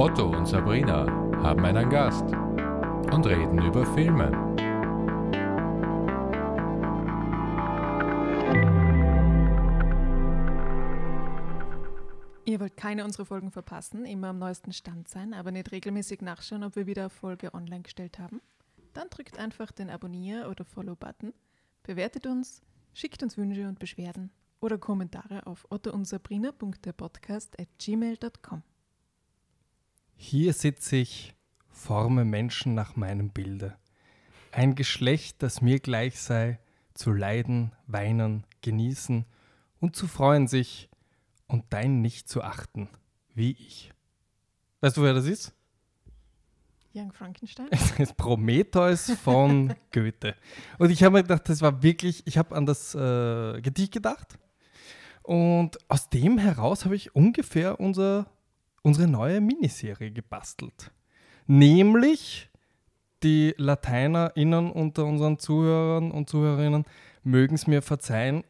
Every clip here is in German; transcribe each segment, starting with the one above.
Otto und Sabrina haben einen Gast und reden über Filme. Ihr wollt keine unserer Folgen verpassen, immer am neuesten Stand sein, aber nicht regelmäßig nachschauen, ob wir wieder eine Folge online gestellt haben? Dann drückt einfach den Abonnier- oder Follow-Button, bewertet uns, schickt uns Wünsche und Beschwerden oder Kommentare auf ottoundsabrina.derpodcast.gmail.com. Hier sitze ich, forme Menschen nach meinem Bilde. Ein Geschlecht, das mir gleich sei, zu leiden, weinen, genießen und zu freuen sich und dein nicht zu achten, wie ich. Weißt du, wer das ist? Young Frankenstein? Das ist Prometheus von Goethe. Und ich habe mir gedacht, das war wirklich, ich habe an das äh, Gedicht gedacht. Und aus dem heraus habe ich ungefähr unser, unsere neue Miniserie gebastelt. Nämlich die LateinerInnen unter unseren Zuhörern und Zuhörerinnen mögen es mir verzeihen,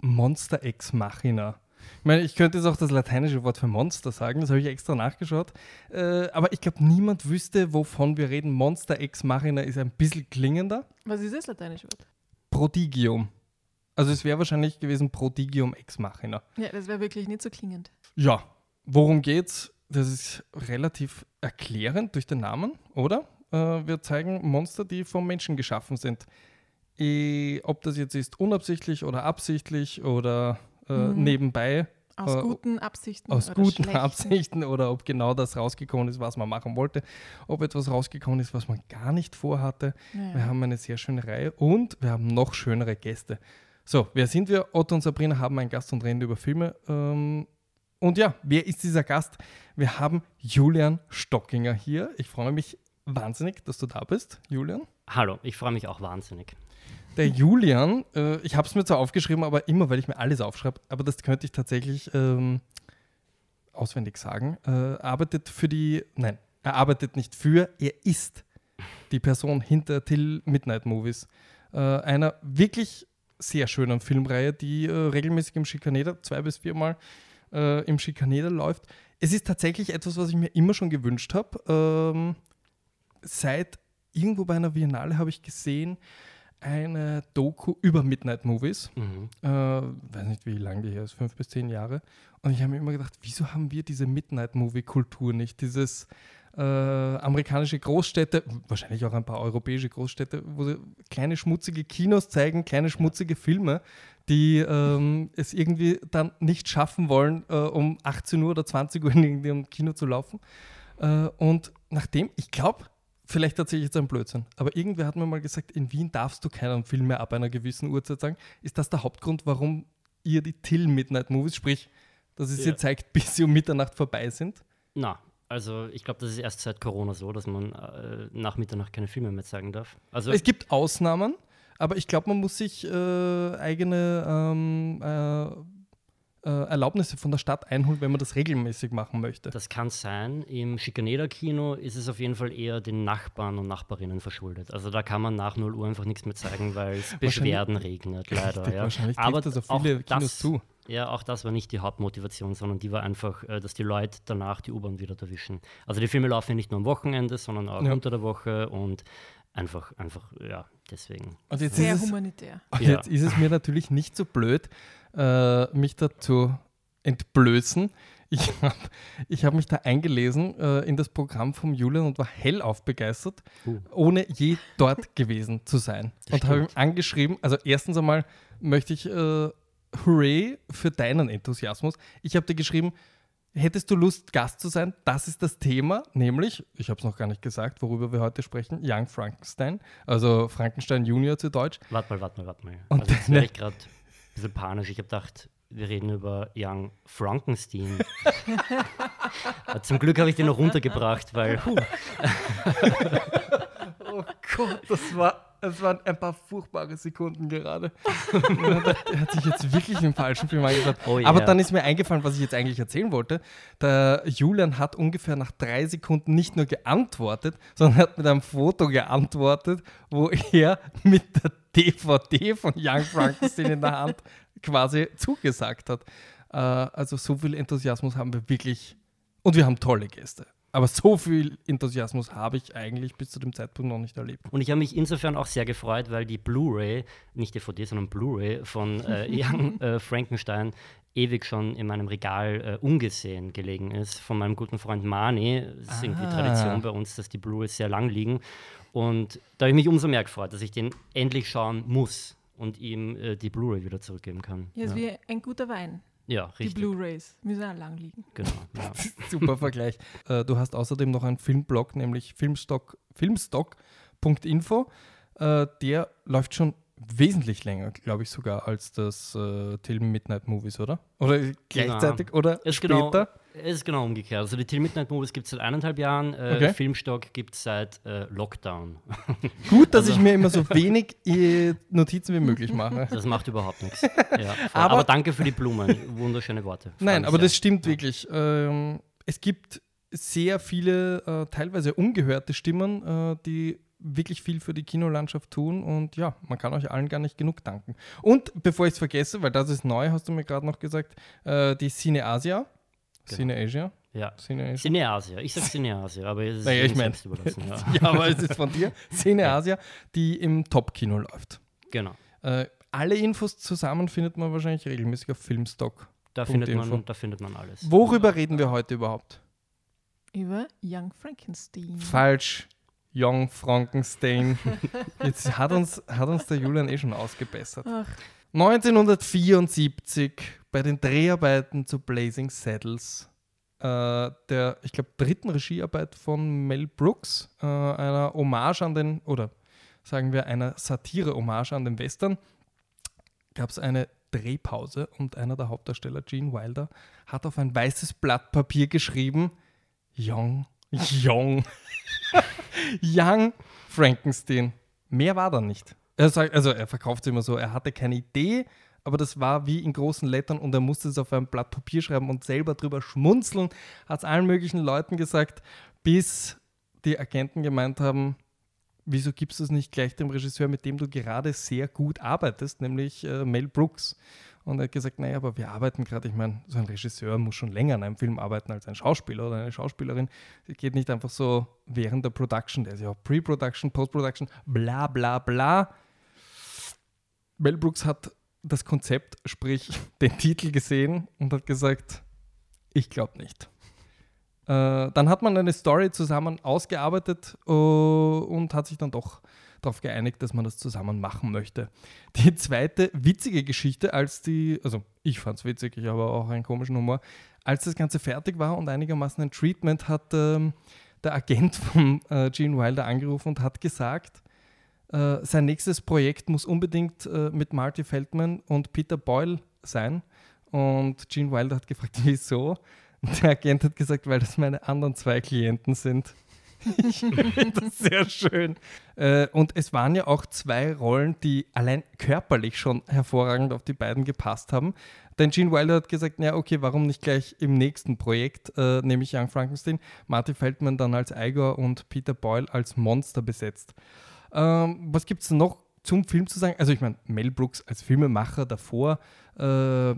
Monster Ex Machina. Ich meine, ich könnte jetzt auch das lateinische Wort für Monster sagen, das habe ich extra nachgeschaut. Äh, aber ich glaube, niemand wüsste, wovon wir reden. Monster Ex Machina ist ein bisschen klingender. Was ist das lateinische Wort? Prodigium. Also es wäre wahrscheinlich gewesen Prodigium Ex Machina. Ja, das wäre wirklich nicht so klingend. Ja, worum geht's? Das ist relativ erklärend durch den Namen, oder? Äh, wir zeigen Monster, die vom Menschen geschaffen sind. Eh, ob das jetzt ist unabsichtlich oder absichtlich oder äh, Mhm. nebenbei Aus Äh, guten Absichten. aus oder guten schlechten. Absichten oder ob genau das rausgekommen ist, was man machen wollte, ob etwas rausgekommen ist, was man gar nicht vorhatte. Ja. Wir haben eine sehr schöne Reihe und wir haben noch schönere Gäste. So, wer sind wir? Otto und Sabrina haben einen Gast und reden über Filme. Ähm, und ja, wer ist dieser Gast? Wir haben Julian Stockinger hier. Ich freue mich wahnsinnig, dass du da bist, Julian. Hallo, ich freue mich auch wahnsinnig. Der Julian, äh, ich habe es mir zwar aufgeschrieben, aber immer, weil ich mir alles aufschreibe, aber das könnte ich tatsächlich ähm, auswendig sagen, äh, arbeitet für die, nein, er arbeitet nicht für, er ist die Person hinter Till Midnight Movies. Äh, einer wirklich sehr schönen Filmreihe, die äh, regelmäßig im Schikaneder, zwei bis viermal äh, im Schikaneder läuft. Es ist tatsächlich etwas, was ich mir immer schon gewünscht habe. Ähm, seit irgendwo bei einer Biennale habe ich gesehen, eine Doku über Midnight Movies. Mhm. Äh, weiß nicht, wie lange die her ist, fünf bis zehn Jahre. Und ich habe mir immer gedacht, wieso haben wir diese Midnight-Movie-Kultur nicht? Dieses äh, amerikanische Großstädte, wahrscheinlich auch ein paar europäische Großstädte, wo sie kleine schmutzige Kinos zeigen, kleine schmutzige Filme, die ähm, es irgendwie dann nicht schaffen wollen, äh, um 18 Uhr oder 20 Uhr in irgendeinem Kino zu laufen. Äh, und nachdem, ich glaube, vielleicht erzähle ich jetzt einen Blödsinn, aber irgendwer hat mir mal gesagt, in Wien darfst du keinen Film mehr ab einer gewissen Uhrzeit sagen. Ist das der Hauptgrund, warum ihr die Till Midnight Movies, sprich, dass es Ja. ihr zeigt, bis sie um Mitternacht vorbei sind? Na, also ich glaube, das ist erst seit Corona so, dass man äh, nach Mitternacht keine Filme mehr zeigen darf. Also Es gibt Ausnahmen, aber ich glaube, man muss sich äh, eigene ähm, äh, äh, Erlaubnisse von der Stadt einholen, wenn man das regelmäßig machen möchte. das kann sein. Im Schikaneder-Kino ist es auf jeden Fall eher den Nachbarn und Nachbarinnen verschuldet. Also da kann man nach 0 Uhr einfach nichts mehr zeigen, weil es Beschwerden regnet, leider. Richtig, ja. wahrscheinlich Aber das auf auch viele Kinos das, zu. Ja, auch das war nicht die Hauptmotivation, sondern die war einfach, äh, dass die Leute danach die U-Bahn wieder erwischen. Also die Filme laufen ja nicht nur am Wochenende, sondern auch Ja. unter der Woche und einfach, einfach, ja, deswegen. Und jetzt Sehr ist es, humanitär. Und Ja. jetzt ist es mir natürlich nicht so blöd, äh, mich da zu entblößen. Ich habe ich hab mich da eingelesen äh, in das Programm vom Julian und war hellauf begeistert, Uh. ohne je dort gewesen zu sein. Das und habe ihm angeschrieben, also erstens einmal möchte ich äh, Hooray für deinen Enthusiasmus. Ich habe dir geschrieben, hättest du Lust, Gast zu sein? Das ist das Thema, nämlich, ich habe es noch gar nicht gesagt, worüber wir heute sprechen, Young Frankenstein, also Frankenstein Junior zu Deutsch. Warte mal, warte mal, warte mal. Und also jetzt werde ich gerade ein bisschen panisch. Ich habe gedacht, wir reden über Young Frankenstein. Zum Glück habe ich den noch runtergebracht, weil Oh Gott, das, war, das waren ein paar furchtbare Sekunden gerade. er hat sich jetzt wirklich im falschen Film angeschaut. Oh Aber yeah. dann ist mir eingefallen, was ich jetzt eigentlich erzählen wollte. Der Julian hat ungefähr nach drei Sekunden nicht nur geantwortet, sondern hat mit einem Foto geantwortet, wo er mit der DVD von Young Frankenstein in der Hand quasi zugesagt hat. Äh, also so viel Enthusiasmus haben wir wirklich. Und wir haben tolle Gäste. Aber so viel Enthusiasmus habe ich eigentlich bis zu dem Zeitpunkt noch nicht erlebt. Und ich habe mich insofern auch sehr gefreut, weil die Blu-ray, nicht DVD, sondern Blu-ray von äh, Young äh, Frankenstein ewig schon in meinem Regal äh, ungesehen gelegen ist von meinem guten Freund Mani. Es ist irgendwie Ah. Tradition bei uns, dass die Blu-rays sehr lang liegen. Und da habe ich mich umso mehr gefreut, dass ich den endlich schauen muss und ihm äh, die Blu-ray wieder zurückgeben kann. Ja, ist wie ein guter Wein. Ja, Die richtig. Blu-Rays müssen auch lang liegen. Genau. Ja. Super Vergleich. Äh, du hast außerdem noch einen Filmblog, nämlich Filmstock, filmstock.info. Äh, der läuft schon wesentlich länger, glaube ich sogar, als das äh, Till Midnight Movies, oder? Oder gleichzeitig oder Ist genau, später? Es ist genau umgekehrt. Also die Till Midnight Movies gibt es seit eineinhalb Jahren, äh, Okay. Filmstock gibt es seit äh, Lockdown. Gut, dass Also- ich mir immer so wenig äh, Notizen wie möglich mache. Das macht überhaupt nichts. Ja. Aber- aber, danke für die Blumen. Wunderschöne Worte. Nein, aber sehr. das stimmt wirklich. Ähm, es gibt sehr viele, äh, teilweise ungehörte Stimmen, äh, die wirklich viel für die Kinolandschaft tun und ja, man kann euch allen gar nicht genug danken. Und bevor ich es vergesse, weil das ist neu, hast du mir gerade noch gesagt, äh, die Cine Asia, Genau. Cine Asia, Ja. Cine Asia. Cineasia. Ich sag Cineasia, aber es ist Naja, ich mein- selbst überlassen. Ja. ja, aber es ist von dir, Cine Asia, die im Top-Kino läuft. Genau. Äh, alle Infos zusammen findet man wahrscheinlich regelmäßig auf Filmstock. Da findet, man, da findet man alles. Worüber reden wir heute überhaupt? Über Young Frankenstein. Falsch. Young Frankenstein. Jetzt hat uns, hat uns der Julian eh schon ausgebessert. Ach, 1974 bei den Dreharbeiten zu Blazing Saddles, äh, der, ich glaube, dritten Regiearbeit von Mel Brooks, äh, einer Hommage an den, oder sagen wir einer Satire-Hommage an den Western, gab es eine Drehpause und einer der Hauptdarsteller, Gene Wilder, hat auf ein weißes Blatt Papier geschrieben, Young, Young, Young Frankenstein. Mehr war da nicht. Er sagt, also er verkauft es immer so, er hatte keine Idee, aber das war wie in großen Lettern und er musste es auf ein Blatt Papier schreiben und selber drüber schmunzeln, hat es allen möglichen Leuten gesagt, bis die Agenten gemeint haben, wieso gibst du es nicht gleich dem Regisseur, mit dem du gerade sehr gut arbeitest, nämlich äh, Mel Brooks. Und er hat gesagt, naja, aber wir arbeiten gerade, ich meine, so ein Regisseur muss schon länger an einem Film arbeiten als ein Schauspieler oder eine Schauspielerin. Es geht nicht einfach so während der Production, der ist ja auch Pre-Production, Post-Production, bla bla bla. Mel Brooks hat das Konzept, sprich den Titel gesehen und hat gesagt, ich glaube nicht. Äh, dann hat man eine Story zusammen ausgearbeitet äh, und hat sich dann doch darauf geeinigt, dass man das zusammen machen möchte. Die zweite witzige Geschichte, als die, also ich fand es witzig, ich habe auch einen komischen Humor, als das Ganze fertig war und einigermaßen ein Treatment, hat ähm, der Agent von äh, Gene Wilder angerufen und hat gesagt, äh, sein nächstes Projekt muss unbedingt äh, mit Marty Feldman und Peter Boyle sein. Und Gene Wilder hat gefragt, wieso? Und der Agent hat gesagt, weil das meine anderen zwei Klienten sind. Ich finde das sehr schön. Äh, und es waren ja auch zwei Rollen, die allein körperlich schon hervorragend auf die beiden gepasst haben. Denn Gene Wilder hat gesagt, ja, okay, warum nicht gleich im nächsten Projekt, äh, nämlich Young Frankenstein, Marty Feldman dann als Igor und Peter Boyle als Monster besetzt. Ähm, was gibt es noch zum Film zu sagen? Also ich meine, Mel Brooks als Filmemacher davor, äh,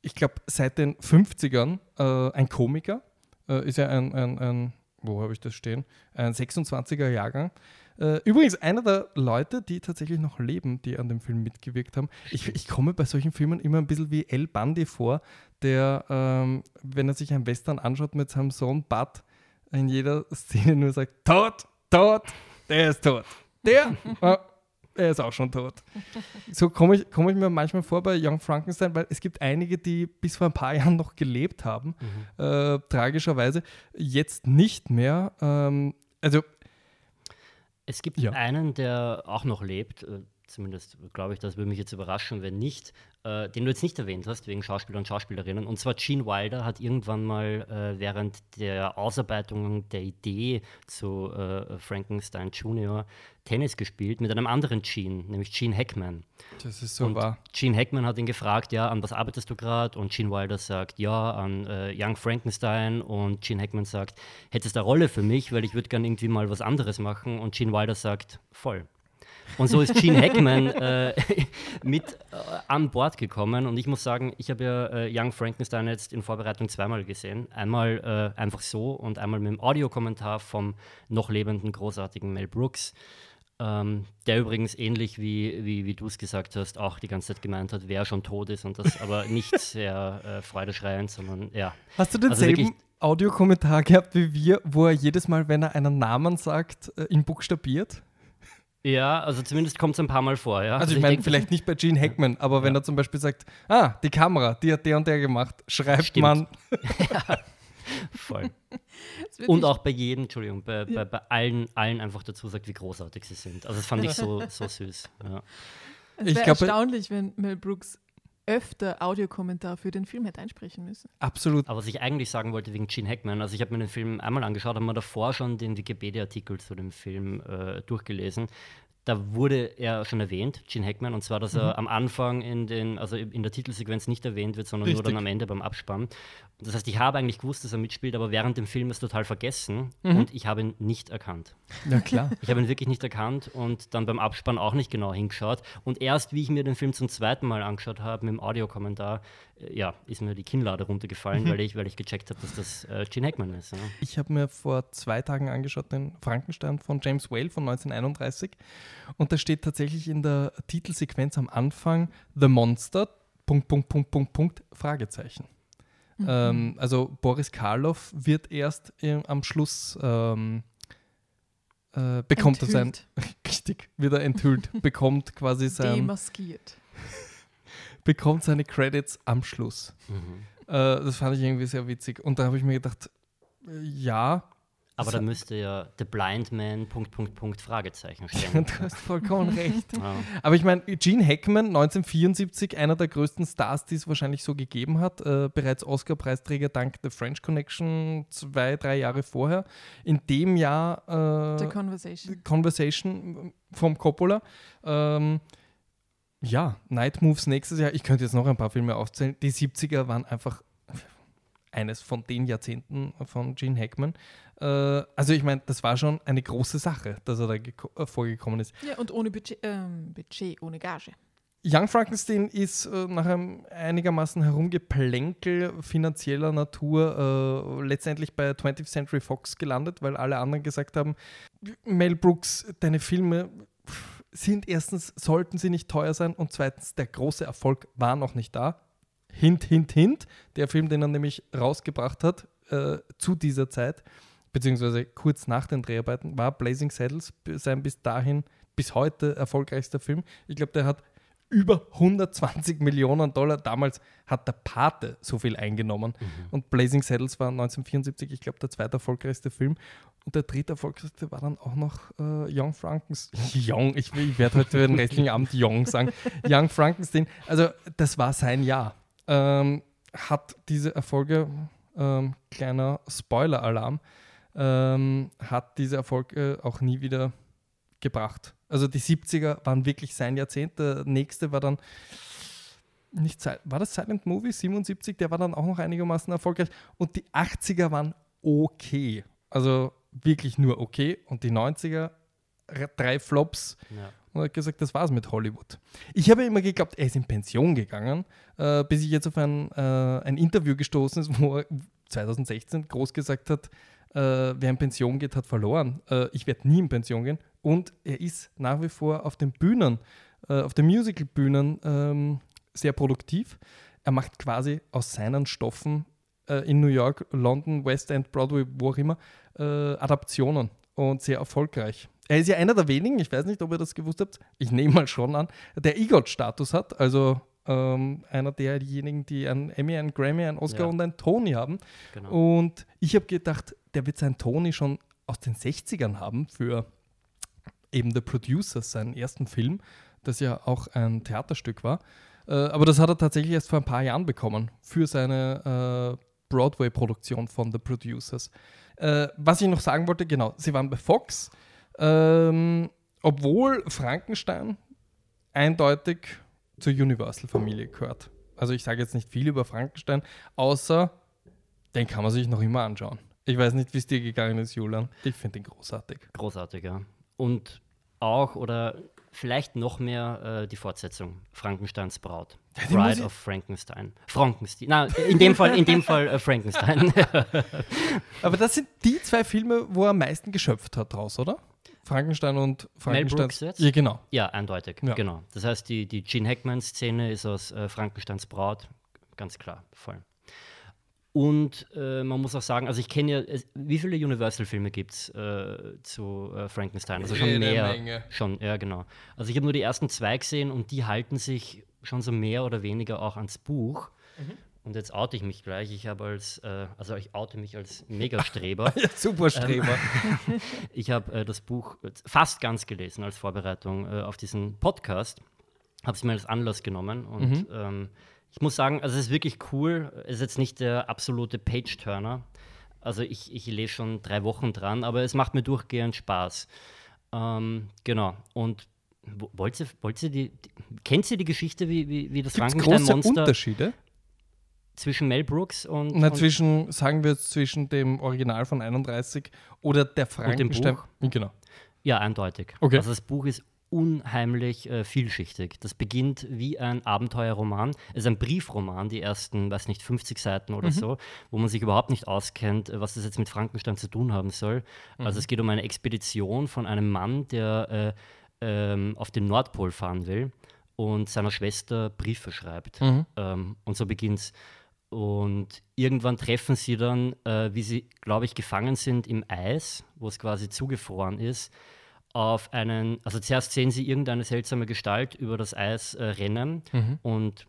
ich glaube seit den 50ern äh, ein Komiker, äh, ist ja ein, ein, ein wo habe ich das stehen? Ein 26er Jahrgang. Äh, übrigens einer der Leute, die tatsächlich noch leben, die an dem Film mitgewirkt haben. Ich, ich komme bei solchen Filmen immer ein bisschen wie El Bundy vor, der, ähm, wenn er sich ein Western anschaut mit seinem Sohn Bud, in jeder Szene nur sagt, tot, tot, der ist tot. Der, ah, er ist auch schon tot. So komme ich, komme ich mir manchmal vor bei Young Frankenstein, weil es gibt einige, die bis vor ein paar Jahren noch gelebt haben, äh, tragischerweise, jetzt nicht mehr. Ähm, also Es gibt Ja. einen, der auch noch lebt, äh, zumindest glaube ich, das würde mich jetzt überraschen, wenn nicht, äh, den du jetzt nicht erwähnt hast, wegen Schauspieler und Schauspielerinnen. Und zwar Gene Wilder hat irgendwann mal äh, während der Ausarbeitung der Idee zu äh, Frankenstein Jr. Tennis gespielt mit einem anderen Gene, nämlich Gene Hackman. das ist so und wahr. Gene Hackman hat ihn gefragt, ja, an was arbeitest du gerade? Und Gene Wilder sagt, ja, an äh, Young Frankenstein. Und Gene Hackman sagt, hättest du eine Rolle für mich, weil ich würde gerne irgendwie mal was anderes machen. Und Gene Wilder sagt, voll. Und so ist Gene Hackman äh, mit äh, an Bord gekommen. Und ich muss sagen, ich habe ja äh, Young Frankenstein jetzt in Vorbereitung zweimal gesehen. Einmal äh, einfach so und einmal mit dem Audiokommentar vom noch lebenden, großartigen Mel Brooks. Ähm, der übrigens ähnlich wie, wie, wie du es gesagt hast, auch die ganze Zeit gemeint hat, wer schon tot ist und das aber nicht sehr äh, freudeschreiend, sondern ja. Hast du denselben also Audiokommentar gehabt wie wir, wo er jedes Mal, wenn er einen Namen sagt, äh, ihn buchstabiert? Ja, also zumindest kommt es ein paar Mal vor, ja. Also, also ich meine, vielleicht nicht bei Gene Hackman, aber wenn er zum Beispiel sagt, ah, die Kamera, die hat der und der gemacht, schreibt Stimmt. man. ja, voll. Und auch bei jedem, Entschuldigung, bei, ja. bei, bei, allen, allen einfach dazu sagt, wie großartig sie sind. Also das fand ich so, so süß. Ja. Es wäre erstaunlich, wenn Mel Brooks öfter Audiokommentar für den Film hätte einsprechen müssen. Absolut. Aber was ich eigentlich sagen wollte wegen Gene Hackman, also ich habe mir den Film einmal angeschaut, habe mir davor schon den Wikipedia-Artikel zu dem Film äh, durchgelesen da wurde er schon erwähnt, Gene Hackman, und zwar, dass mhm. er am Anfang in, den, also in der Titelsequenz nicht erwähnt wird, sondern Richtig. nur dann am Ende beim Abspann. Das heißt, ich habe eigentlich gewusst, dass er mitspielt, aber während dem Film ist total vergessen mhm. und ich habe ihn nicht erkannt. Ja, klar. Ich habe ihn wirklich nicht erkannt und dann beim Abspann auch nicht genau hingeschaut. Und erst, wie ich mir den Film zum zweiten Mal angeschaut habe, mit dem Audiokommentar, ja, ist mir die Kinnlade runtergefallen, mhm. weil, ich, weil ich gecheckt habe, dass das äh, Gene Hackman ist. Ja. Ich habe mir vor zwei Tagen angeschaut, den Frankenstein von James Whale von 1931. Und da steht tatsächlich in der Titelsequenz am Anfang The Monster, Punkt, Punkt, Punkt, Punkt, Punkt, Fragezeichen. Mhm. Ähm, also Boris Karloff wird erst im, am Schluss ähm, äh, bekommt enthüllt. er sein richtig wieder enthüllt, bekommt quasi sein demaskiert, bekommt seine Credits am Schluss. Mhm. Äh, das fand ich irgendwie sehr witzig und da habe ich mir gedacht, äh, ja, aber da müsste ja The Blind Man, Punkt, Punkt, Punkt, Fragezeichen stehen. du hast vollkommen recht. Ja. Aber ich meine, Gene Hackman, 1974, einer der größten Stars, die es wahrscheinlich so gegeben hat, äh, bereits Oscar-Preisträger dank The French Connection zwei, drei Jahre vorher. In dem Jahr äh, The Conversation. Conversation vom Coppola. Ähm, ja, Night Moves nächstes Jahr. Ich könnte jetzt noch ein paar Filme aufzählen. Die 70er waren einfach eines von den Jahrzehnten von Gene Hackman. Äh, also ich meine, das war schon eine große Sache, dass er da äh, vorgekommen ist. Ja, und ohne Budget, ähm, Budget ohne Gage. Young Frankenstein ist äh, nach einem einigermaßen Herumgeplänkel finanzieller Natur letztendlich bei 20th Century Fox gelandet, weil alle anderen gesagt haben, Mel Brooks, deine Filme sind erstens, sollten sie nicht teuer sein und zweitens, der große Erfolg war noch nicht da. Hint, hint, hint. Der Film, den er nämlich rausgebracht hat äh, zu dieser Zeit, beziehungsweise kurz nach den Dreharbeiten, war Blazing Saddles sein bis dahin, bis heute erfolgreichster Film. Ich glaube, der hat über 120 Millionen Dollar. Damals hat der Pate so viel eingenommen. Mhm. Und Blazing Saddles war 1974, ich glaube, der zweite erfolgreichste Film. Und der dritte erfolgreichste war dann auch noch äh, Young Frankenstein. Young, ich, ich werde heute den restlichen Abend Young sagen. Young Frankenstein. Also, das war sein Jahr. Ähm, hat diese Erfolge, ähm, kleiner Spoiler-Alarm, ähm, hat diese Erfolge auch nie wieder gebracht. Also die 70er waren wirklich sein Jahrzehnt. Der nächste war dann nicht war das Silent Movie 77, der war dann auch noch einigermaßen erfolgreich. Und die 80er waren okay. Also wirklich nur okay. Und die 90er, drei Flops. Ja. Und hat gesagt, das war's mit Hollywood. Ich habe immer geglaubt, er ist in Pension gegangen, äh, bis ich jetzt auf ein, äh, ein Interview gestoßen ist, wo er 2016 groß gesagt hat, äh, wer in Pension geht, hat verloren. Äh, ich werde nie in Pension gehen. Und er ist nach wie vor auf den Bühnen, äh, auf den Musical-Bühnen ähm, sehr produktiv. Er macht quasi aus seinen Stoffen äh, in New York, London, West End, Broadway, wo auch immer, äh, Adaptionen und sehr erfolgreich. Er ist ja einer der wenigen, ich weiß nicht, ob ihr das gewusst habt, ich nehme mal schon an, der EGOT-Status hat, also ähm, einer derjenigen, die einen Emmy, einen Grammy, einen Oscar ja. und einen Tony haben. Genau. Und ich habe gedacht, der wird seinen Tony schon aus den 60ern haben für eben The Producers, seinen ersten Film, das ja auch ein Theaterstück war. Äh, aber das hat er tatsächlich erst vor ein paar Jahren bekommen für seine äh, Broadway-Produktion von The Producers. Äh, was ich noch sagen wollte, genau, sie waren bei Fox, ähm, obwohl Frankenstein eindeutig zur Universal-Familie gehört. Also ich sage jetzt nicht viel über Frankenstein, außer den kann man sich noch immer anschauen. Ich weiß nicht, wie es dir gegangen ist, Julian. Ich finde ihn großartig. Großartig, ja. Und auch oder vielleicht noch mehr äh, die Fortsetzung, Frankensteins Braut. muss Bride of Frankenstein. Frankenstein. Na, in dem Fall, in dem Fall äh, Frankenstein. Aber das sind die zwei Filme, wo er am meisten geschöpft hat draus, oder? Frankenstein und Frankenstein. Brooks jetzt? Ja, genau. ja, eindeutig, Ja. genau. Das heißt, die, die Gene Hackman-Szene ist aus äh, Frankensteins Braut, ganz klar, voll. Und äh, man muss auch sagen, also ich kenne ja, es, wie viele Universal-Filme gibt es äh, zu äh, Frankenstein? Also schon Jede mehr. Menge. Schon, ja, genau. Also ich habe nur die ersten zwei gesehen und die halten sich schon so mehr oder weniger auch ans Buch. Und jetzt oute ich mich gleich. Ich habe als, äh, also ich oute mich als Megastreber. Ja, super Streber. Ich habe äh, das Buch fast ganz gelesen als Vorbereitung äh, auf diesen Podcast. Habe es mir als Anlass genommen und ähm, ich muss sagen, also es ist wirklich cool. Es ist jetzt nicht der absolute Page-Turner. Also ich, ich lese schon drei Wochen dran, aber es macht mir durchgehend Spaß. Ähm, genau. Und wo- wollt ihr, wollt ihr die, die, kennt ihr die Geschichte, wie, wie, wie das Gibt es große Frankenstein-Monster Unterschiede? zwischen Mel Brooks und, Na, und zwischen, sagen wir jetzt, zwischen dem Original von 31 oder der dem Frankenstein. Buch? Genau. Ja, eindeutig. Okay. Also das Buch ist unheimlich äh, vielschichtig. Das beginnt wie ein Abenteuerroman. Es ist ein Briefroman, die ersten, weiß nicht, 50 Seiten oder so, wo man sich überhaupt nicht auskennt, äh, was das jetzt mit Frankenstein zu tun haben soll. Also es geht um eine Expedition von einem Mann, der äh, ähm, auf den Nordpol fahren will und seiner Schwester Briefe schreibt. Ähm, und so beginnt's. Und irgendwann treffen sie dann, äh, wie sie, glaube ich, gefangen sind im Eis, wo es quasi zugefroren ist, auf einen, also zuerst sehen sie irgendeine seltsame Gestalt über das Eis äh, rennen und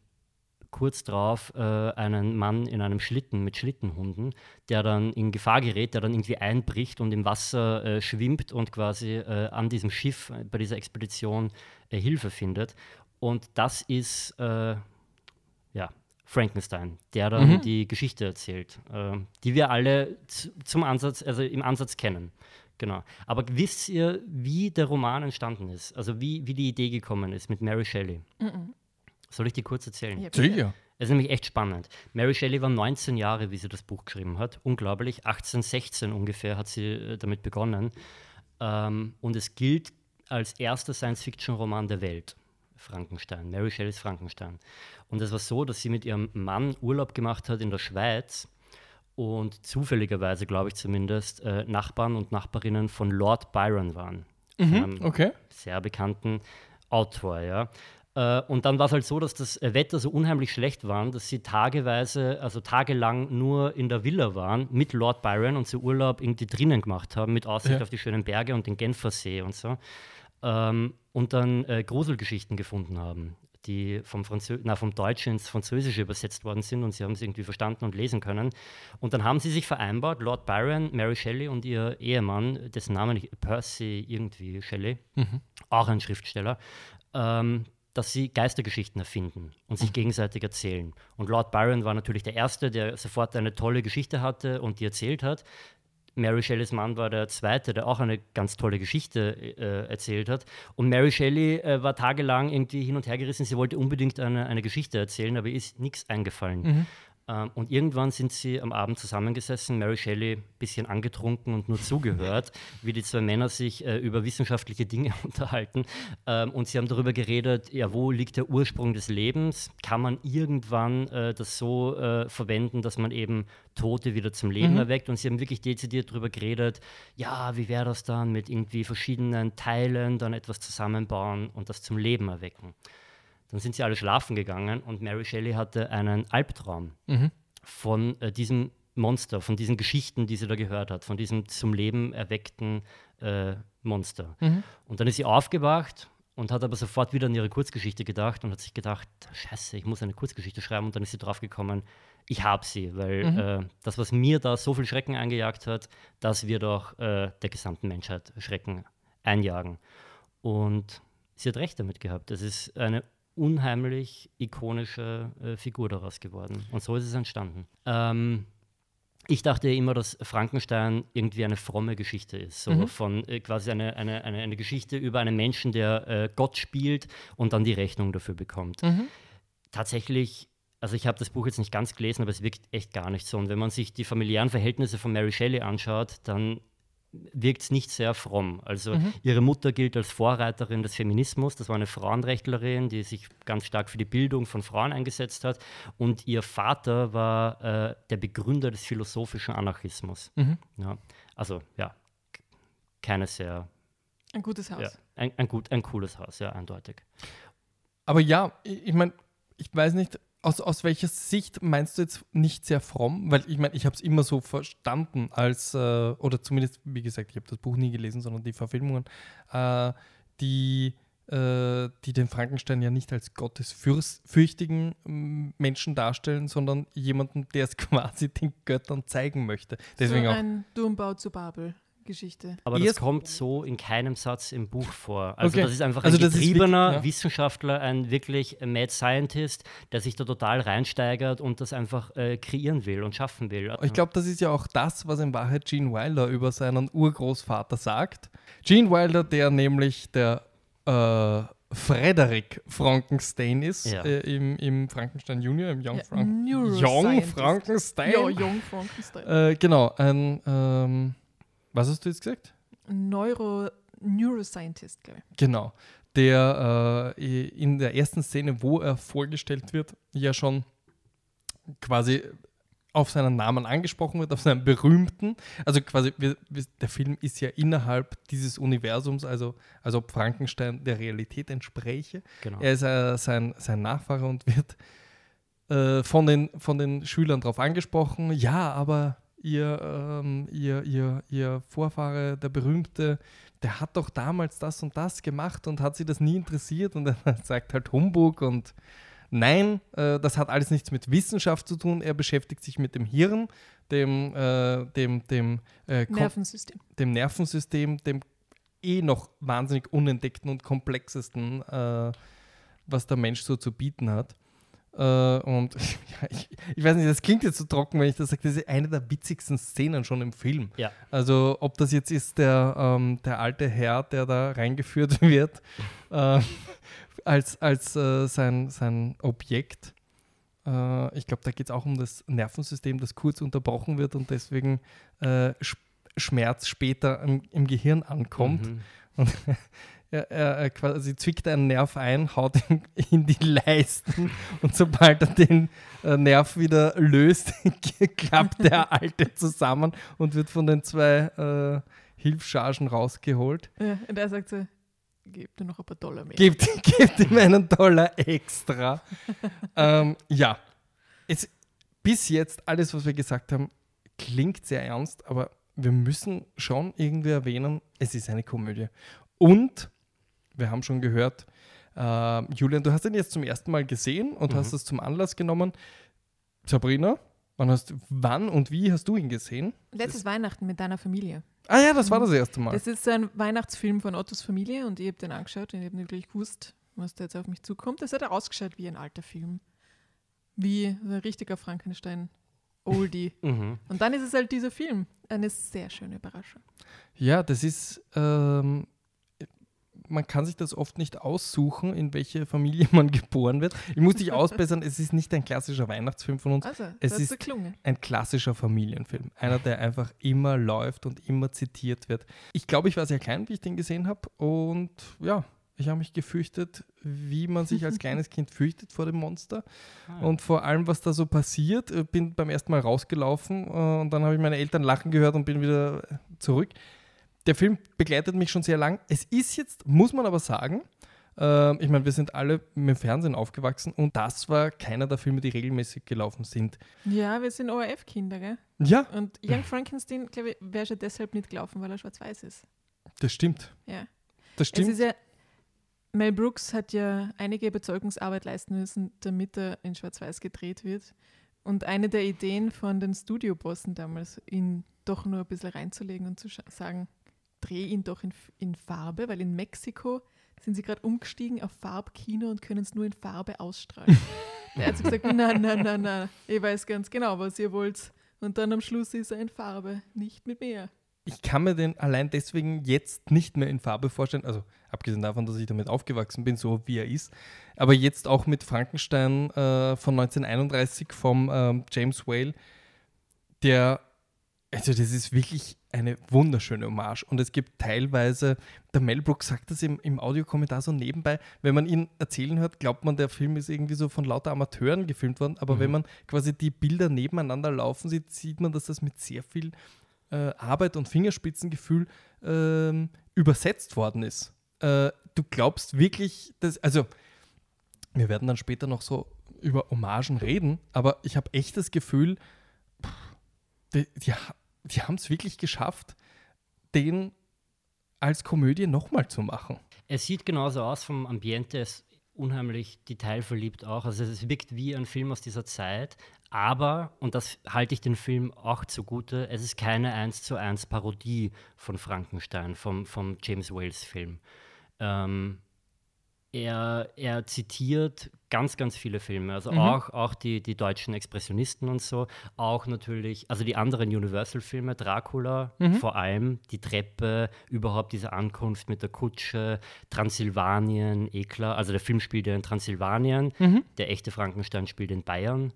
kurz darauf äh, einen Mann in einem Schlitten mit Schlittenhunden, der dann in Gefahr gerät, der dann irgendwie einbricht und im Wasser äh, schwimmt und quasi äh, an diesem Schiff äh, bei dieser Expedition äh, Hilfe findet. Und das ist ja, Frankenstein, der dann die Geschichte erzählt, äh, die wir alle zu, zum Ansatz, also im Ansatz kennen. Genau. Aber wisst ihr, wie der Roman entstanden ist? Also wie, wie die Idee gekommen ist mit Mary Shelley? Soll ich die kurz erzählen? Ja. Sicher. Es ist nämlich echt spannend. Mary Shelley war 19 Jahre, wie sie das Buch geschrieben hat. Unglaublich. 1816 ungefähr hat sie äh, damit begonnen. Ähm, und es gilt als erster Science-Fiction-Roman der Welt. Frankenstein. Mary Shelleys Frankenstein. Und es war so, dass sie mit ihrem Mann Urlaub gemacht hat in der Schweiz und zufälligerweise, glaube ich zumindest, äh, Nachbarn und Nachbarinnen von Lord Byron waren. Von einem Okay. sehr bekannten Autor, ja. Äh, Und dann war es halt so, dass das äh, Wetter so unheimlich schlecht war, dass sie tageweise, also tagelang nur in der Villa waren mit Lord Byron und sie Urlaub irgendwie drinnen gemacht haben, mit Aussicht Ja. auf die schönen Berge und den Genfersee und so. Ähm, und dann äh, Gruselgeschichten gefunden haben, die vom, Franzö na, vom Deutschen ins Französische übersetzt worden sind und sie haben sie irgendwie verstanden und lesen können. Und dann haben sie sich vereinbart, Lord Byron, Mary Shelley und ihr Ehemann, dessen Name ich, Percy irgendwie Shelley, auch ein Schriftsteller, ähm, dass sie Geistergeschichten erfinden und sich gegenseitig erzählen. Und Lord Byron war natürlich der Erste, der sofort eine tolle Geschichte hatte und die erzählt hat. Mary Shelleys Mann war der Zweite, der auch eine ganz tolle Geschichte äh, erzählt hat. Und Mary Shelley äh, war tagelang irgendwie hin und her gerissen. Sie wollte unbedingt eine, eine Geschichte erzählen, aber ihr ist nichts eingefallen. Ähm, und irgendwann sind sie am Abend zusammengesessen, Mary Shelley ein bisschen angetrunken und nur zugehört, wie die zwei Männer sich äh, über wissenschaftliche Dinge unterhalten. Ähm, und sie haben darüber geredet, ja, wo liegt der Ursprung des Lebens? Kann man irgendwann äh, das so äh, verwenden, dass man eben Tote wieder zum Leben erweckt? Und sie haben wirklich dezidiert darüber geredet, ja, wie wäre das dann mit irgendwie verschiedenen Teilen, dann etwas zusammenbauen und das zum Leben erwecken? Dann sind sie alle schlafen gegangen und Mary Shelley hatte einen Albtraum von äh, diesem Monster, von diesen Geschichten, die sie da gehört hat, von diesem zum Leben erweckten äh, Monster. Und dann ist sie aufgewacht und hat aber sofort wieder an ihre Kurzgeschichte gedacht und hat sich gedacht, scheiße, ich muss eine Kurzgeschichte schreiben. Und dann ist sie draufgekommen, ich habe sie, weil äh, das, was mir da so viel Schrecken eingejagt hat, das wird auch äh, der gesamten Menschheit Schrecken einjagen. Und sie hat recht damit gehabt. Es ist eine unheimlich ikonische äh, Figur daraus geworden. Und so ist es entstanden. Ähm, ich dachte immer, dass Frankenstein irgendwie eine fromme Geschichte ist. So von äh, quasi eine, eine, eine, eine Geschichte über einen Menschen, der äh, Gott spielt und dann die Rechnung dafür bekommt. Tatsächlich, also ich habe das Buch jetzt nicht ganz gelesen, aber es wirkt echt gar nicht so. Und wenn man sich die familiären Verhältnisse von Mary Shelley anschaut, dann wirkt es nicht sehr fromm. Also Mhm. ihre Mutter gilt als Vorreiterin des Feminismus. Das war eine Frauenrechtlerin, die sich ganz stark für die Bildung von Frauen eingesetzt hat. Und ihr Vater war äh, der Begründer des philosophischen Anarchismus. Mhm. Ja, also ja, keine sehr, Ein gutes Haus. ja, ein, ein, gut, ein cooles Haus, ja, eindeutig. Aber ja, ich, ich meine, ich weiß nicht, aus, aus welcher Sicht meinst du jetzt nicht sehr fromm? Weil ich meine, ich habe es immer so verstanden als, äh, oder zumindest, wie gesagt, ich habe das Buch nie gelesen, sondern die Verfilmungen, äh, die, äh, die den Frankenstein ja nicht als gottesfürchtigen mm, Menschen darstellen, sondern jemanden, der es quasi den Göttern zeigen möchte. Deswegen so auch. ein Turmbau zu Babel. Geschichte. Aber das kommt so in keinem Satz im Buch vor. Also Okay. das ist einfach Also ein ist wirklich- getriebener ja. Wissenschaftler, ein wirklich Mad Scientist, der sich da total reinsteigert und das einfach äh, kreieren will und schaffen will. Ich glaube, das ist ja auch das, was in Wahrheit Gene Wilder über seinen Urgroßvater sagt. Gene Wilder, der nämlich der äh, Frederick Frankenstein ist, Ja. äh, im, im Frankenstein Junior, im Young, Ja, Frank Young. Frankenstein. Ja, Jung Frankenstein. Äh, genau, ein, ähm, was hast du jetzt gesagt? Neuro, Neuroscientist, glaube ich. Genau, der äh, in der ersten Szene, wo er vorgestellt wird, ja schon quasi auf seinen Namen angesprochen wird, auf seinen berühmten. Also quasi, wir, wir, der Film ist ja innerhalb dieses Universums, also als ob Frankenstein der Realität entspräche. genau. Er ist äh, sein, sein Nachfahre und wird äh, von, den, von den Schülern darauf angesprochen, ja, aber ihr, ähm, ihr, ihr, ihr Vorfahre, der Berühmte, der hat doch damals das und das gemacht und hat sie das nie interessiert und er sagt halt Humbug und nein, äh, das hat alles nichts mit Wissenschaft zu tun, er beschäftigt sich mit dem Hirn, dem, äh, dem, dem, äh, Nervensystem. dem Nervensystem, dem eh noch wahnsinnig unentdeckten und komplexesten, äh, was der Mensch so zu bieten hat. Äh, und ja, ich, ich weiß nicht, das klingt jetzt so trocken, wenn ich das sage, das ist eine der witzigsten Szenen schon im Film. Ja. Also ob das jetzt ist der, ähm, der alte Herr, der da reingeführt wird, äh, als, als äh, sein, sein Objekt. Äh, ich glaube, da geht es auch um das Nervensystem, das kurz unterbrochen wird und deswegen äh, Sch Schmerz später im, im Gehirn ankommt. Mhm. Und er, er, quasi zwickt einen Nerv ein, haut ihn in die Leisten und sobald er den äh, Nerv wieder löst, klappt der Alte zusammen und wird von den zwei äh, Hilfschargen rausgeholt. Ja, und er sagt so, gib dir noch ein paar Dollar mehr. Gebt, gebt ihm einen Dollar extra. ähm, ja, es, bis jetzt alles, was wir gesagt haben, klingt sehr ernst, aber wir müssen schon irgendwie erwähnen, es ist eine Komödie. Und wir haben schon gehört, äh, Julian, du hast ihn jetzt zum ersten Mal gesehen und Mhm. hast es zum Anlass genommen. Sabrina, wann, hast, wann und wie hast du ihn gesehen? Letztes Weihnachten mit deiner Familie. Ah ja, das war das erste Mal. Das ist ein Weihnachtsfilm von Ottos Familie und ich habe den angeschaut und ich habe nicht wirklich gewusst, was da jetzt auf mich zukommt. Das hat ausgeschaut wie ein alter Film. Wie ein richtiger Frankenstein. Oldie. Mhm. Und dann ist es halt dieser Film. Eine sehr schöne Überraschung. Ja, das ist, ähm, man kann sich das oft nicht aussuchen, in welche Familie man geboren wird. Ich muss dich ausbessern, es ist nicht ein klassischer Weihnachtsfilm von uns, Also, Es ist- ein klassischer Familienfilm. Einer, der einfach immer läuft und immer zitiert wird. Ich glaube, ich war sehr klein, wie ich den gesehen habe und ja, ich habe mich gefürchtet, wie man sich als kleines Kind fürchtet vor dem Monster. Ah. Und vor allem, was da so passiert, äh, bin beim ersten Mal rausgelaufen äh, und dann habe ich meine Eltern lachen gehört und bin wieder äh, zurück. Der Film begleitet mich schon sehr lang. Es ist jetzt, muss man aber sagen, äh, ich meine, wir sind alle mit dem Fernsehen aufgewachsen und das war keiner der Filme, die regelmäßig gelaufen sind. Ja, wir sind ORF-Kinder, gell? Ja, Und Young Frankenstein, glaube ich, wäre schon deshalb nicht gelaufen, weil er schwarz-weiß ist. das stimmt. Ja. Das Es stimmt. ist ja, Mel Brooks hat ja einige Überzeugungsarbeit leisten müssen, damit er in Schwarz-Weiß gedreht wird. Und eine der Ideen von den Studiobossen damals, ihn doch nur ein bisschen reinzulegen und zu sagen, dreh ihn doch in, in Farbe, weil in Mexiko sind sie gerade umgestiegen auf Farbkino und können es nur in Farbe ausstrahlen. er hat so gesagt, nein, nein, nein, nein, ich weiß ganz genau, was ihr wollt. Und dann am Schluss ist er in Farbe, nicht mit mir. ich kann mir den allein deswegen jetzt nicht mehr in Farbe vorstellen. Also abgesehen davon, dass ich damit aufgewachsen bin, so wie er ist. Aber jetzt auch mit Frankenstein äh, von 1931 vom ähm, James Whale, der Also das ist wirklich eine wunderschöne Hommage und es gibt teilweise, der Mel Brooks sagt das im, im Audiokommentar so nebenbei, wenn man ihn erzählen hört, glaubt man, der Film ist irgendwie so von lauter Amateuren gefilmt worden, aber Mhm. wenn man quasi die Bilder nebeneinander laufen sieht, sieht man, dass das mit sehr viel äh, Arbeit und Fingerspitzengefühl ähm, übersetzt worden ist. Äh, du glaubst wirklich, dass, also wir werden dann später noch so über Hommagen reden, aber ich habe echt das Gefühl, pff, die, die, die haben es wirklich geschafft, den als Komödie nochmal zu machen. Es sieht genauso aus vom Ambiente, es ist unheimlich detailverliebt auch. Also es wirkt wie ein Film aus dieser Zeit, aber, und das halte ich den Film auch zugute, es ist keine 1 zu 1 Parodie von Frankenstein, vom, vom James Wales Film. Ähm, er, er zitiert ganz, ganz viele Filme, also auch, auch die, die deutschen Expressionisten und so, auch natürlich, also die anderen Universal-Filme, Dracula, vor allem die Treppe, überhaupt diese Ankunft mit der Kutsche, Transsilvanien, eh klar, also der Film spielt ja in Transsilvanien, der echte Frankenstein spielt in Bayern.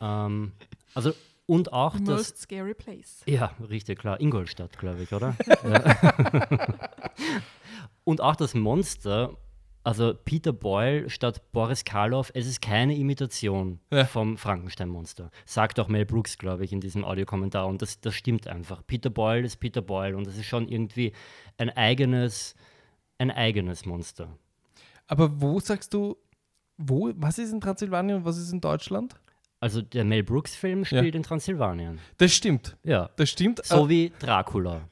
Ähm, also, und auch The das. most scary place. Ja, richtig klar. Ingolstadt, glaube ich, oder? Und auch das Monster, also Peter Boyle statt Boris Karloff, es ist keine Imitation Ja. vom Frankenstein-Monster. Sagt auch Mel Brooks, glaube ich, in diesem Audiokommentar. Und das, das stimmt einfach. Peter Boyle ist Peter Boyle und das ist schon irgendwie ein eigenes, ein eigenes Monster. Aber wo sagst du, wo, was ist in Transsilvanien und was ist in Deutschland? Also der Mel Brooks-Film spielt in Transsilvanien. Das stimmt. Ja. Das stimmt. So wie Dracula.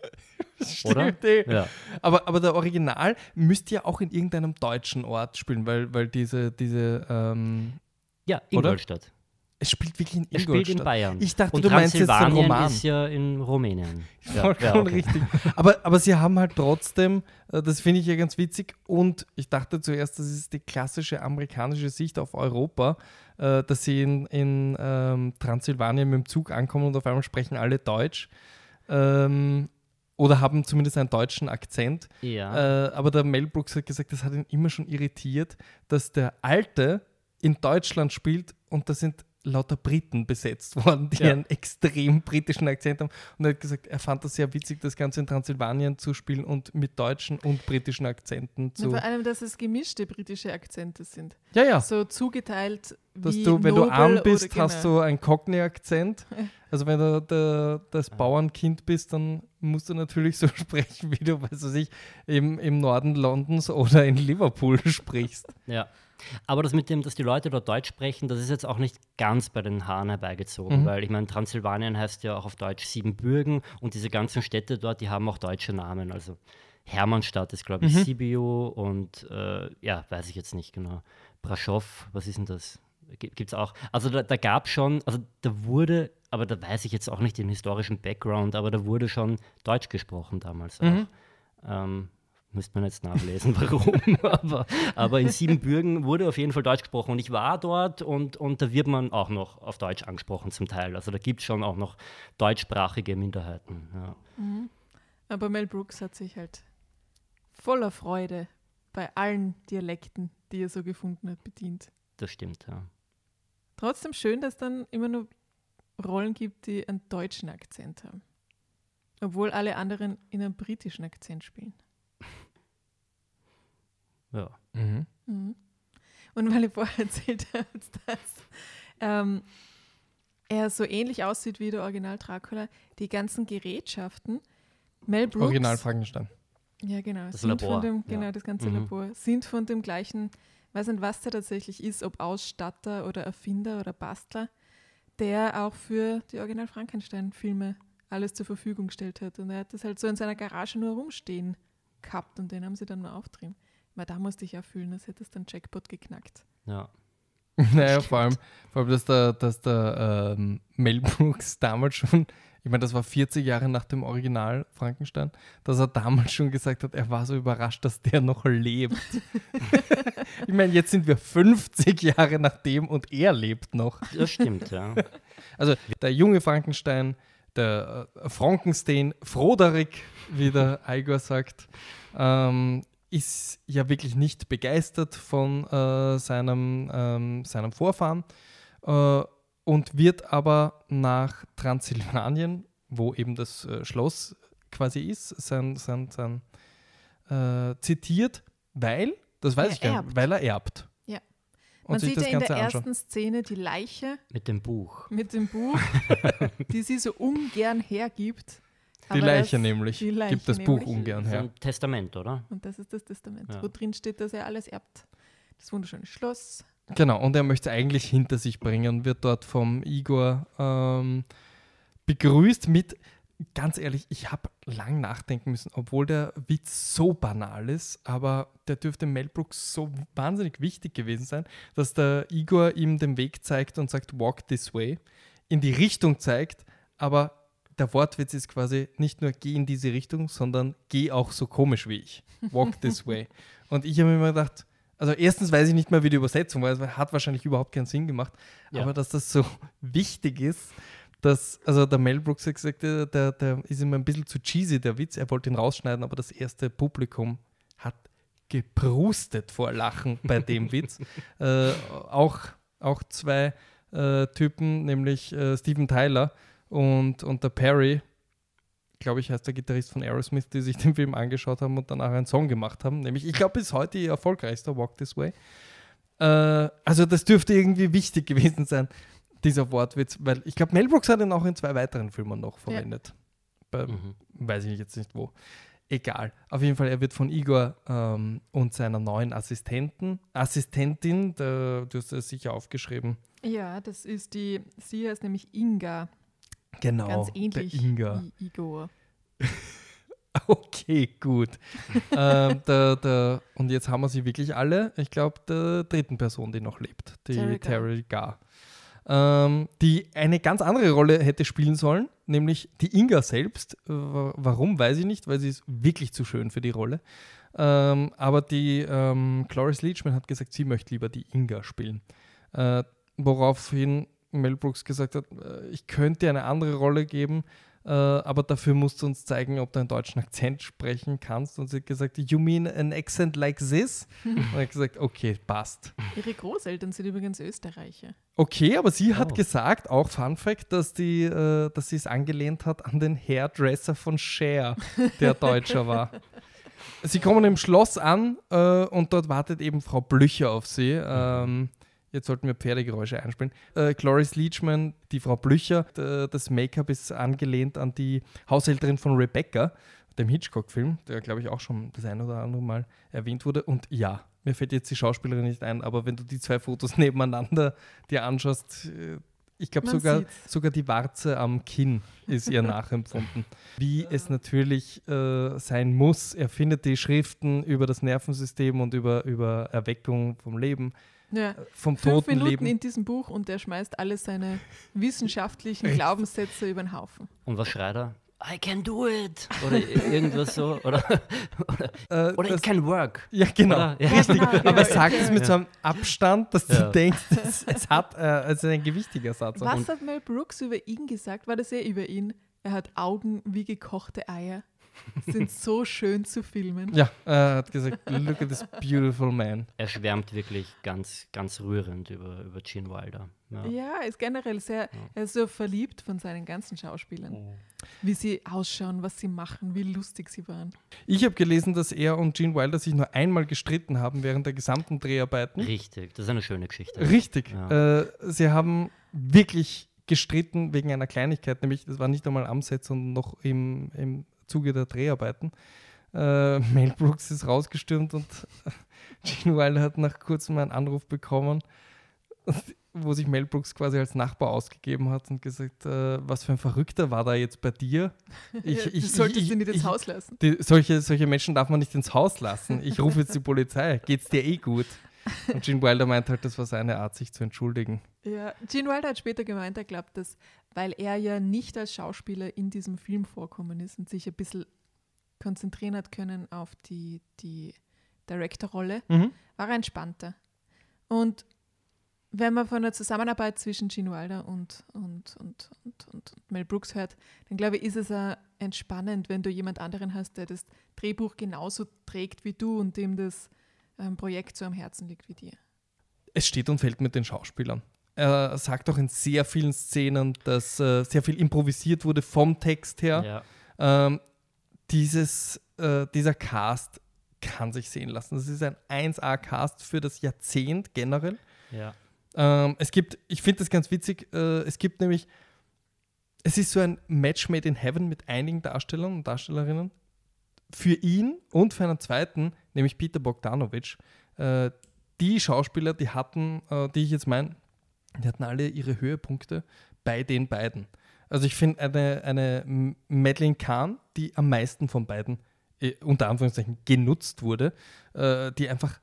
Äh, oder? stimmt, eh. Ja. Aber, aber der Original müsste ja auch in irgendeinem deutschen Ort spielen, weil, weil diese, diese ähm, Ja, Oder? Ingolstadt. es spielt wirklich in Ingolstadt. spielt in Bayern. Ich dachte, Und du meinst jetzt den Roman. ist ja in Rumänien. Ja, Vollkommen ja, okay. richtig. Aber, aber sie haben halt trotzdem, äh, das finde ich ja ganz witzig, und ich dachte zuerst, das ist die klassische amerikanische Sicht auf Europa, äh, dass sie in, in ähm, Transsilvanien mit dem Zug ankommen und auf einmal sprechen alle Deutsch. Ähm, oder haben zumindest einen deutschen Akzent. Ja. Äh, aber der Mel Brooks hat gesagt, das hat ihn immer schon irritiert, dass der Alte in Deutschland spielt und da sind lauter Briten besetzt worden, die Ja. einen extrem britischen Akzent haben. Und er hat gesagt, er fand das sehr witzig, das Ganze in Transsilvanien zu spielen und mit deutschen und britischen Akzenten Ja, zu. vor allem, dass es gemischte britische Akzente sind. Ja, ja. So zugeteilt Dass wie du, wenn du Nobel arm bist, oder, hast genau. du einen Cockney-Akzent. Also wenn du der, das Bauernkind bist, dann musst du natürlich so sprechen, wie du, weiß ich, im, im Norden Londons oder in Liverpool sprichst. ja. Aber das mit dem, dass die Leute dort Deutsch sprechen, das ist jetzt auch nicht ganz bei den Haaren herbeigezogen, Mhm. weil ich meine, Transsilvanien heißt ja auch auf Deutsch Siebenbürgen und diese ganzen Städte dort, die haben auch deutsche Namen. Also Hermannstadt ist, glaube ich, Mhm. Sibiu und äh, ja, weiß ich jetzt nicht genau. Braschow, was ist denn das? Gibt es auch. Also da, da gab schon, also da wurde, aber da weiß ich jetzt auch nicht den historischen Background, aber da wurde schon Deutsch gesprochen damals auch. Mhm. Ähm, müsste man jetzt nachlesen, warum. aber, aber in Siebenbürgen wurde auf jeden Fall Deutsch gesprochen und ich war dort und, und da wird man auch noch auf Deutsch angesprochen zum Teil. Also da gibt es schon auch noch deutschsprachige Minderheiten. Ja. Aber Mel Brooks hat sich halt voller Freude bei allen Dialekten, die er so gefunden hat, bedient. Das stimmt, ja. Trotzdem schön, dass es dann immer nur Rollen gibt, die einen deutschen Akzent haben. Obwohl alle anderen in einem britischen Akzent spielen. Ja. Mhm. Mhm. Und weil ihr vorher erzählt habt, dass ähm, er so ähnlich aussieht wie der Original Dracula, die ganzen Gerätschaften, Mel Brooks, Original Frankenstein. ja genau, Das sind Labor, von dem, ja. genau das ganze Mhm. Labor, sind von dem gleichen, weiß nicht, was der tatsächlich ist, ob Ausstatter oder Erfinder oder Bastler, der auch für die Original Frankenstein-Filme alles zur Verfügung gestellt hat. Und er hat das halt so in seiner Garage nur rumstehen gehabt und den haben sie dann nur auftrieben. Weil da musste ich ja fühlen, als hätte es dann Jackpot geknackt. ja. Naja, vor allem, vor allem dass der, dass der ähm, Mel Brooks damals schon, ich meine, das war 40 Jahre nach dem Original Frankenstein, dass er damals schon gesagt hat, er war so überrascht, dass der noch lebt. ich meine, jetzt sind wir 50 Jahre nach dem und er lebt noch. Das stimmt, ja. Also der junge Frankenstein, der äh, Frankenstein, Froderik, wie der Igor sagt, ähm, ist ja wirklich nicht begeistert von äh, seinem, ähm, seinem Vorfahren äh, und wird aber nach Transsilvanien, wo eben das äh, Schloss quasi ist, sein, sein, sein äh, zitiert, weil, das weiß Er ich gar erbt. nicht, weil er erbt. Ja. Und Man sich sieht das ja in Ganze der anschaut. ersten Szene die Leiche Mit dem Buch. mit dem Buch, die sie so ungern hergibt. Die Leiche das, nämlich, die Leiche gibt das Buch nämlich. ungern So her. ein Testament, oder? Und das ist das Testament, Ja. wo drin steht, dass er alles erbt. Das wunderschöne Schloss. Genau, und er möchte es eigentlich hinter sich bringen, wird dort vom Igor ähm, begrüßt mit, ganz ehrlich, ich habe lang nachdenken müssen, obwohl der Witz so banal ist, aber der dürfte Mel Brooks so wahnsinnig wichtig gewesen sein, dass der Igor ihm den Weg zeigt und sagt, walk this way, in die Richtung zeigt, aber der Wortwitz ist quasi nicht nur geh in diese Richtung, sondern geh auch so komisch wie ich. Walk this way. Und ich habe mir immer gedacht, also erstens weiß ich nicht mehr, wie die Übersetzung war, es hat wahrscheinlich überhaupt keinen Sinn gemacht, Ja. aber dass das so wichtig ist, dass, also der Mel Brooks hat gesagt, der, der, der ist immer ein bisschen zu cheesy, der Witz, er wollte ihn rausschneiden, aber das erste Publikum hat geprustet vor Lachen bei dem Witz. Äh, auch, auch zwei äh, Typen, nämlich äh, Steven Tyler und, und der Perry, glaube ich, heißt der Gitarrist von Aerosmith, die sich den Film angeschaut haben und danach einen Song gemacht haben. Nämlich, ich glaube, bis heute ihr erfolgreichster Walk This Way. Äh, also, das dürfte irgendwie wichtig gewesen sein, dieser Wortwitz, weil ich glaube, Mel Brooks hat ihn auch in zwei weiteren Filmen noch verwendet. Bei, Mhm. Weiß ich jetzt nicht wo. Egal. Auf jeden Fall, er wird von Igor ähm, und seiner neuen Assistenten, Assistentin, der, du hast es sicher aufgeschrieben. Ja, das ist die, sie heißt nämlich Inga, Genau. ganz ähnlich Der Inga. wie Igor. Okay, gut. ähm, der, der, und jetzt haben wir sie wirklich alle. Ich glaube, der dritten Person, die noch lebt, die Terry Gar. Ähm, die eine ganz andere Rolle hätte spielen sollen, nämlich die Inga selbst. Äh, wa- warum, weiß ich nicht, weil sie ist wirklich zu schön für die Rolle. Ähm, aber die ähm, Cloris Leachman hat gesagt, sie möchte lieber die Inga spielen. Äh, woraufhin Mel Brooks gesagt hat, äh, ich könnte dir eine andere Rolle geben, äh, aber dafür musst du uns zeigen, ob du einen deutschen Akzent sprechen kannst. Und sie hat gesagt, you mean an accent like this? Und er hat gesagt, okay, passt. Ihre Großeltern sind übrigens Österreicher. Okay, aber sie hat Oh. gesagt, auch Fun Fact, dass, die, äh, dass sie es angelehnt hat an den Hairdresser von Cher, der Deutscher war. Sie kommen im Schloss an äh, und dort wartet eben Frau Blücher auf sie. Ähm, jetzt sollten wir Pferdegeräusche einspielen. Äh, Cloris Leachman, die Frau Blücher, das Make-up ist angelehnt an die Haushälterin von Rebecca, dem Hitchcock-Film, der glaube ich auch schon das ein oder andere Mal erwähnt wurde. Und ja, mir fällt jetzt die Schauspielerin nicht ein, aber wenn du die zwei Fotos nebeneinander dir anschaust, äh, ich glaube sogar, sieht's. sogar die Warze am Kinn ist ihr nachempfunden. Wie es natürlich äh, sein muss. Er findet die Schriften über das Nervensystem und über, über Erweckung vom Leben, Ja, vom fünf toten Minuten Leben. in diesem Buch und er schmeißt alle seine wissenschaftlichen? Glaubenssätze über den Haufen. Und was schreit er? I can do it! Oder irgendwas so. Oder, Äh, oder das, it can work. ja, genau. Oder? Ja. Richtig. Aber er sagt es mit so einem Abstand, dass du denkst, es, es hat äh, es ist ein gewichtiger Satz. Was hat Mel Brooks über ihn gesagt? War das eh über ihn? Er hat Augen wie gekochte Eier. Sind so schön zu filmen. Ja, er hat gesagt, look at this beautiful man. Er schwärmt wirklich ganz, ganz rührend über, über Gene Wilder. Ja. Ja, er ist generell sehr, er ist so verliebt von seinen ganzen Schauspielern. Wie sie ausschauen, was sie machen, wie lustig sie waren. Ich habe gelesen, dass er und Gene Wilder sich nur einmal gestritten haben während der gesamten Dreharbeiten. Richtig, das ist eine schöne Geschichte. Richtig. Ja. Äh, sie haben wirklich gestritten wegen einer Kleinigkeit, nämlich das war nicht einmal am Set, sondern noch im, im Zuge der Dreharbeiten. Äh, Mel Brooks ist rausgestürmt und Gene Wilder hat nach kurzem einen Anruf bekommen, wo sich Mel Brooks quasi als Nachbar ausgegeben hat und gesagt, äh, was für ein Verrückter war da jetzt bei dir? ja, du solltest ihn nicht ins ich- Haus lassen. die, solche, solche Menschen darf man nicht ins Haus lassen. Ich rufe jetzt die Polizei. Geht's dir eh gut? Und Gene Wilder meint halt, das war seine Art, sich zu entschuldigen. Ja, Gene Wilder hat später gemeint, er glaubt, dass, weil er ja nicht als Schauspieler in diesem Film vorkommen ist und sich ein bisschen konzentrieren hat können auf die, die Director-Rolle, Mhm. war er entspannter. Und wenn man von der Zusammenarbeit zwischen Gene Wilder und, und, und, und, und Mel Brooks hört, dann glaube ich, ist es auch entspannend, wenn du jemand anderen hast, der das Drehbuch genauso trägt wie du und dem das ähm, Projekt so am Herzen liegt wie dir. Es steht und fällt mit den Schauspielern. er sagt auch in sehr vielen Szenen, dass äh, sehr viel improvisiert wurde vom Text her. Ja. Ähm, dieses, äh, dieser Cast kann sich sehen lassen. Das ist ein 1A-Cast für das Jahrzehnt generell. ja. Ähm, es gibt, ich finde das ganz witzig, äh, es gibt nämlich, es ist so ein Match made in heaven mit einigen Darstellern und Darstellerinnen. Für ihn und für einen zweiten, nämlich Peter Bogdanovich. Äh, die Schauspieler, die hatten, äh, die ich jetzt meine, die hatten alle ihre Höhepunkte bei den beiden. Also ich finde eine, eine M- Madeleine Kahn, die am meisten von beiden, äh, unter Anführungszeichen, genutzt wurde, äh, die einfach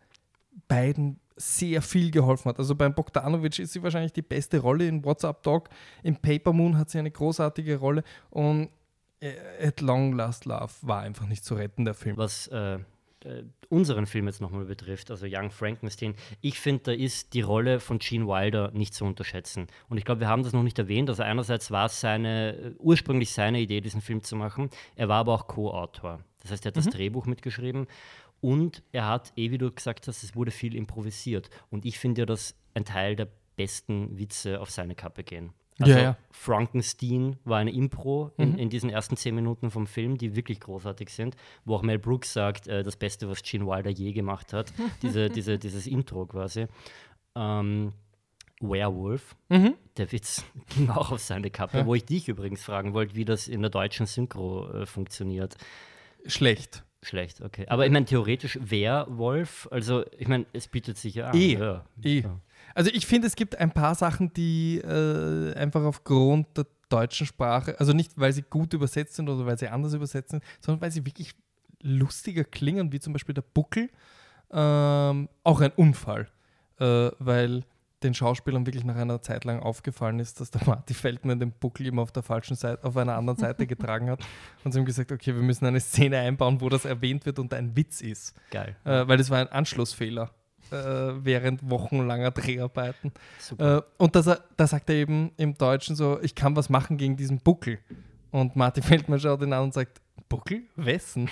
beiden sehr viel geholfen hat. Also beim Bogdanovic ist sie wahrscheinlich die beste Rolle in WhatsApp Dog. In Paper Moon hat sie eine großartige Rolle und äh, At Long Last Love war einfach nicht zu retten, der Film. Was äh, äh, unseren Film jetzt nochmal betrifft, also Young Frankenstein, ich finde, da ist die Rolle von Gene Wilder nicht zu unterschätzen. Und ich glaube, wir haben das noch nicht erwähnt. Also einerseits war es seine, äh, ursprünglich seine Idee, diesen Film zu machen. Er war aber auch Co-Autor. Das heißt, er hat das Drehbuch mitgeschrieben und er hat, eh wie du gesagt hast, es wurde viel improvisiert. Und ich finde ja, dass ein Teil der besten Witze auf seine Kappe gehen. Also Ja, ja. Frankenstein war eine Impro in, in diesen ersten zehn Minuten vom Film, die wirklich großartig sind, wo auch Mel Brooks sagt, äh, das Beste, was Gene Wilder je gemacht hat, diese, diese, dieses Intro quasi. Ähm, Werewolf, der Witz ging auch auf seine Kappe, Ja. wo ich dich übrigens fragen wollte, wie das in der deutschen Synchro äh, funktioniert. Schlecht. Schlecht, okay. Aber ich meine, theoretisch Werwolf, also ich meine, es bietet sich ja an. Eh, Ja. eh. Ja. Also ich finde, es gibt ein paar Sachen, die äh, einfach aufgrund der deutschen Sprache, also nicht, weil sie gut übersetzt sind oder weil sie anders übersetzt sind, sondern weil sie wirklich lustiger klingen, wie zum Beispiel der Buckel. Ähm, auch ein Unfall, äh, weil den Schauspielern wirklich nach einer Zeit lang aufgefallen ist, dass der Marty Feldman den Buckel immer auf der falschen Seite, auf einer anderen Seite getragen hat. Und sie haben gesagt, okay, wir müssen eine Szene einbauen, wo das erwähnt wird und ein Witz ist Geil. äh, weil das war ein Anschlussfehler äh, während wochenlanger Dreharbeiten. Äh, und da, sa- da sagt er eben im Deutschen so, ich kann was machen gegen diesen Buckel. Und Martin Feldmann schaut ihn an und sagt, Buckel? Wessen?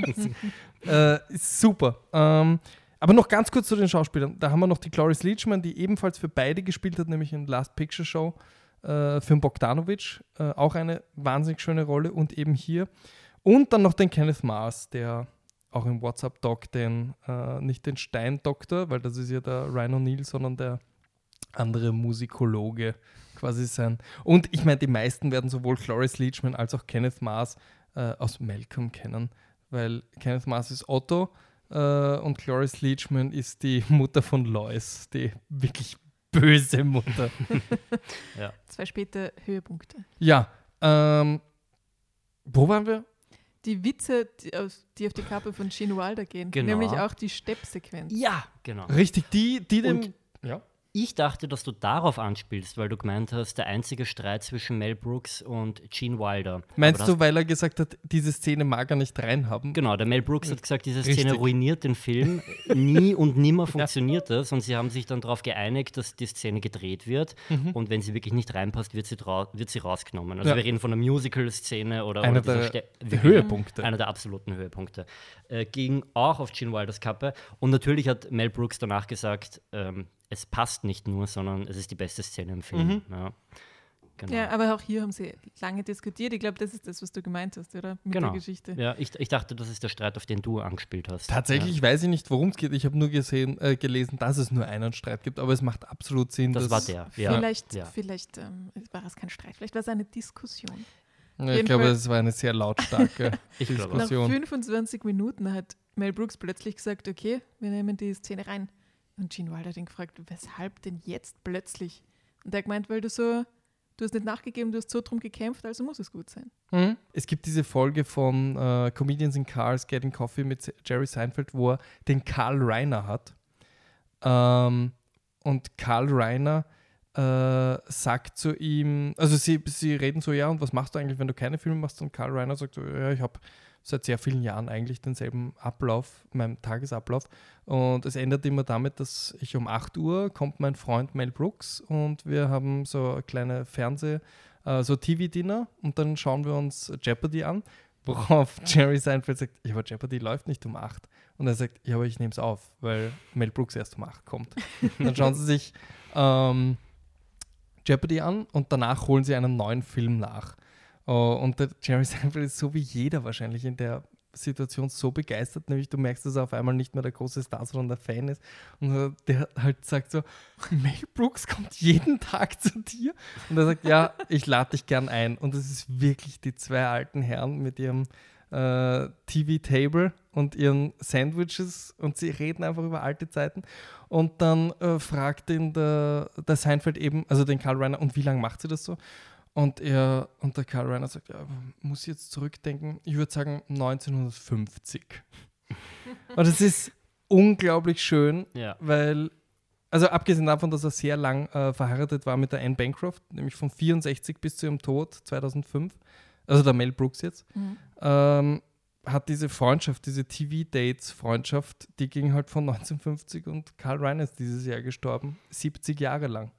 äh, super. Ähm, aber noch ganz kurz zu den Schauspielern. Da haben wir noch die Cloris Leachman, die ebenfalls für beide gespielt hat, nämlich in Last Picture Show äh, für den Bogdanovich. Äh, auch eine wahnsinnig schöne Rolle und eben hier. Und dann noch den Kenneth Mars, der auch im WhatsApp Doc den, äh, nicht den Steindoktor, weil das ist ja der Ryan O'Neill, sondern der andere Musikologe quasi sein. Und ich meine, die meisten werden sowohl Cloris Leachman als auch Kenneth Mars äh, aus Malcolm kennen, weil Kenneth Mars ist Otto äh, und Cloris Leachman ist die Mutter von Lois, die wirklich böse Mutter. Zwei später Höhepunkte. ja, ähm, wo waren wir? Die Witze, die auf die, auf die Kappe von Gene Wilder gehen. Genau. Nämlich auch die Steppsequenz. Ja, genau. Richtig, die, die dem. Und- ja. Ich dachte, dass du darauf anspielst, weil du gemeint hast, der einzige Streit zwischen Mel Brooks und Gene Wilder. Meinst du, weil er gesagt hat, diese Szene mag er nicht reinhaben? Genau, der Mel Brooks hat gesagt, diese Szene Richtig. ruiniert den Film. Nie und nimmer funktioniert das. Und sie haben sich dann darauf geeinigt, dass die Szene gedreht wird. Und wenn sie wirklich nicht reinpasst, wird sie, wird sie rausgenommen. Also Ja. wir reden von einer Musical-Szene oder, Einer der, der Höhepunkte. Einer der absoluten Höhepunkte. Äh, ging auch auf Gene Wilders Kappe. Und natürlich hat Mel Brooks danach gesagt, ähm, es passt nicht nur, sondern es ist die beste Szene im Film. Mhm. Ja. Genau. Ja, aber auch hier haben sie lange diskutiert. Ich glaube, das ist das, was du gemeint hast, oder? Mit Genau. der Geschichte. Ja, ich, ich dachte, das ist der Streit, auf den du angespielt hast. Tatsächlich weiß ich nicht, worum es geht. Ich habe nur gesehen, äh, gelesen, dass es nur einen Streit gibt, aber es macht absolut Sinn. Das dass, war der. Ja. Vielleicht, ja. vielleicht ähm, war es kein Streit, vielleicht war es eine Diskussion. Ja, ich glaube, es war eine sehr lautstarke auch. Nach Diskussion. 25 Minuten hat Mel Brooks plötzlich gesagt, okay, wir nehmen die Szene rein. Und Gene Wilder hat ihn gefragt, weshalb denn jetzt plötzlich? Und er hat gemeint, weil du so, du hast nicht nachgegeben, du hast so drum gekämpft, also muss es gut sein. Mhm. Es gibt diese Folge von äh, Comedians in Cars Getting Coffee mit Jerry Seinfeld, wo er den Karl Reiner hat. Ähm, und Karl Reiner äh, sagt zu ihm, also sie, sie reden so, ja, und was machst du eigentlich, wenn du keine Filme machst? Und Karl Reiner sagt so, ja, ich habe seit sehr vielen Jahren eigentlich denselben Ablauf, meinem Tagesablauf. Und es endet immer damit, dass ich um 8 Uhr kommt mein Freund Mel Brooks und wir haben so eine kleine Fernseh- äh, so TV-Dinner und dann schauen wir uns Jeopardy an, worauf Jerry Seinfeld sagt, ja, aber Jeopardy läuft nicht um 8. Und er sagt, ja, aber ich nehme es auf, weil Mel Brooks erst um 8 kommt. dann schauen sie sich ähm, Jeopardy an und danach holen sie einen neuen Film nach. Oh, und der Jerry Seinfeld ist so wie jeder wahrscheinlich in der Situation so begeistert, nämlich du merkst, dass er auf einmal nicht mehr der große Star, sondern der Fan ist. Und der halt sagt so, Mel Brooks kommt jeden Tag zu dir. Und er sagt, ja, ich lade dich gern ein. Und es ist wirklich die zwei alten Herren mit ihrem äh, TV-Table und ihren Sandwiches und sie reden einfach über alte Zeiten. Und dann äh, fragt ihn der, der Seinfeld eben, also den Karl Reiner, und wie lange macht sie das so? Und er und der Karl Reiner sagt, ja, muss ich jetzt zurückdenken, ich würde sagen 1950. und es ist unglaublich schön, Ja. weil, also abgesehen davon, dass er sehr lang äh, verheiratet war mit der Anne Bancroft, nämlich von 64 bis zu ihrem Tod 2005, also der Mel Brooks jetzt, Mhm. ähm, hat diese Freundschaft, diese TV-Dates-Freundschaft, die ging halt von 1950 und Karl Reiner ist dieses Jahr gestorben, 70 Jahre lang.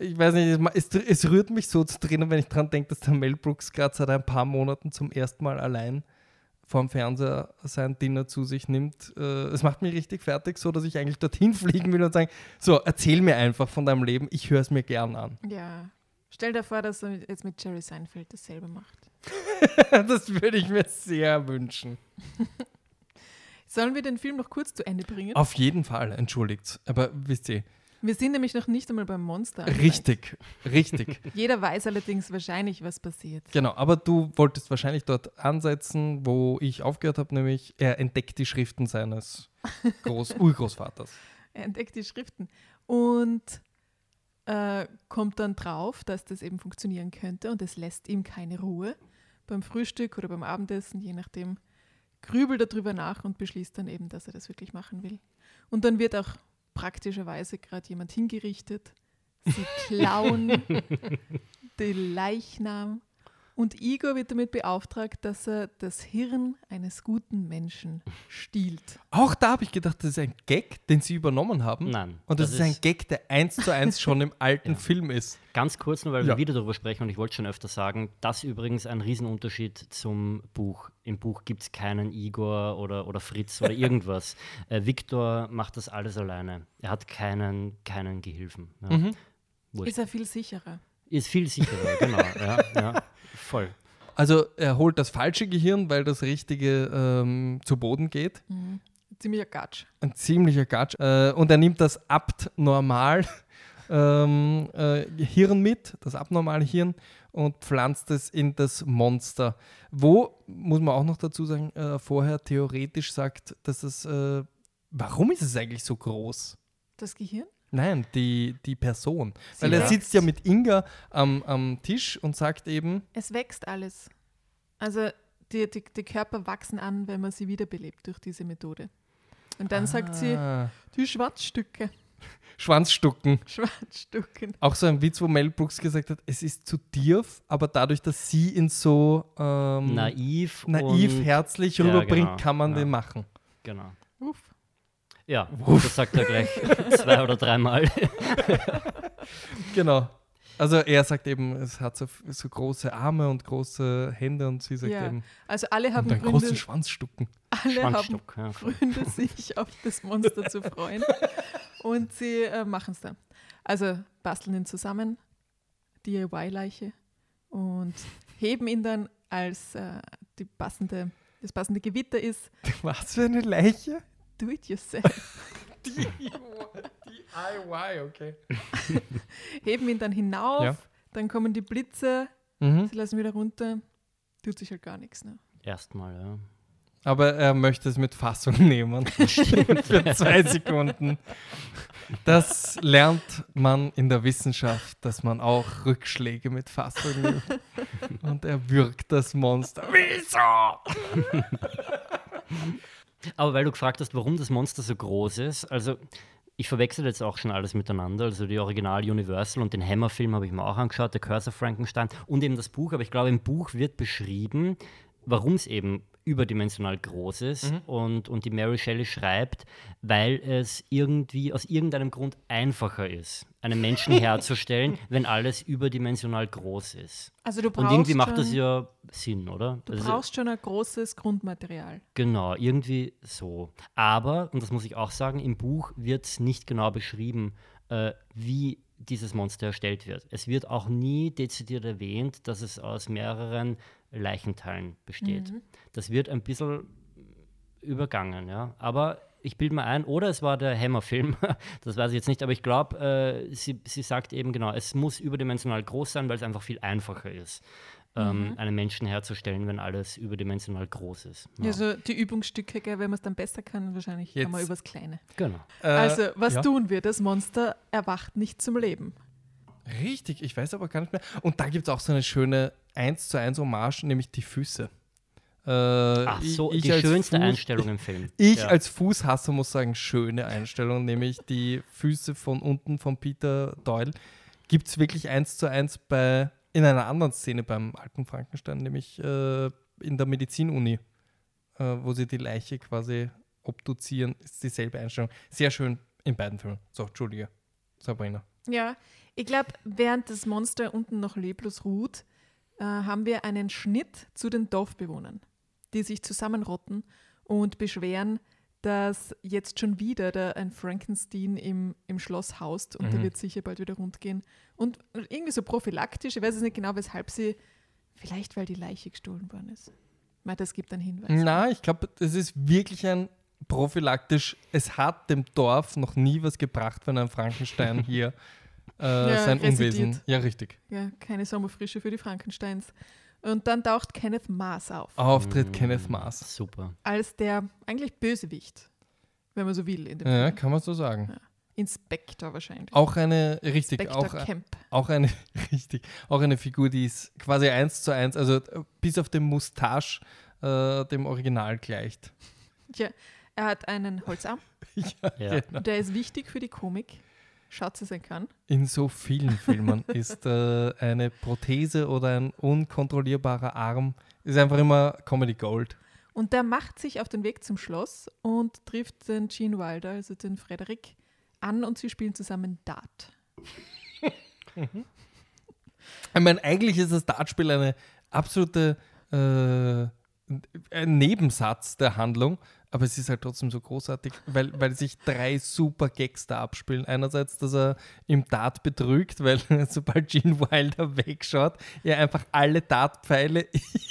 Ich weiß nicht, es es, rührt mich so zu Tränen, wenn ich dran denke, dass der Mel Brooks gerade seit ein paar Monaten zum ersten Mal allein vorm Fernseher sein Dinner zu sich nimmt. Äh, Es macht mich richtig fertig, so dass ich eigentlich dorthin fliegen will und sagen, so, erzähl mir einfach von deinem Leben, ich höre es mir gern an. Ja. Stell dir vor, dass er mit- jetzt mit Jerry Seinfeld dasselbe macht. das würde ich mir sehr wünschen. Sollen wir den Film noch kurz zu Ende bringen? Auf jeden Fall, entschuldigt. Aber wisst ihr, Wir sind nämlich noch nicht einmal beim Monster. angelangt. richtig, richtig. Jeder weiß allerdings wahrscheinlich, was passiert. Genau, aber du wolltest wahrscheinlich dort ansetzen, wo ich aufgehört habe, nämlich er entdeckt die Schriften seines Groß Urgroßvaters. Er entdeckt die Schriften und äh, kommt dann drauf, dass das eben funktionieren könnte und es lässt ihm keine Ruhe. Beim Frühstück oder beim Abendessen, je nachdem, grübelt er darüber nach und beschließt dann eben, dass er das wirklich machen will. Und dann wird auch praktischerweise gerade jemand hingerichtet. Sie klauen den Leichnam und Igor wird damit beauftragt, dass er das Hirn eines guten Menschen stiehlt. Auch da habe ich gedacht, das ist ein Gag, den sie übernommen haben. Nein. Und das, ist ein Gag, der eins zu eins schon im alten Ja. Film ist. Ganz kurz nur, weil Ja. wir wieder darüber sprechen und ich wollte schon öfter sagen, das übrigens ein Riesenunterschied zum Buch. Im Buch gibt es keinen Igor oder, oder Fritz oder irgendwas. äh, Viktor macht das alles alleine. Er hat keinen, keinen Gehilfen. Ja. Mhm. Ist er viel sicherer. Ist viel sicherer, genau. Ja, ja, voll. Also er holt das falsche Gehirn, weil das richtige ähm, zu Boden geht. Mhm. Ziemlicher Gatsch. Ein ziemlicher Gatsch. Äh, und er nimmt das abnormal ähm, äh, Hirn mit, das abnormale Hirn, und pflanzt es in das Monster. Wo, muss man auch noch dazu sagen, äh, vorher theoretisch sagt, dass es, äh, warum ist es eigentlich so groß? Das Gehirn? Nein, die, die Person. Sie Weil er wächst. sitzt ja mit Inga am, am Tisch und sagt eben, Es wächst alles. Also die, die, die Körper wachsen an, wenn man sie wiederbelebt durch diese Methode. Und dann sagt sie, ah, die Schwarzstücke. Schwanzstucken. Schwarzstücken. Auch so ein Witz, wo Mel Brooks gesagt hat, es ist zu tief, aber dadurch, dass sie ihn so ähm, Naiv. naiv, und, herzlich Ja, rüberbringt, genau, kann man ja. den machen. Genau. Uff. Ja, das sagt er gleich zwei oder dreimal. Genau. Also er sagt eben, es hat so, so große Arme und große Hände und sie sagt Ja, eben, Also alle haben und einen Gründe, großen Schwanzstucken. alle haben. Ja. Gründe, sich auf das Monster zu freuen. Und sie äh, machen es dann. Also basteln ihn zusammen, DIY-Leiche, und heben ihn dann, als äh, die passende, das passende Gewitter ist, Was für eine Leiche? Do it yourself. DIY, okay. Heben ihn dann hinauf, Ja. dann kommen die Blitze, Mhm. sie lassen wieder runter, tut sich halt gar nichts. Ne? Erstmal, ja. Aber er möchte es mit Fassung nehmen. Für zwei Sekunden. Das lernt man in der Wissenschaft, dass man auch Rückschläge mit Fassung nimmt. Und er würgt das Monster. Wieso? Aber weil du gefragt hast, warum das Monster so groß ist, also ich verwechsel jetzt auch schon alles miteinander. Also die Original Universal und den Hammer-Film habe ich mir auch angeschaut, der Curse of Frankenstein und eben das Buch. Aber ich glaube, im Buch wird beschrieben, warum es eben überdimensional groß ist. Und, und die Mary Shelley schreibt, weil es irgendwie aus irgendeinem Grund einfacher ist, einen Menschen herzustellen, wenn alles überdimensional groß ist. Also du Und brauchst irgendwie macht das ja Sinn, oder? Du Also- brauchst schon ein großes Grundmaterial. Genau, irgendwie so. Aber, und das muss ich auch sagen, im Buch wird es nicht genau beschrieben, äh, wie dieses Monster erstellt wird. Es wird auch nie dezidiert erwähnt, dass es aus mehreren Leichenteilen besteht. Mhm. Das wird ein bisschen übergangen, ja. Aber ich bilde mir ein, oder es war der Hammer-Film, das weiß ich jetzt nicht, aber ich glaube, äh, sie, sie sagt eben genau, es muss überdimensional groß sein, weil es einfach viel einfacher ist, ähm, einen Menschen herzustellen, wenn alles überdimensional groß ist. Ja. Also die Übungsstücke, gell, wenn man es dann besser kann, wahrscheinlich kann man Jetzt- übers Kleine. genau. Äh, Also, was ja. tun wir? Das Monster erwacht nicht zum Leben. Richtig, ich weiß aber gar nicht mehr. Und da gibt es auch so eine schöne 1 zu 1 Hommage, nämlich die Füße. Äh, Ach ich- so, ich die als schönste Fuß- Einstellung im Film. Ich ja. als Fußhasser muss sagen, schöne Einstellung, nämlich die Füße von unten von Peter Doyle. Gibt es wirklich eins zu eins bei, in einer anderen Szene beim alten Frankenstein, nämlich äh, in der Medizinuni, äh, wo sie die Leiche quasi obduzieren, ist dieselbe Einstellung. Sehr schön in beiden Filmen. So, Entschuldige, Sabrina. Ja, ich glaube, während das Monster unten noch leblos ruht, äh, haben wir einen Schnitt zu den Dorfbewohnern, die sich zusammenrotten und beschweren, dass jetzt schon wieder da ein Frankenstein im, im Schloss haust und der Mhm. wird sicher bald wieder rund gehen. Und irgendwie so prophylaktisch, ich weiß es nicht genau, weshalb sie, vielleicht weil die Leiche gestohlen worden ist. Meine, das gibt einen Hinweis. Na, ich glaube, das ist wirklich ein prophylaktisch. Es hat dem Dorf noch nie was gebracht, wenn ein Frankenstein hier äh, Ja, sein residiert. Unwesen. Ja, richtig. Ja, keine Sommerfrische für die Frankensteins. Und dann taucht Kenneth Maas auf. Auftritt Mm, Kenneth Maas. Super. als der eigentlich Bösewicht, wenn man so will, in dem Ja, Film. kann man so sagen. Inspektor wahrscheinlich. Auch eine, richtig, Inspektor auch, Kemp. auch eine, richtig, auch eine Figur, die ist quasi eins zu eins, also bis auf den Mustache äh, dem Original gleicht. Tja, er hat einen Holzarm. ja, Ja. genau. Der ist wichtig für die Komik. Schaut sie sein kann. In so vielen Filmen ist äh, eine Prothese oder ein unkontrollierbarer Arm ist einfach immer Comedy Gold. Und der macht sich auf den Weg zum Schloss und trifft den Gene Wilder, also den Frederik, an und sie spielen zusammen Dart. Ich meine, eigentlich ist das Dartspiel eine absolute äh, ein Nebensatz der Handlung, aber es ist halt trotzdem so großartig, weil, weil sich drei super Gags da abspielen. Einerseits, dass er im Dart betrügt, weil sobald Gene Wilder wegschaut, er einfach alle Dartpfeile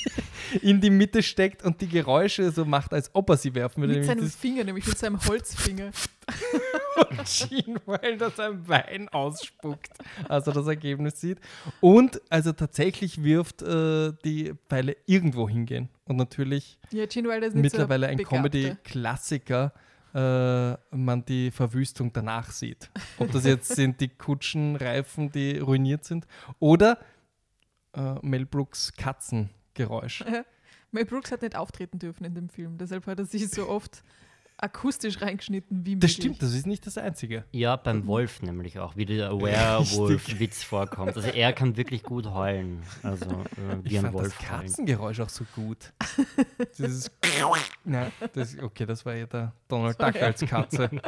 in die Mitte steckt und die Geräusche so macht, als ob er sie werfen würde. Mit seinem Finger, nämlich mit seinem Holzfinger. das Gene Wilder sein Wein ausspuckt, als er das Ergebnis sieht. Und also tatsächlich wirft äh, die Pfeile irgendwo hingehen. Und natürlich Ja, mittlerweile so ein. Comedy-Klassiker, äh, man die Verwüstung danach sieht. Ob das jetzt sind die Kutschenreifen, die ruiniert sind, oder äh, Mel Brooks Katzengeräusch. Mel Brooks hat nicht auftreten dürfen in dem Film, deshalb hat er sich so oft akustisch reingeschnitten wie Das möglich. stimmt, das ist nicht das Einzige. Ja, beim Wolf nämlich auch, wie der Werewolf-Witz vorkommt. Also er kann wirklich gut heulen. Also äh, wie Ich ein fand Wolf das. Katzengeräusch auch so gut. Dieses Nein, das, okay, das war ja der Donald Das Duck als Katze.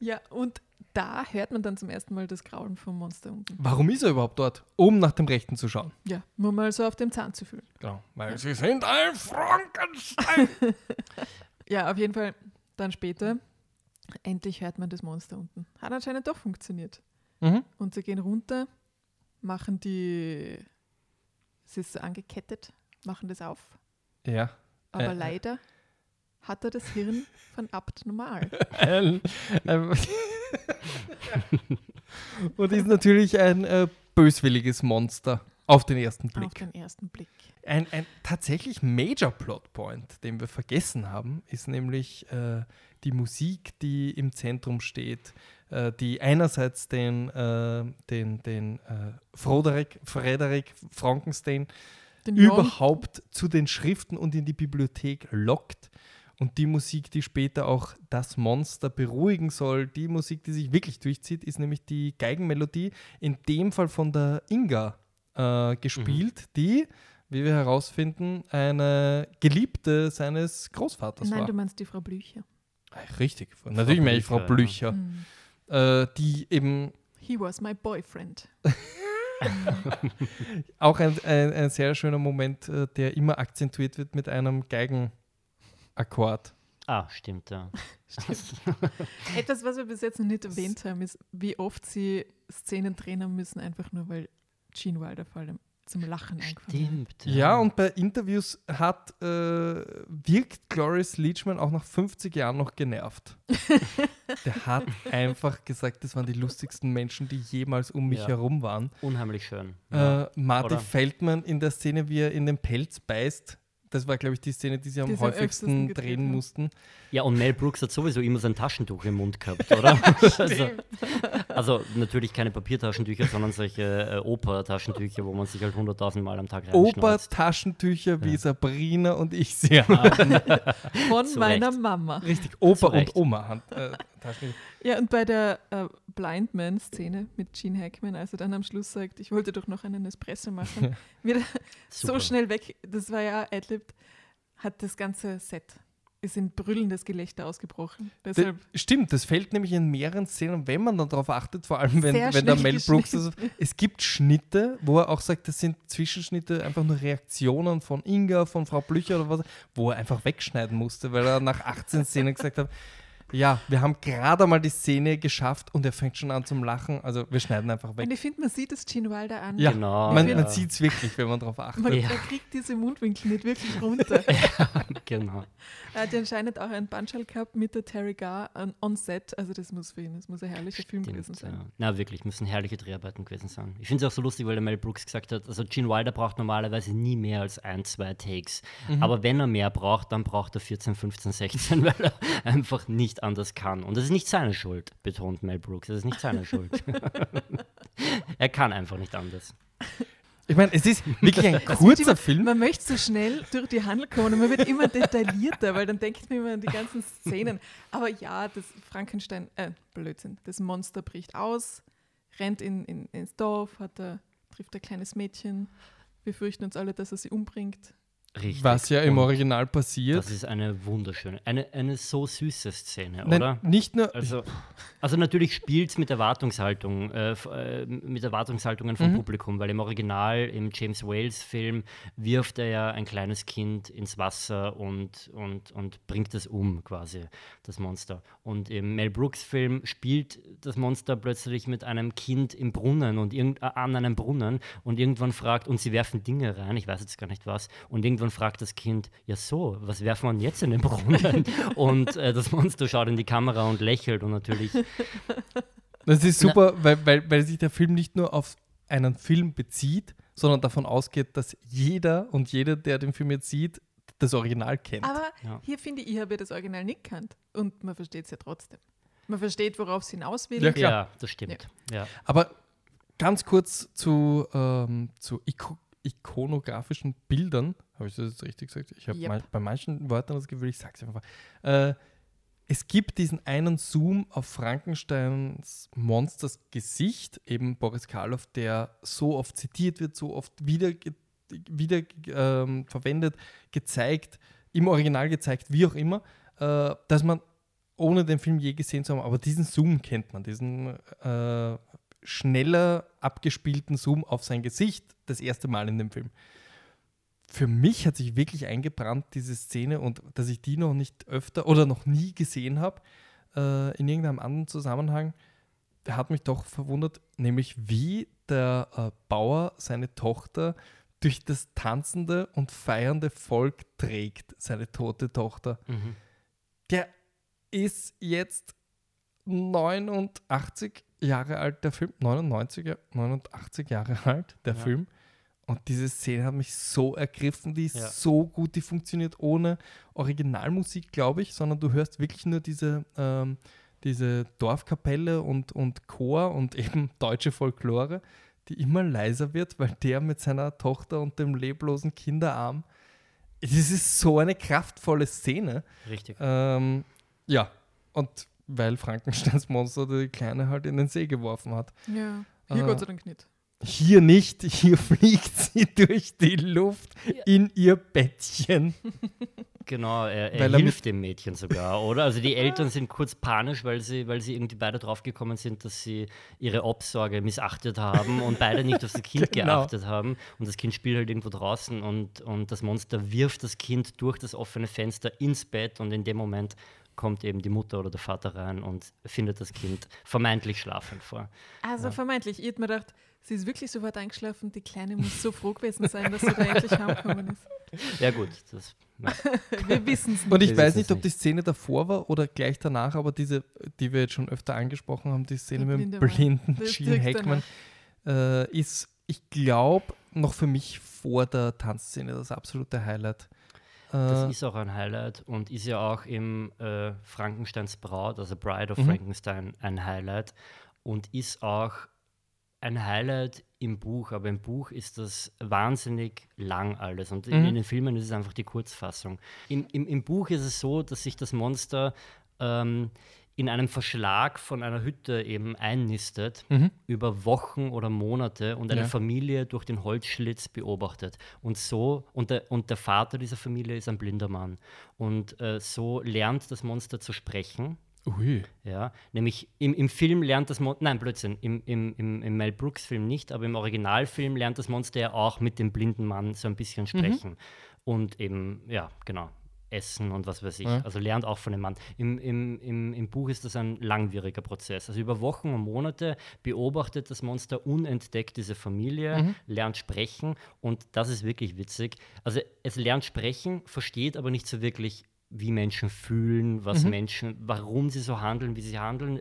Ja, und da hört man dann zum ersten Mal das Graulen vom Monster unten. Warum ist er überhaupt dort? Um nach dem Rechten zu schauen. Ja, nur mal so auf dem Zahn zu fühlen. Genau, weil sie sind ein Frankenstein. Ja, auf jeden Fall dann später. Endlich hört man das Monster unten. Hat anscheinend doch funktioniert. mhm. Und sie gehen runter, machen die. Es ist so angekettet, machen das auf. Ja. Aber Äh, leider hat er das Hirn von Abt normal. Ein Und ist natürlich ein äh, böswilliges Monster auf den ersten auf Blick. den ersten Blick. Ein, ein tatsächlich Major Plot Point, den wir vergessen haben, ist nämlich äh, die Musik, die im Zentrum steht, äh, die einerseits den, äh, den, den äh, Froderick, Frederik Frankenstein Den überhaupt zu den Schriften und in die Bibliothek lockt. Und die Musik, die später auch das Monster beruhigen soll, die Musik, die sich wirklich durchzieht, ist nämlich die Geigenmelodie, in dem Fall von der Inga äh, gespielt, die, wie wir herausfinden, eine Geliebte seines Großvaters Nein, war. du meinst die Frau Blücher. Ach, Richtig, natürlich meine ich Frau Blücher, Blücher, äh, die eben He was my boyfriend. auch ein, ein, ein sehr schöner Moment, äh, der immer akzentuiert wird mit einem Geigenakkord. Ah, stimmt, ja. Etwas, was wir bis jetzt noch nicht erwähnt haben, ist, wie oft sie Szenen drehen müssen, einfach nur weil Gene Wilder vor allem zum Lachen eingefallen ist. Stimmt. Ja, und bei Interviews hat, äh, wirkt Cloris Leachman auch nach 50 Jahren noch genervt. Der hat einfach gesagt, das waren die lustigsten Menschen, die jemals um mich Ja. herum waren. Unheimlich schön. Äh, Marty Oder? Feldman in der Szene, wie er in den Pelz beißt. Das war, glaube ich, die Szene, die sie am Die häufigsten drehen haben. mussten. Ja, und Mel Brooks hat sowieso immer sein Taschentuch im Mund gehabt, oder? also, also natürlich keine Papiertaschentücher, sondern solche äh, Oper-Taschentücher, wo man sich halt hunderttausend Mal am Tag reinschneuzt. Oper-Taschentücher, wie Ja. Sabrina und ich sie haben. Von Zu meiner Recht. Mama. Richtig, Opa und Recht. Oma. Äh. Ja, und bei der äh, Blind Man-Szene mit Gene Hackman, als er dann am Schluss sagt, ich wollte doch noch einen Espresso machen, wieder so schnell weg, das war ja adlibbed, hat das ganze Set, ist in brüllendes Gelächter ausgebrochen. Deshalb Stimmt, das fällt nämlich in mehreren Szenen, wenn man dann darauf achtet, vor allem wenn, wenn der Mel Brooks. Also, es gibt Schnitte, wo er auch sagt, das sind Zwischenschnitte, einfach nur Reaktionen von Inga, von Frau Blücher oder was, wo er einfach wegschneiden musste, weil er nach 18 Szenen gesagt hat, ja, wir haben gerade mal die Szene geschafft und er fängt schon an zum Lachen. Also wir schneiden einfach weg. Und ich finde, man sieht es Gene Wilder an. Ja, Genau, man, ja. man sieht es wirklich, wenn man darauf achtet. Man, Ja. man kriegt diese Mundwinkel nicht wirklich runter. Genau. er hat ja anscheinend auch einen Bandschall gehabt mit der Terry Garr on, on set. Also das muss für ihn, das muss ein herrlicher Film gewesen sein. ja. Na, wirklich, müssen herrliche Dreharbeiten gewesen sein. Ich finde es auch so lustig, weil der Mel Brooks gesagt hat, also Gene Wilder braucht normalerweise nie mehr als ein, zwei Takes. Mhm. Aber wenn er mehr braucht, dann braucht er 14, 15, 16, weil er einfach nicht anders kann. Und das ist nicht seine Schuld, betont Mel Brooks. Das ist nicht seine Schuld. er kann einfach nicht anders. Ich meine, es ist wirklich ein kurzer immer, Film. Man möchte so schnell durch die Handel kommen und man wird immer detaillierter, weil dann denkt man immer an die ganzen Szenen. Aber ja, das Frankenstein, äh, Blödsinn, das Monster bricht aus, rennt in, in, ins Dorf, hat er, trifft ein kleines Mädchen. Wir fürchten uns alle, dass er sie umbringt. Richtig. Was ja im Original passiert. Das ist eine wunderschöne, eine, eine so süße Szene, Nein, oder? nicht nur. Also, also natürlich spielt es mit Erwartungshaltung, äh, äh, mit Erwartungshaltungen vom Mhm. Publikum, weil im Original, im James Wales-Film, wirft er ja ein kleines Kind ins Wasser und, und, und bringt es um, quasi, das Monster. Und im Mel Brooks-Film spielt das Monster plötzlich mit einem Kind im Brunnen und irgend, äh, an einem Brunnen und irgendwann fragt, und sie werfen Dinge rein, ich weiß jetzt gar nicht was, und irgendwann fragt das Kind, ja so, was werfen wir jetzt in den Brunnen? und äh, das Monster schaut in die Kamera und lächelt und natürlich Das ist super, weil, weil, weil sich der Film nicht nur auf einen Film bezieht, sondern davon ausgeht, dass jeder und jeder, der den Film jetzt sieht, das Original kennt. Aber Ja. hier finde ich, ich habe ja das Original nicht gekannt. Und man versteht es ja trotzdem. Man versteht, worauf es hinaus will. Ja, klar. Ja, das stimmt. Ja. Aber ganz kurz zu, ähm, zu Iko ikonografischen Bildern. Habe ich das jetzt richtig gesagt? Ich habe Yep. mal, bei manchen Wörtern das Gefühl, ich sage es einfach. Äh, es gibt diesen einen Zoom auf Frankensteins Monsters Gesicht, eben Boris Karloff, der so oft zitiert wird, so oft wieder, wieder ähm, verwendet, gezeigt, im Original gezeigt, wie auch immer, äh, dass man ohne den Film je gesehen zu haben, aber diesen Zoom kennt man, diesen äh, schneller abgespielten Zoom auf sein Gesicht, das erste Mal in dem Film. Für mich hat sich wirklich eingebrannt, diese Szene, und dass ich die noch nicht öfter oder noch nie gesehen habe, äh, in irgendeinem anderen Zusammenhang, hat mich doch verwundert, nämlich wie der äh, Bauer seine Tochter durch das tanzende und feiernde Volk trägt, seine tote Tochter. Mhm. Der ist jetzt 89 Jahre alt, der Film. 99, ja, 89 Jahre alt, der Ja. Film. Und diese Szene hat mich so ergriffen, die ist Ja. so gut, die funktioniert ohne Originalmusik, glaube ich, sondern du hörst wirklich nur diese, ähm, diese Dorfkapelle und, und Chor und eben deutsche Folklore, die immer leiser wird, weil der mit seiner Tochter und dem leblosen Kinderarm, es ist so eine kraftvolle Szene. Richtig. Ähm, ja, und weil Frankensteins Monster die Kleine halt in den See geworfen hat. Ja, hier Äh, Gott sei Dank nicht. Hier nicht, hier fliegt sie durch die Luft Ja. in ihr Bettchen. Genau, er, er Weil er hilft dem Mädchen sogar, oder? Also die Eltern sind kurz panisch, weil sie, weil sie irgendwie beide draufgekommen sind, dass sie ihre Obsorge missachtet haben und beide nicht auf das Kind Genau. geachtet haben. Und das Kind spielt halt irgendwo draußen und, und das Monster wirft das Kind durch das offene Fenster ins Bett und in dem Moment kommt eben die Mutter oder der Vater rein und findet das Kind vermeintlich schlafend vor. Also vermeintlich, ich hätte mir gedacht, sie ist wirklich so weit eingeschlafen, die Kleine muss so froh gewesen sein, dass sie da endlich heimgekommen ist. Ja gut, das, ja. Wir wissen es nicht. Und ich Wir weiß nicht, ob die Szene davor war oder gleich danach, aber diese, die wir jetzt schon öfter angesprochen haben, die Szene mit dem blinden Gene Hackman, äh, ist, ich glaube, noch für mich vor der Tanzszene das absolute Highlight. Das Äh, ist auch ein Highlight und ist ja auch im äh, Frankensteins Braut, also Bride of Mhm. Frankenstein, ein Highlight und ist auch ein Highlight im Buch, aber im Buch ist das wahnsinnig lang alles und in, Mhm. in den Filmen ist es einfach die Kurzfassung. Im, im, Im Buch ist es so, dass sich das Monster ähm, in einem Verschlag von einer Hütte eben einnistet Mhm. über Wochen oder Monate und eine Ja. Familie durch den Holzschlitz beobachtet. Und so, und der, und der Vater dieser Familie ist ein blinder Mann. Und äh, so lernt das Monster zu sprechen. ui. Ja, nämlich im, im Film lernt das Monster, nein, Blödsinn, im, im, im, im Mel Brooks-Film nicht, aber im Originalfilm lernt das Monster ja auch mit dem blinden Mann so ein bisschen sprechen. Und eben, ja, genau, essen und was weiß ich. Ja. Also lernt auch von dem Mann. Im, im, im, Im Buch ist das ein langwieriger Prozess. Also über Wochen und Monate beobachtet das Monster unentdeckt diese Familie, lernt sprechen und das ist wirklich witzig. Also es lernt sprechen, versteht aber nicht so wirklich, wie Menschen fühlen, was Menschen, warum sie so handeln, wie sie handeln.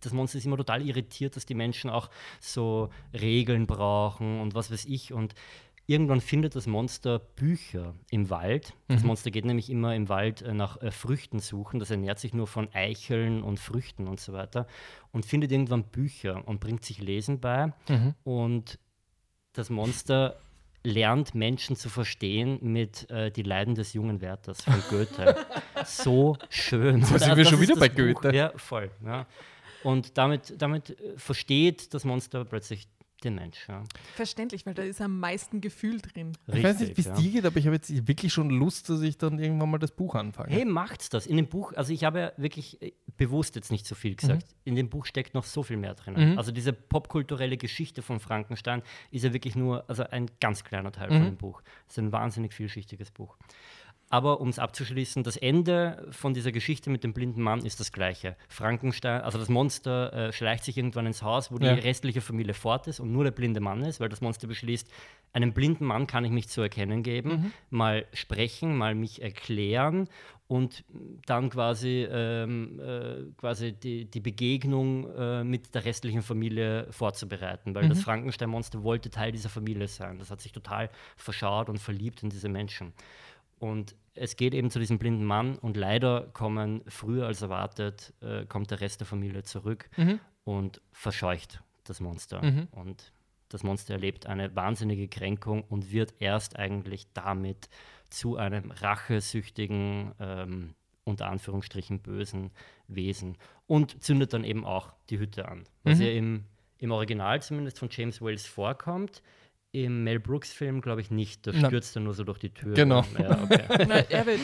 Das Monster ist immer total irritiert, dass die Menschen auch so Regeln brauchen und was weiß ich. Und irgendwann findet das Monster Bücher im Wald. Das Monster geht nämlich immer im Wald äh, nach äh, Früchten suchen. Das ernährt sich nur von Eicheln und Früchten und so weiter. Und findet irgendwann Bücher und bringt sich Lesen bei. Und das Monster lernt Menschen zu verstehen mit äh, Die Leiden des jungen Wärters von Goethe. so schön. So Und, sind wir schon wieder bei Buch. Goethe. Ja, voll. Ja. Und damit, damit äh, versteht das Monster plötzlich den Mensch. Ja. Verständlich, weil da ist am meisten Gefühl drin. Ich weiß nicht, wie es ja. dir geht, aber ich habe jetzt wirklich schon Lust, dass ich dann irgendwann mal das Buch anfange. Hey, macht's das. In dem Buch, also ich habe ja wirklich äh, bewusst jetzt nicht so viel gesagt. In dem Buch steckt noch so viel mehr drin. Mhm. Also diese popkulturelle Geschichte von Frankenstein ist ja wirklich nur also ein ganz kleiner Teil Mhm. von dem Buch. Es ist ein wahnsinnig vielschichtiges Buch. Aber um es abzuschließen, das Ende von dieser Geschichte mit dem blinden Mann ist das gleiche. Frankenstein, also das Monster äh, schleicht sich irgendwann ins Haus, wo Ja. die restliche Familie fort ist und nur der blinde Mann ist, weil das Monster beschließt, einem blinden Mann kann ich mich zu erkennen geben, Mhm. mal sprechen, mal mich erklären und dann quasi, ähm, äh, quasi die, die Begegnung äh, mit der restlichen Familie vorzubereiten, weil das Mhm. Frankenstein-Monster wollte Teil dieser Familie sein. Das hat sich total verschaut und verliebt in diese Menschen. Und es geht eben zu diesem blinden Mann und leider kommen früher als erwartet, äh, kommt der Rest der Familie zurück Mhm. und verscheucht das Monster. Mhm. Und das Monster erlebt eine wahnsinnige Kränkung und wird erst eigentlich damit zu einem rachesüchtigen, ähm, unter Anführungsstrichen bösen Wesen und zündet dann eben auch die Hütte an. Was Mhm. ja im, im Original zumindest von James Wales vorkommt. Im Mel Brooks-Film glaube ich nicht. Da Nein. stürzt er nur so durch die Tür. Genau. Ja, okay. Nein, er wird,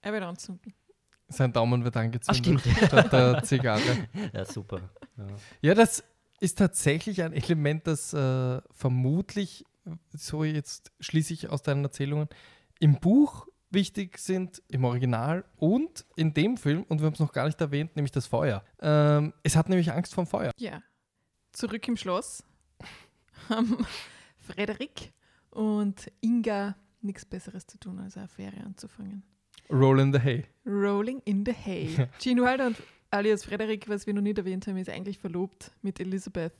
er wird anzünden. Sein Daumen wird angezündet stimmt. statt der Zigarre. ja, super. Ja. Ja, das ist tatsächlich ein Element, das äh, vermutlich, so jetzt schließe ich aus deinen Erzählungen, im Buch wichtig sind, im Original und in dem Film, und wir haben es noch gar nicht erwähnt, nämlich das Feuer. Ähm, es hat nämlich Angst vom Feuer. Ja. Zurück im Schloss Frederik und Inga nichts Besseres zu tun, als eine Affäre anzufangen. Roll in the Hay. Rolling in the Hay. Gene Wilder und alias Frederik, was wir noch nicht erwähnt haben, ist eigentlich verlobt mit Elizabeth.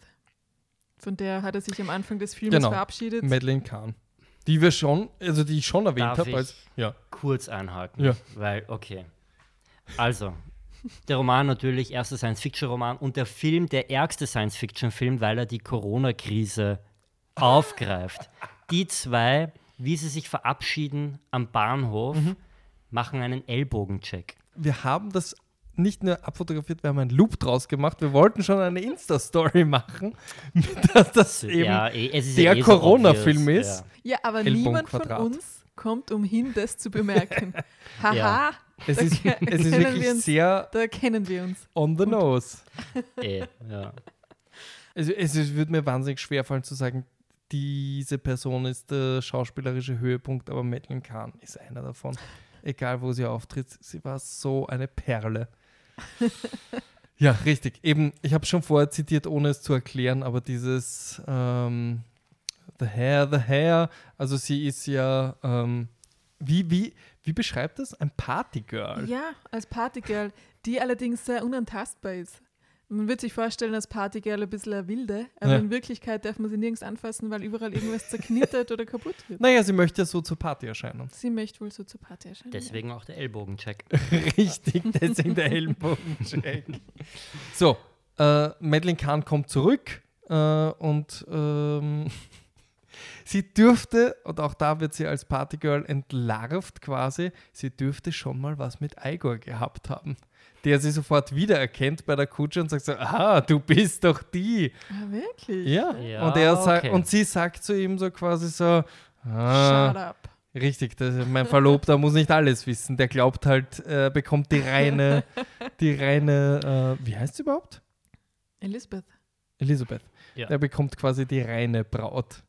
Von der hat er sich am Anfang des Films Genau. verabschiedet. Madeleine Kahn. Die wir schon, also die ich schon erwähnt habe. ja. kurz einhaken. Ja. Weil, okay. Also, der Roman natürlich, erster Science-Fiction-Roman und der Film, der ärgste Science-Fiction-Film, weil er die Corona-Krise aufgreift. Die zwei, wie sie sich verabschieden am Bahnhof, Mhm. machen einen Ellbogencheck. Wir haben das nicht nur abfotografiert, wir haben einen Loop draus gemacht. Wir wollten schon eine Insta-Story machen, dass das eben ja, eh, es ist ja der eh so Corona-Film obvious, ist. Ja, aber Ellbogen niemand von Quadrat. uns kommt umhin, das zu bemerken. Haha, Ja. Es ist, es ist wirklich uns. sehr da kennen wir uns. on the nose. Eh, ja. Also es ist- würde mir wahnsinnig schwer fallen zu sagen, diese Person ist der schauspielerische Höhepunkt, aber Madeline Kahn ist einer davon. Egal wo sie auftritt, sie war so eine Perle. ja, richtig. Eben, ich habe schon vorher zitiert, ohne es zu erklären, aber dieses ähm, The Hair, The Hair, also sie ist ja, ähm, wie, wie, wie beschreibt das? Ein Partygirl. Ja, als Partygirl, die allerdings sehr unantastbar ist. Man wird sich vorstellen, als Partygirl ein bisschen eine wilde, aber Ja. in Wirklichkeit darf man sie nirgends anfassen, weil überall irgendwas zerknittert oder kaputt wird. Naja, sie möchte ja so zur Party erscheinen. Sie möchte wohl so zur Party erscheinen. Deswegen auch der Ellbogencheck. Richtig, deswegen der Ellenbogencheck. So, äh, Madeline Kahn kommt zurück äh, und ähm, sie dürfte, und auch da wird sie als Partygirl entlarvt quasi, sie dürfte schon mal was mit Igor gehabt haben. Der sie sofort wiedererkennt bei der Kutsche und sagt so, ah, du bist doch die. Ja. Ah, wirklich? Ja. Ja, und, er sagt, okay. und sie sagt zu ihm so quasi so, Shut ah, up. Richtig, das, mein Verlobter muss nicht alles wissen. Der glaubt halt, er bekommt die reine, die reine, äh, wie heißt sie überhaupt? Elizabeth. Elisabeth. Ja. Der bekommt quasi die reine Braut.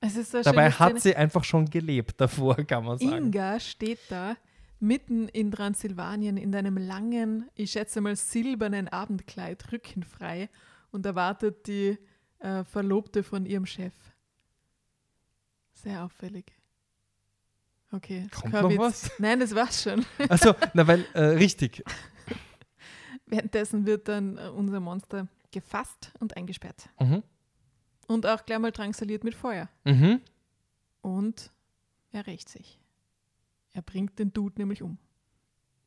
Es ist so Dabei hat Szene. sie einfach schon gelebt davor, kann man sagen. Inga steht da mitten in Transsilvanien in einem langen, ich schätze mal silbernen Abendkleid, rückenfrei und erwartet die äh, Verlobte von ihrem Chef. Sehr auffällig. Okay. Kommt noch was? Nein, das war's schon. Also, na weil, äh, richtig. Währenddessen wird dann äh, unser Monster gefasst und eingesperrt. Mhm. Und auch gleich mal drangsaliert mit Feuer. Mhm. Und er rächt sich. Er bringt den Dude nämlich um.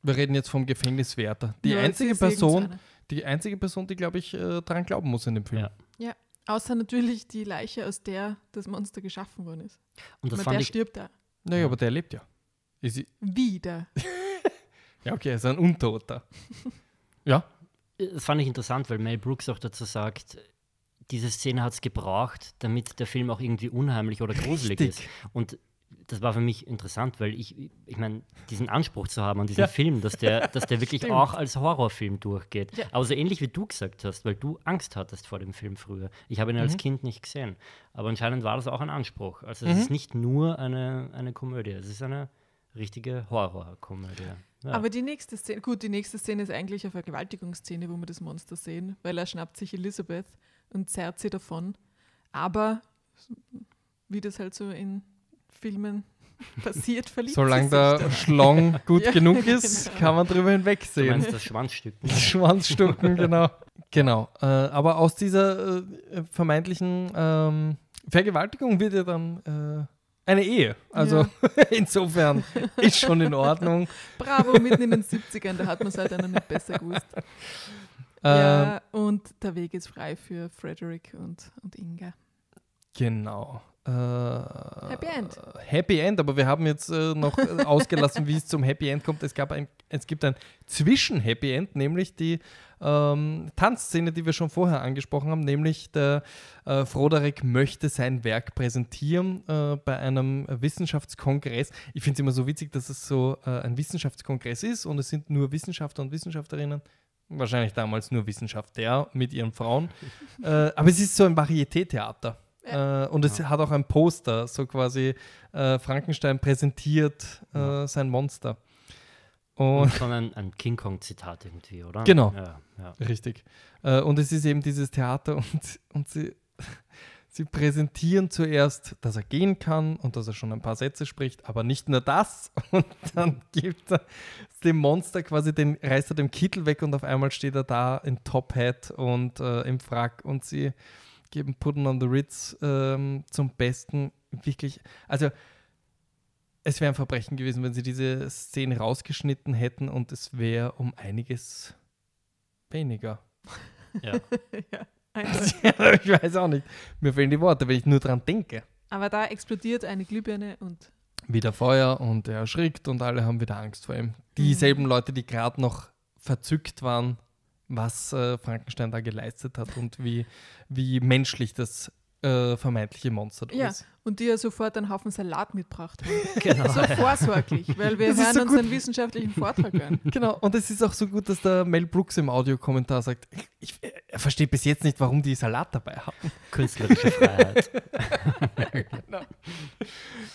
Wir reden jetzt vom Gefängniswärter. Die Ja, einzige Person, die einzige Person, die, glaube ich, äh, dran glauben muss in dem Film. Ja. Außer natürlich die Leiche, aus der das Monster geschaffen worden ist. Und das Aber fand der ich, stirbt da. Naja, Ja. aber der lebt ja. Ist sie, Wieder. ja, okay, er ist ein Untoter. ja, das fand ich interessant, weil Mel Brooks auch dazu sagt, diese Szene hat es gebraucht, damit der Film auch irgendwie unheimlich oder gruselig Richtig. ist. Und das war für mich interessant, weil ich, ich meine, diesen Anspruch zu haben an diesen Ja. Film, dass der, dass der wirklich Stimmt. auch als Horrorfilm durchgeht. Ja. Aber so ähnlich wie du gesagt hast, weil du Angst hattest vor dem Film früher. Ich habe ihn als Mhm. Kind nicht gesehen. Aber anscheinend war das auch ein Anspruch. Also es Mhm. ist nicht nur eine, eine Komödie, es ist eine richtige Horrorkomödie. Ja. Aber die nächste Szene, gut, die nächste Szene ist eigentlich eine Vergewaltigungsszene, wo wir das Monster sehen, weil er schnappt sich Elizabeth und zerrt sie davon. Aber wie das halt so in Filmen passiert, verliebt solange sie sich der dann. Schlong gut Ja, genug ist, genau. kann man drüber du hinwegsehen. meinst das Schwanzstück? Die Schwanzstucken, genau. Genau. Äh, aber aus dieser äh, vermeintlichen ähm, Vergewaltigung wird ja dann äh, eine Ehe. Also insofern ist schon in Ordnung. Bravo, mitten in den 70ern, da hat man es halt noch nicht besser gewusst. Ähm, Ja, und der Weg ist frei für Frederick und, und Inga. Genau. Äh, Happy End. Happy End, aber wir haben jetzt äh, noch äh, ausgelassen, wie es zum Happy End kommt. Es, gab ein, es gibt ein Zwischen-Happy End, nämlich die ähm, Tanzszene, die wir schon vorher angesprochen haben, nämlich der äh, Froderick möchte sein Werk präsentieren äh, bei einem Wissenschaftskongress. Ich finde es immer so witzig, dass es so äh, ein Wissenschaftskongress ist und es sind nur Wissenschaftler und Wissenschaftlerinnen. Wahrscheinlich damals nur Wissenschaftler mit ihren Frauen. äh, aber es ist so ein Varieté-Theater. Äh, und es hat auch ein Poster, so quasi äh, Frankenstein präsentiert äh, sein Monster. Und Und schon ein, ein King Kong-Zitat irgendwie, oder? Genau. Ja, ja. Richtig. Äh, und es ist eben dieses Theater und, und sie, sie präsentieren zuerst, dass er gehen kann und dass er schon ein paar Sätze spricht, aber nicht nur das. Und dann gibt er dem Monster quasi den, reißt er den Kittel weg und auf einmal steht er da in Top Hat und äh, im Frack und sie geben Pudding on the Ritz ähm, zum Besten. Wirklich, also es wäre ein Verbrechen gewesen, wenn sie diese Szene rausgeschnitten hätten und es wäre um einiges weniger. ja. ja, eindeutig. ich weiß auch nicht. Mir fehlen die Worte, wenn ich nur dran denke. Aber da explodiert eine Glühbirne und Wieder Feuer und er erschrickt und alle haben wieder Angst vor ihm. Dieselben Leute, die gerade noch verzückt waren, was äh, Frankenstein da geleistet hat und wie, wie menschlich das äh, vermeintliche Monster da Ja, ist. und die ja sofort einen Haufen Salat mitgebracht haben. Genau. So vorsorglich, weil wir Das hören so uns gut. einen wissenschaftlichen Vortrag an. Genau, und es ist auch so gut, dass der Mel Brooks im Audiokommentar sagt, ich, er versteht bis jetzt nicht, warum die Salat dabei haben. Künstlerische Freiheit.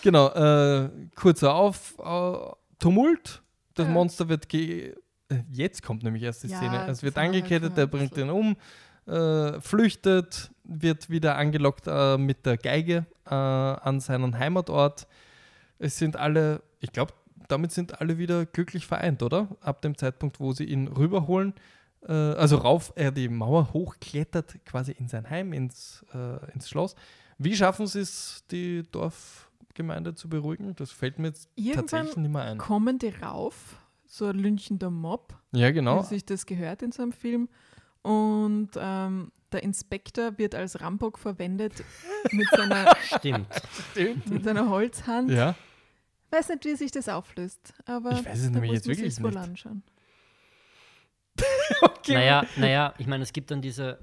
Genau, äh, kurzer Auf, äh, Tumult. Das Ja. Monster wird ge äh, jetzt kommt nämlich erst die Ja, Szene. Es wird halt angekettet, der ein bringt den um, äh, flüchtet, wird wieder angelockt äh, mit der Geige äh, an seinen Heimatort. Es sind alle, ich glaube, damit sind alle wieder glücklich vereint, oder? Ab dem Zeitpunkt, wo sie ihn rüberholen, äh, also rauf, er die Mauer hochklettert, quasi in sein Heim, ins, äh, ins Schloss. Wie schaffen sie es, die Dorfgemeinde zu beruhigen? Das fällt mir jetzt Irgendwann tatsächlich nicht mehr ein. kommen die rauf, so ein lynchender Mob, Ja, wie genau. sich das gehört in so einem Film. Und ähm, der Inspektor wird als Rambock verwendet mit seiner, Stimmt. mit seiner Holzhand. Ja, Weiß nicht, wie sich das auflöst, aber Ich weiß es nämlich muss jetzt wirklich sich's wohl nicht. anschauen. Naja, naja, ich meine, es gibt dann diese.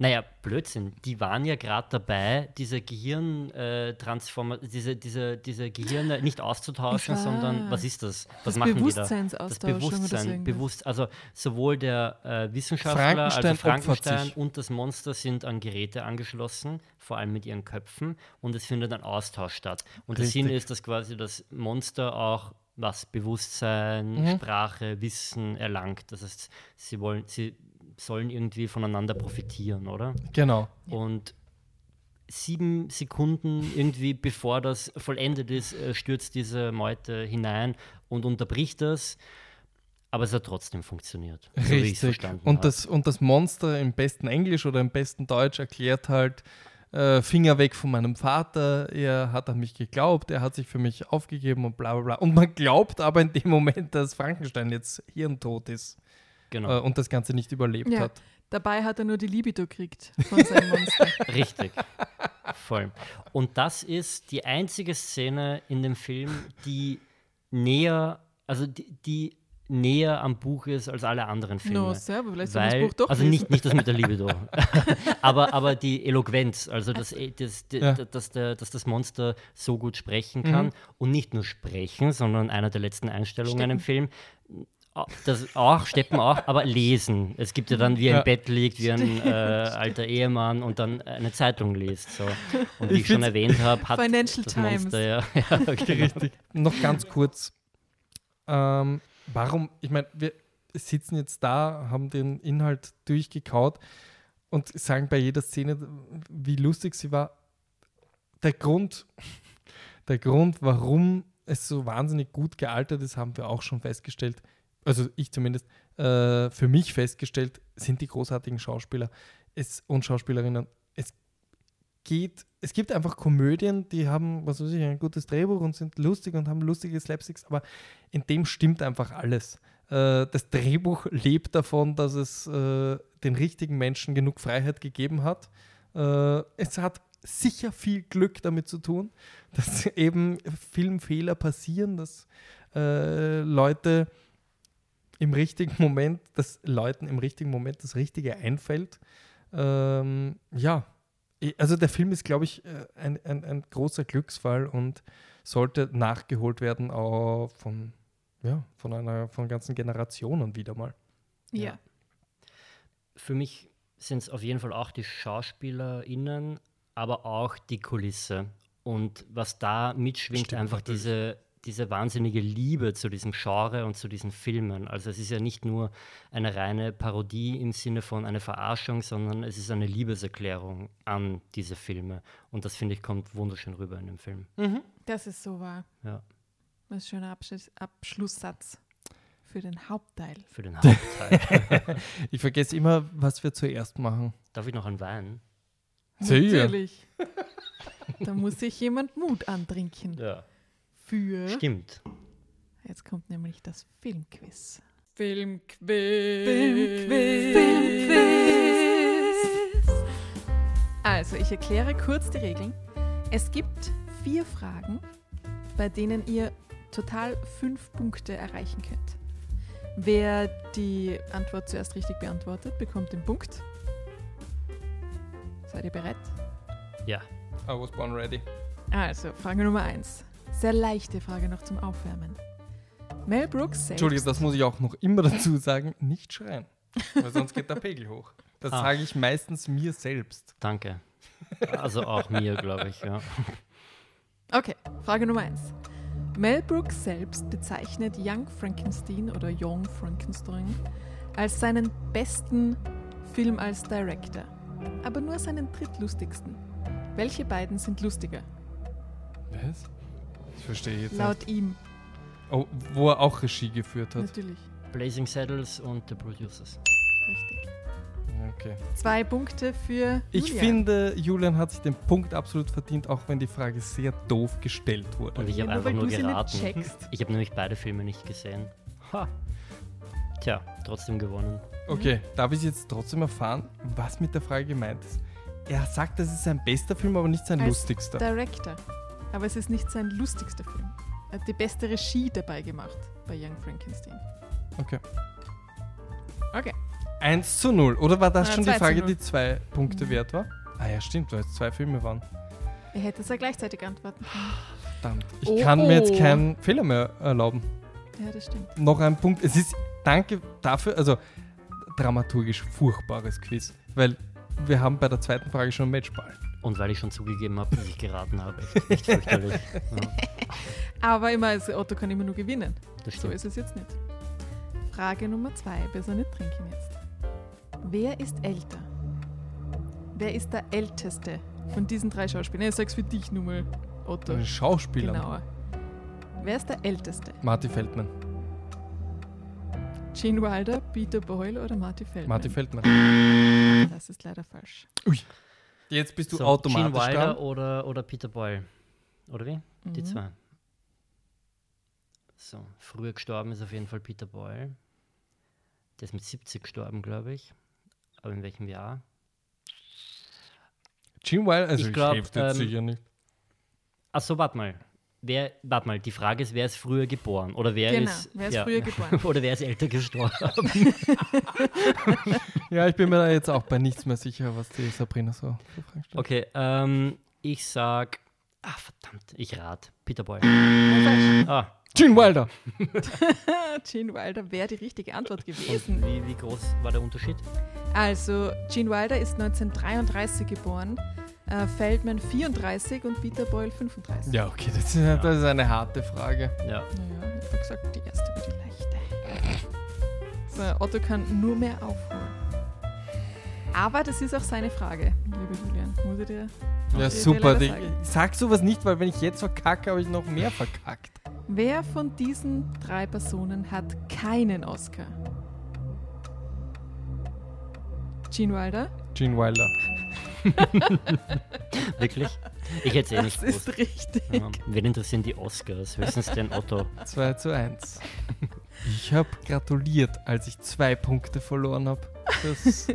Naja, Blödsinn. Die waren ja gerade dabei, diese Gehirntransformation, diese, diese, diese Gehirne nicht auszutauschen, Ich sondern was ist das? Was Das machen die da? Das Bewusstseinsaustauschung oder so Bewusstsein, bewusst, also sowohl der äh, Wissenschaftler Frankenstein also Frankenstein und das Monster sind an Geräte angeschlossen, vor allem mit ihren Köpfen, und es findet ein Austausch statt. Und der Sinn Richtig. ist, dass quasi das Monster auch was Bewusstsein, Mhm. Sprache, Wissen erlangt. Das heißt, sie wollen, sie sollen irgendwie voneinander profitieren, oder? genau. Und sieben Sekunden irgendwie bevor das vollendet ist, äh, stürzt diese Meute hinein und unterbricht das. Aber es hat trotzdem funktioniert. So Richtig. verstanden Und habe. das, und das Monster im besten Englisch oder im besten Deutsch erklärt halt, äh, Finger weg von meinem Vater, er hat an mich geglaubt, er hat sich für mich aufgegeben und bla bla bla. Und man glaubt aber in dem Moment, dass Frankenstein jetzt hirntot ist Genau, äh, und das Ganze nicht überlebt Ja. hat. Dabei hat er nur die Libido gekriegt von seinem Monster. richtig. Voll. Und das ist die einzige Szene in dem Film, die näher, also die, die näher am Buch ist als alle anderen Filme. no, selber, vielleicht Weil, das Buch doch also lesen. nicht, nicht das mit der Libido, aber, aber die Eloquenz, also dass, das, die, Ja. dass, der, dass das Monster so gut sprechen kann Mhm. und nicht nur sprechen, sondern einer der letzten Einstellungen Steppen. im Film, das auch, Steppen auch, aber lesen. Es gibt ja dann, wie er Ja. im Bett liegt, wie ein äh, alter Ehemann und dann eine Zeitung liest. So. Und wie Ich ich, schon erwähnt habe, hat Financial das Times. Monster ja, ja okay. Richtig. Noch ganz kurz. Ähm, warum, ich meine, wir sitzen jetzt da, haben den Inhalt durchgekaut und sagen bei jeder Szene, wie lustig sie war. Der Grund, der Grund, warum es so wahnsinnig gut gealtert ist, haben wir auch schon festgestellt. Also ich zumindest äh, für mich festgestellt, sind die großartigen Schauspieler es, und Schauspielerinnen. Es geht, es gibt einfach Komödien, die haben, was weiß ich, ein gutes Drehbuch und sind lustig und haben lustige Slapsticks, aber in dem stimmt einfach alles. Äh, das Drehbuch lebt davon, dass es äh, den richtigen Menschen genug Freiheit gegeben hat. Äh, es hat sicher viel Glück damit zu tun, dass eben Filmfehler passieren, dass äh, Leute im richtigen Moment, dass Leuten im richtigen Moment das Richtige einfällt. Ähm, ja, also der Film ist, glaube ich, äh, ein, ein, ein großer Glücksfall und sollte nachgeholt werden auch von, ja, von einer von ganzen Generationen wieder mal. ja. für mich sind es auf jeden Fall auch die SchauspielerInnen, aber auch die Kulisse. Und was da mitschwingt, Stimmt einfach natürlich. diese, diese wahnsinnige Liebe zu diesem Genre und zu diesen Filmen. Also es ist ja nicht nur eine reine Parodie im Sinne von einer Verarschung, sondern es ist eine Liebeserklärung an diese Filme. Und das, finde ich, kommt wunderschön rüber in dem Film. Das ist so wahr. Ja, Das ist ein schöner Abschluss, Abschlusssatz für den Hauptteil. für den Hauptteil. Ich vergesse immer, was wir zuerst machen. Darf ich noch einen Wein? Natürlich. da muss sich jemand Mut antrinken. Ja. Für. Stimmt. Jetzt kommt nämlich das Filmquiz. Also, ich erkläre kurz die Regeln. Es gibt vier Fragen, bei denen ihr total fünf Punkte erreichen könnt. Wer die Antwort zuerst richtig beantwortet, bekommt den Punkt. Seid ihr bereit? Ja. I was born ready. Also, Frage Nummer 1. Sehr leichte Frage noch zum Aufwärmen. Mel Brooks selbst. Entschuldige, das muss ich auch noch immer dazu sagen, nicht schreien. Weil sonst geht der Pegel hoch. Das Ah. sage ich meistens mir selbst. Danke. Also auch mir, glaube ich, ja. Okay, Frage Nummer 1. Mel Brooks selbst bezeichnet Young Frankenstein oder Young Frankenstein als seinen besten Film als Director, aber nur seinen drittlustigsten. Welche beiden sind lustiger? Was? Das verstehe ich jetzt Laut nicht. ihm, Oh, wo er auch Regie geführt hat. natürlich. Blazing Saddles und The Producers. Richtig. Okay. Zwei Punkte für Ich Julian. finde, Julian hat sich den Punkt absolut verdient, auch wenn die Frage sehr doof gestellt wurde. Und ich habe einfach nur geraten. Ich habe nämlich beide Filme nicht gesehen. Ha. Tja, trotzdem gewonnen. Okay, darf ich jetzt trotzdem erfahren, was mit der Frage gemeint ist? Er sagt, das ist sein bester Film, aber nicht sein Als lustigster. Director. Aber es ist nicht sein lustigster Film. Er hat die beste Regie dabei gemacht bei Young Frankenstein. Okay. Okay. 1 zu 0. Oder war das Na, schon die 2 zu Frage, 0. die zwei Punkte Mhm. wert war? Ah ja, stimmt, weil es zwei Filme waren. Er hätte es ja gleichzeitig antworten können. Verdammt. Ich Oh, kann mir jetzt oh. keinen Fehler mehr erlauben. Ja, das stimmt. Noch ein Punkt. Es ist, danke dafür, also dramaturgisch furchtbares Quiz, weil wir haben bei der zweiten Frage schon Matchball. Und weil ich schon zugegeben habe, dass ich geraten habe. Echt, fürchterlich. Ja, Aber immer, also Otto kann immer nur gewinnen. das So ist es jetzt nicht. Frage Nummer zwei. Besser nicht trinken jetzt. Wer ist älter? Wer ist der älteste von diesen drei Schauspielern? Ich sag's für dich nur mal, Otto. Ein Schauspieler. Genauer. Wer ist der älteste? Marty Feldman. Gene Wilder, Peter Boyle oder Marty Feldman? Marty Feldman. Das ist leider falsch. Jetzt bist du So, automatisch Gene Wilder dran. oder, oder Peter Boyle. Oder wie? Die Mhm. zwei. So, früher gestorben ist auf jeden Fall Peter Boyle. Der ist mit 70 gestorben, glaube ich. Aber in welchem Jahr? Gene Wilder, also Ich ich, glaub, helfe dir jetzt ähm, sicher nicht. Achso, warte mal. Wer, warte mal, die Frage ist, wer ist früher geboren? Oder wer Genau, ist. wer ist ja. früher geboren? Oder wer ist älter gestorben? Ja, ich bin mir da jetzt auch bei nichts mehr sicher, was die Sabrina so für Fragen stellt. Okay, ähm, ich sag. Ah, verdammt, ich rat. Peter Boyle. Falsch. Ah, Gene Wilder. Gene Wilder wäre die richtige Antwort gewesen. wie, wie groß war der Unterschied? Also, Gene Wilder ist 1933 geboren, äh, Feldman 34 und Peter Boyle 35. Ja, okay, das ist, das ist eine harte Frage. Ja. Naja, ich habe gesagt, die erste war die leichte. So, Otto kann nur mehr aufholen. Aber das ist auch seine Frage, liebe Julian. Muss ich dir Ja, dir super. sagen. sag sowas nicht, weil wenn ich jetzt verkacke, habe ich noch mehr verkackt. Wer von diesen drei Personen hat keinen Oscar? Gene Wilder? Gene Wilder. Wirklich? Ich hätte es eh nicht Das ist richtig. Ja. Wen interessieren die Oscars? Höchstens den Otto. 2 zu 1. Ich habe gratuliert, als ich zwei Punkte verloren habe. Das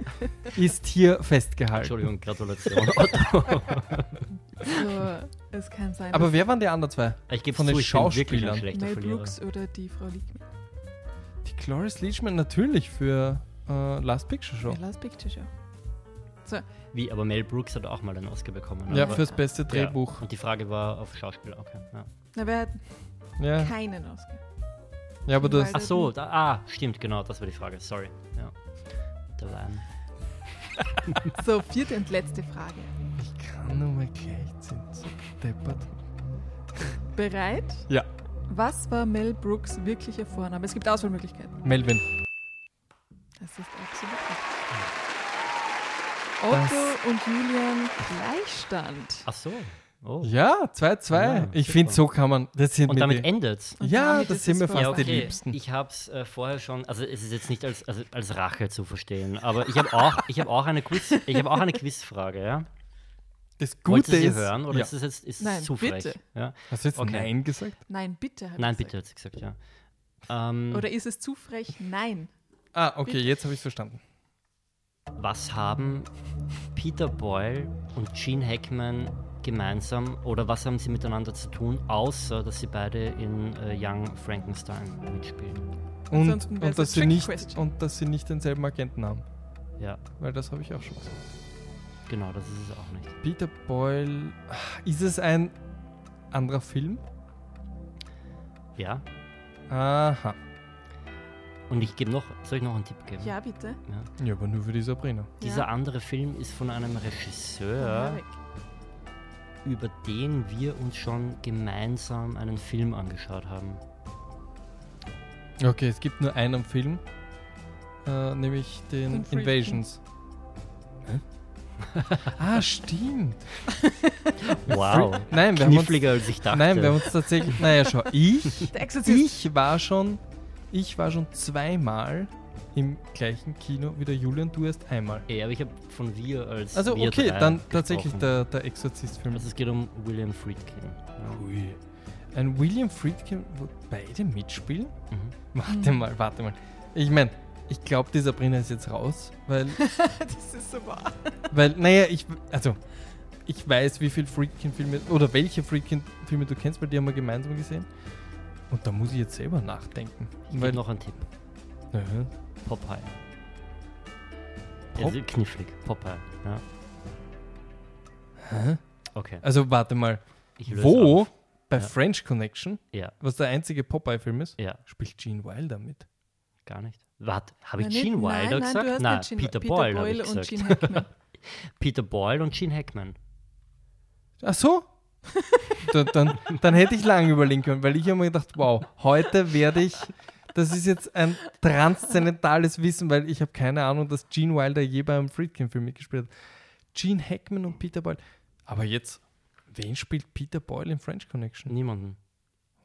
ist hier festgehalten. Entschuldigung, Gratulation, Otto. So, es kann sein, Aber wer waren die anderen zwei? Ich gebe Von zu, den ich bin wirklich ein Schauspielern. schlechter Mel Verlierer. Brooks oder die Frau Liebman. Die Cloris Leachman natürlich für äh, Last Picture Show. Ja. Last Picture Show. Wie, aber Mel Brooks hat auch mal einen Oscar bekommen. Ja, aber- fürs beste Drehbuch. Ja. Und die Frage war auf Schauspieler, okay. Ja, Na, wer hat Ja, keinen Oscar? ja aber du hast. Ach so, da, ah, stimmt, genau, das war die Frage. Sorry. Ja. Der Lion. So, vierte und letzte Frage. Ich kann nur mal gleich sind so deppert. Bereit? Ja. Was war Mel Brooks wirklicher Vorname? Es gibt Auswahlmöglichkeiten. Melvin. Das ist absolut richtig. Otto und Julian Gleichstand. Ach so. Oh. Ja, 2-2. Ja, ich finde, so kann man. Das sind Und damit die, endet's. Und Ja, damit das ist sind es mir fast Ja, die okay. Liebsten. Ich habe es äh, vorher schon, also es ist jetzt nicht als, also als Rache zu verstehen, aber ich habe auch, ich habe auch eine Quiz, ich habe auch eine Quizfrage, ja. das Gute sie ist. hören oder ja. ist es jetzt ist es Nein, zu frech? bitte. Ja? Hast du jetzt Okay. Nein gesagt? Nein, bitte. hab Nein, ich bitte, gesagt. hat sie gesagt, ja. Ähm, Oder ist es zu frech? Nein. Ah, okay, Bitte. jetzt habe ich es verstanden. Was haben Peter Boyle und Gene Hackman gemeinsam oder was haben sie miteinander zu tun, außer dass sie beide in äh, Young Frankenstein mitspielen? Und, wär's und, dass sie nicht, question. und dass sie nicht denselben Agenten haben. Ja. Weil das habe ich auch schon gesagt. Genau, das ist es auch nicht. Peter Boyle. Ist es ein anderer Film? Ja. Aha. Und ich gebe noch, soll ich noch einen Tipp geben? Ja, bitte. Ja, aber nur für die Sabrina. Dieser Ja. andere Film ist von einem Ja, Regisseur, über den wir uns schon gemeinsam einen Film angeschaut haben. Okay, es gibt nur einen Film, äh, nämlich den. Invasions. Hä? ah, stimmt. Wow. Nein, wir haben uns, Kniffliger als ich dachte. nein, wir haben uns tatsächlich. Naja, schau, ich, ich war schon, ich war schon zweimal im gleichen Kino wie der Julian, du erst einmal. Ja, aber ich habe von wir als Also wir okay, drei dann gesprochen. tatsächlich der, der Exorzist-Film. Also es geht um William Friedkin. Ui. Ein William Friedkin, wo beide mitspielen? Mhm. Warte mal, warte mal. Ich meine, ich glaube, die Sabrina ist jetzt raus, weil, Das ist so wahr. weil, naja, ich, also, ich weiß, wie viele Friedkin-Filme oder welche Friedkin-Filme du kennst, weil die haben wir gemeinsam gesehen. Und da muss ich jetzt selber nachdenken. Ich Weil, gebe noch einen Tipp. Mhm. Popeye. Pop- Also knifflig. Popeye. Ja. Hä? Okay. Also, warte mal. Wo auf. bei Ja. French Connection, Ja, was der einzige Popeye-Film ist, ja, spielt Gene Wilder mit? gar nicht. Warte, habe ich Nein, Gene Wilder nein, gesagt? Nein, du hast Nein, nicht Gene, Peter, Peter Boyle, Boyle, habe ich und gesagt. Gene Hackman. Peter Boyle und Gene Hackman. Ach so? Dann, dann, dann hätte ich lange überlegen können, weil ich habe mir gedacht, wow, heute werde ich, das ist jetzt ein transzendentales Wissen, weil ich habe keine Ahnung, dass Gene Wilder je beim Friedkin-Film mitgespielt hat. Gene Hackman und Peter Boyle. Aber jetzt, wen spielt Peter Boyle in French Connection? Niemanden.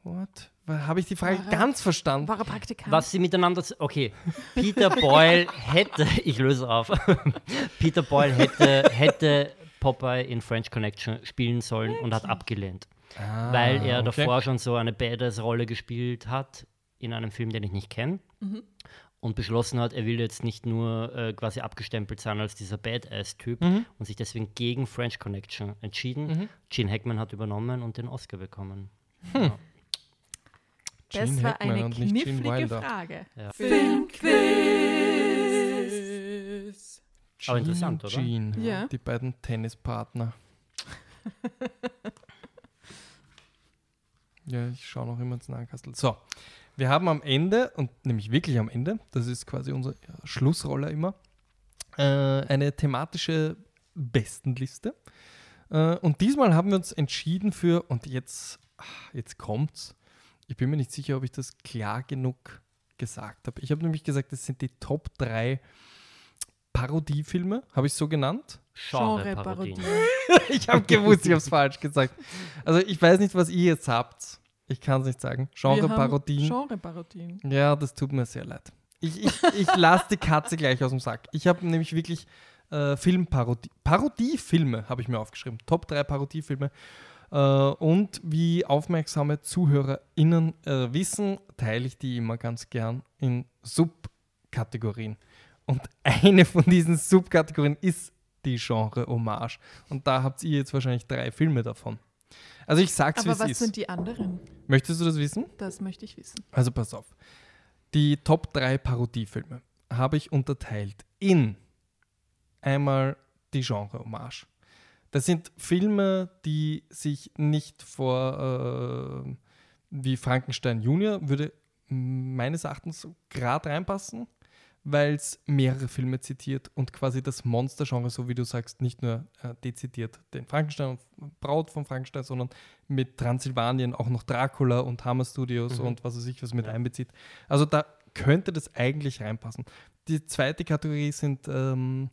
What? Habe ich die Frage War er- ganz verstanden? War er Praktikant? Was sie miteinander. Okay, Peter Boyle hätte. Ich löse auf. Peter Boyle hätte, hätte Popeye in French Connection spielen sollen und hat abgelehnt. Ah, weil er okay. davor schon so eine Badass-Rolle gespielt hat in einem Film, den ich nicht kenne. Mhm. Und beschlossen hat, er will jetzt nicht nur äh, quasi abgestempelt sein als dieser Badass-Typ Mhm. und sich deswegen gegen French Connection entschieden. Mhm. Gene Hackman hat übernommen und den Oscar bekommen. Hm. Ja. das Gene war Hackman eine knifflige. Frage. Ja. Filmquiz. Aber interessant, oder? Gene, Ja. die beiden Tennispartner. ja, ich schaue noch immer ins Nahenkastel. So, wir haben am Ende, und nämlich wirklich am Ende, das ist quasi unser ja, Schlussroller immer, äh, eine thematische Bestenliste. Äh, und diesmal haben wir uns entschieden für, und jetzt, ah, jetzt kommt's, ich bin mir nicht sicher, ob ich das klar genug gesagt habe. Ich habe nämlich gesagt, das sind die Top 3 Parodiefilme, habe ich so genannt. Genre-Parodien. Genre-Parodie. ich habe gewusst, ich habe es falsch gesagt. Also ich weiß nicht, was ihr jetzt habt. Ich kann es nicht sagen. Genre-Parodien. Genre-Parodien. Ja, das tut mir sehr leid. Ich, ich, ich lasse die Katze gleich aus dem Sack. Ich habe nämlich wirklich äh, Filmparodie, Parodiefilme habe ich mir aufgeschrieben. Top 3 Parodiefilme. Äh, und wie aufmerksame ZuhörerInnen äh, wissen, teile ich die immer ganz gern in Subkategorien. Und eine von diesen Subkategorien ist die Genre-Hommage. Und da habt ihr jetzt wahrscheinlich drei Filme davon. Also ich sag's, wie Aber es was ist. sind die anderen? Möchtest du das wissen? Das möchte ich wissen. Also pass auf. Die Top 3 Parodiefilme habe ich unterteilt in einmal die Genre-Hommage. Das sind Filme, die sich nicht vor äh, wie Frankenstein Junior würde meines Erachtens gerade reinpassen, weil es mehrere Filme zitiert und quasi das Monster-Genre, so wie du sagst, nicht nur äh, dezidiert den Frankenstein und Braut von Frankenstein, sondern mit Transsilvanien auch noch Dracula und Hammer Studios Mhm. und was weiß ich, was mit Ja. einbezieht. Also da könnte das eigentlich reinpassen. Die zweite Kategorie sind ähm,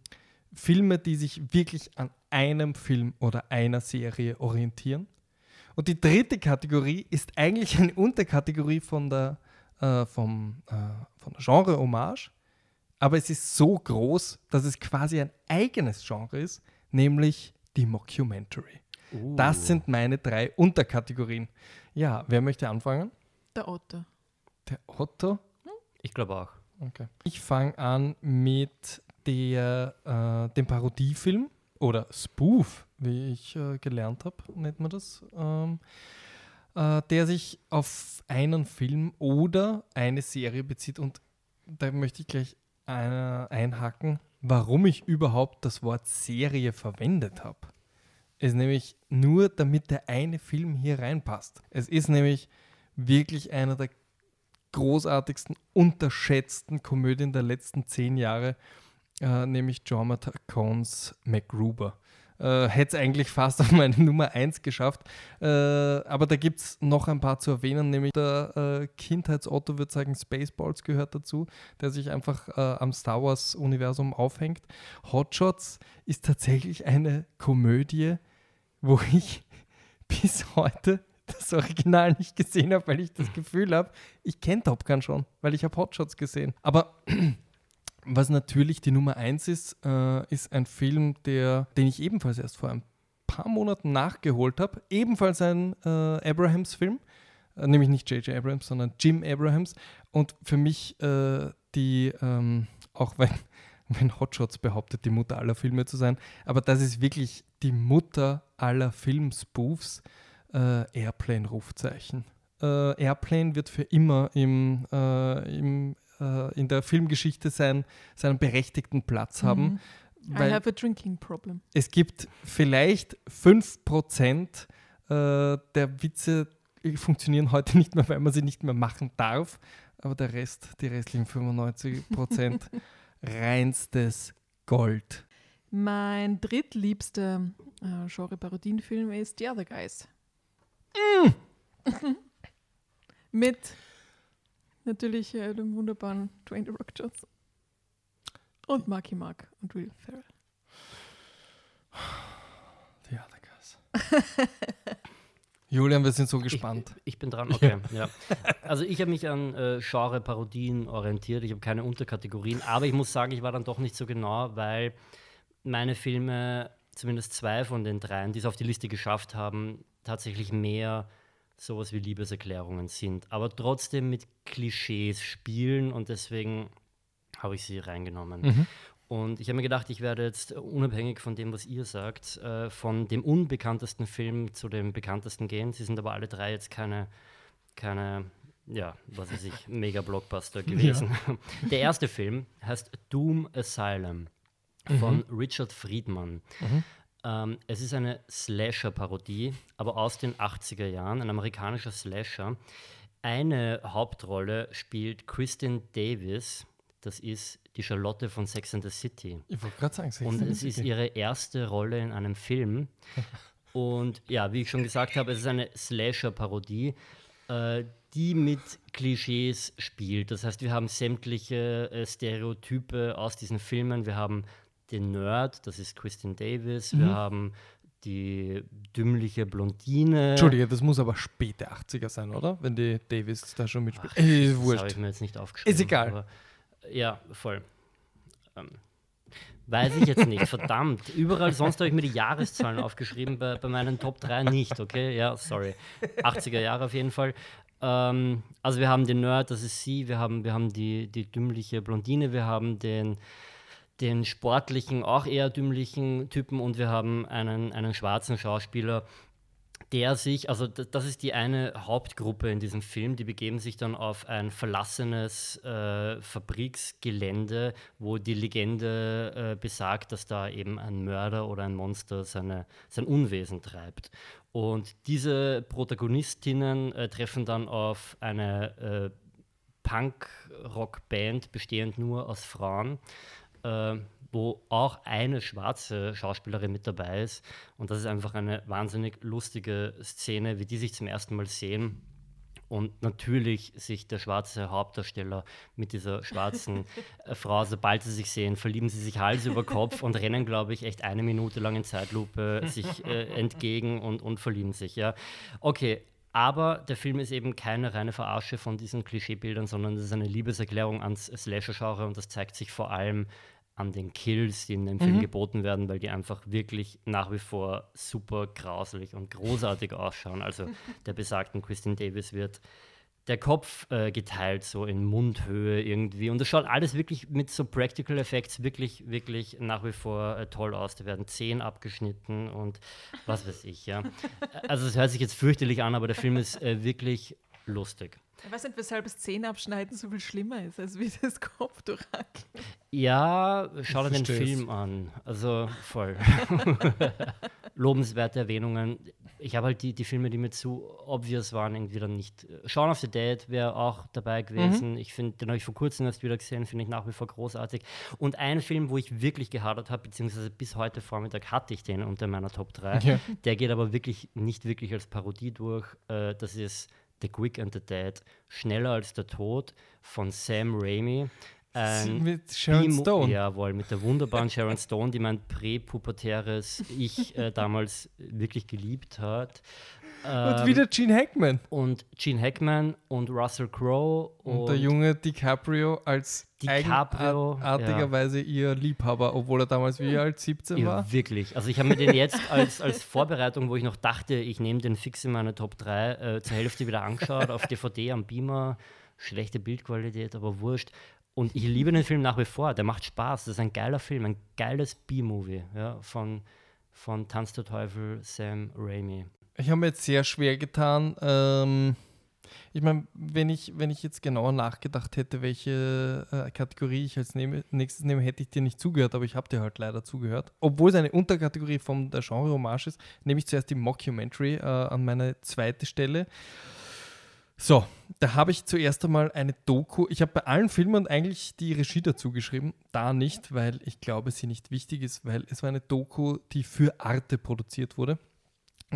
Filme, die sich wirklich an einem Film oder einer Serie orientieren. Und die dritte Kategorie ist eigentlich eine Unterkategorie von der, äh, vom, äh, von der Genre-Hommage, aber es ist so groß, dass es quasi ein eigenes Genre ist, nämlich die Mockumentary. Uh. Das sind meine drei Unterkategorien. Ja, wer möchte anfangen? Der Otto. Der Otto? Ich glaube auch. Okay. Ich fange an mit der, äh, dem Parodiefilm oder Spoof, wie ich äh, gelernt habe, nennt man das, ähm, äh, der sich auf einen Film oder eine Serie bezieht. Und da möchte ich gleich äh, einhaken, warum ich überhaupt das Wort Serie verwendet habe. Es ist nämlich nur, damit der eine Film hier reinpasst. Es ist nämlich wirklich einer der großartigsten, unterschätzten Komödien der letzten zehn Jahre, äh, nämlich Jorma Cones MacGruber. Äh, Hätte es eigentlich fast auf meine Nummer 1 geschafft. Äh, aber da gibt es noch ein paar zu erwähnen, nämlich der äh, Kindheitsotto würde sagen, Spaceballs gehört dazu, der sich einfach äh, am Star Wars-Universum aufhängt. Hotshots ist tatsächlich eine Komödie, wo ich bis heute das Original nicht gesehen habe, weil ich das Gefühl habe, ich kenne Top Gun schon, weil ich habe Hotshots gesehen. Aber was natürlich die Nummer eins ist, äh, ist ein Film, der, den ich ebenfalls erst vor ein paar Monaten nachgeholt habe. Ebenfalls ein äh, Abrahams-Film, äh, nämlich nicht J.J. Abrams, sondern Jim Abrahams. Und für mich äh, die, ähm, auch wenn, wenn Hotshots behauptet, die Mutter aller Filme zu sein, aber das ist wirklich die Mutter aller Filmspoofs, äh, Airplane-Rufzeichen. Äh, Airplane wird für immer im, im äh, in der Filmgeschichte sein, seinen berechtigten Platz haben. Mhm. I have a drinking problem. Es gibt vielleicht 5% äh, der Witze funktionieren heute nicht mehr, weil man sie nicht mehr machen darf. Aber der Rest, die restlichen 95%, reinstes Gold. Mein drittliebster äh, Genre-Parodienfilm ist The Other Guys. Mm. Mit natürlich äh, dem wunderbaren Dwayne The Rock Johnson. Und Marky Mark und Will Ferrell. The other guys. Julian, wir sind so gespannt. Ich, ich bin dran, okay. ja. Also ich habe mich an äh, Genre-Parodien orientiert. Ich habe keine Unterkategorien, aber ich muss sagen, ich war dann doch nicht so genau, weil meine Filme, zumindest zwei von den dreien, die es auf die Liste geschafft haben, tatsächlich mehr sowas wie Liebeserklärungen sind, aber trotzdem mit Klischees spielen und deswegen habe ich sie reingenommen. Mhm. Und ich habe mir gedacht, ich werde jetzt unabhängig von dem, was ihr sagt, äh, von dem unbekanntesten Film zu dem bekanntesten gehen. Sie sind aber alle drei jetzt keine, keine ja, was weiß ich, Mega-Blockbuster gewesen. Ja. Der erste Film heißt Doom Asylum von mhm. Richard Friedman. Mhm. Ähm, es ist eine Slasher-Parodie, aber aus den 80er Jahren, ein amerikanischer Slasher. Eine Hauptrolle spielt Kristen Davis. Das ist die Charlotte von Sex and the City. Ich wollte gerade sagen, Sex Und es ist ihre erste Rolle in einem Film. Und ja, wie ich schon gesagt habe, es ist eine Slasher-Parodie, äh, die mit Klischees spielt. Das heißt, wir haben sämtliche äh, Stereotype aus diesen Filmen. Wir haben den Nerd, das ist Christian Davis. Mhm. Wir haben die dümmliche Blondine. Entschuldige, das muss aber späte 80er sein, oder? Wenn die Davis da schon mitspielt. Ach, äh, das habe ich mir jetzt nicht aufgeschrieben. Ist egal. Aber, ja, voll. Ähm, weiß ich jetzt nicht, verdammt. Überall sonst habe ich mir die Jahreszahlen aufgeschrieben, bei, bei meinen Top 3 nicht, okay? Ja, sorry. 80er Jahre auf jeden Fall. Ähm, also wir haben den Nerd, das ist sie, wir haben, wir haben die, die dümmliche Blondine, wir haben den den sportlichen, auch eher dümmlichen Typen und wir haben einen, einen schwarzen Schauspieler, der sich, also das ist die eine Hauptgruppe in diesem Film, die begeben sich dann auf ein verlassenes äh, Fabriksgelände, wo die Legende äh, besagt, dass da eben ein Mörder oder ein Monster seine, sein Unwesen treibt. Und diese Protagonistinnen äh, treffen dann auf eine äh, Punk-Rock-Band, bestehend nur aus Frauen äh, wo auch eine schwarze Schauspielerin mit dabei ist. Und das ist einfach eine wahnsinnig lustige Szene, wie die sich zum ersten Mal sehen. Und natürlich sich der schwarze Hauptdarsteller mit dieser schwarzen äh, Frau, sobald sie sich sehen, verlieben sie sich Hals über Kopf und rennen, glaube ich, echt eine Minute lang in Zeitlupe sich äh, entgegen und, und verlieben sich. Ja. Okay, aber der Film ist eben keine reine Verarsche von diesen Klischeebildern, sondern es ist eine Liebeserklärung ans Slasher-Genre und das zeigt sich vor allem an den Kills, die in dem Film mhm. geboten werden, weil die einfach wirklich nach wie vor super grauselig und großartig ausschauen. Also der besagten Christine Davis wird der Kopf äh, geteilt, so in Mundhöhe irgendwie. Und das schaut alles wirklich mit so Practical Effects wirklich, wirklich nach wie vor äh, toll aus. Da werden Zehen abgeschnitten und was weiß ich, ja. Also es hört sich jetzt fürchterlich an, aber der Film ist äh, wirklich lustig. Ich weiß nicht, weshalb das Zähneabschneiden so viel schlimmer ist, als wie das Kopfdurchhacken. Ja, schau dir den. Film an. Also voll. Lobenswerte Erwähnungen. Ich habe halt die, die Filme, die mir zu obvious waren, irgendwie dann nicht. Shaun of the Dead wäre auch dabei gewesen. Ich finde, den habe ich vor kurzem erst wieder gesehen, finde ich nach wie vor großartig. Und ein Film, wo ich wirklich gehadert habe, beziehungsweise bis heute Vormittag hatte ich den unter meiner Top 3. Ja. Der geht aber wirklich nicht wirklich als Parodie durch. Äh, das ist The Quick and the Dead, Schneller als der Tod von Sam Raimi. Ein Mit Sharon Bimo- Stone. Jawohl, mit der wunderbaren Sharon Stone, die mein präpubertäres Ich äh, damals wirklich geliebt hat. Und Ähm, wieder Gene Hackman. und Gene Hackman und Russell Crowe und, Und, der junge DiCaprio als DiCaprio, eigenartigerweise ihr Liebhaber, obwohl er damals wie alt 17 ja, war. wirklich. Also ich habe mir den jetzt als, als Vorbereitung, wo ich noch dachte, ich nehme den fix in meine Top 3, äh, zur Hälfte wieder angeschaut, auf DVD am Beamer. Schlechte Bildqualität, aber wurscht. Und ich liebe den Film nach wie vor. Der macht Spaß. Das ist ein geiler Film, ein geiles B-Movie ja, von, von Tanz der Teufel Sam Raimi. Ich habe mir jetzt sehr schwer getan. Ähm, ich meine, wenn ich, wenn ich jetzt genauer nachgedacht hätte, welche äh, Kategorie ich als nehme, nächstes nehme, hätte ich dir nicht zugehört, aber ich habe dir halt leider zugehört. Obwohl es eine Unterkategorie von der Genre Hommage ist, nehme ich zuerst die Mockumentary äh, an meine zweite Stelle. So, da habe ich zuerst einmal eine Doku. Ich habe bei allen Filmen eigentlich die Regie dazu geschrieben. Da nicht, weil ich glaube, sie nicht wichtig ist, weil es war eine Doku, die für Arte produziert wurde.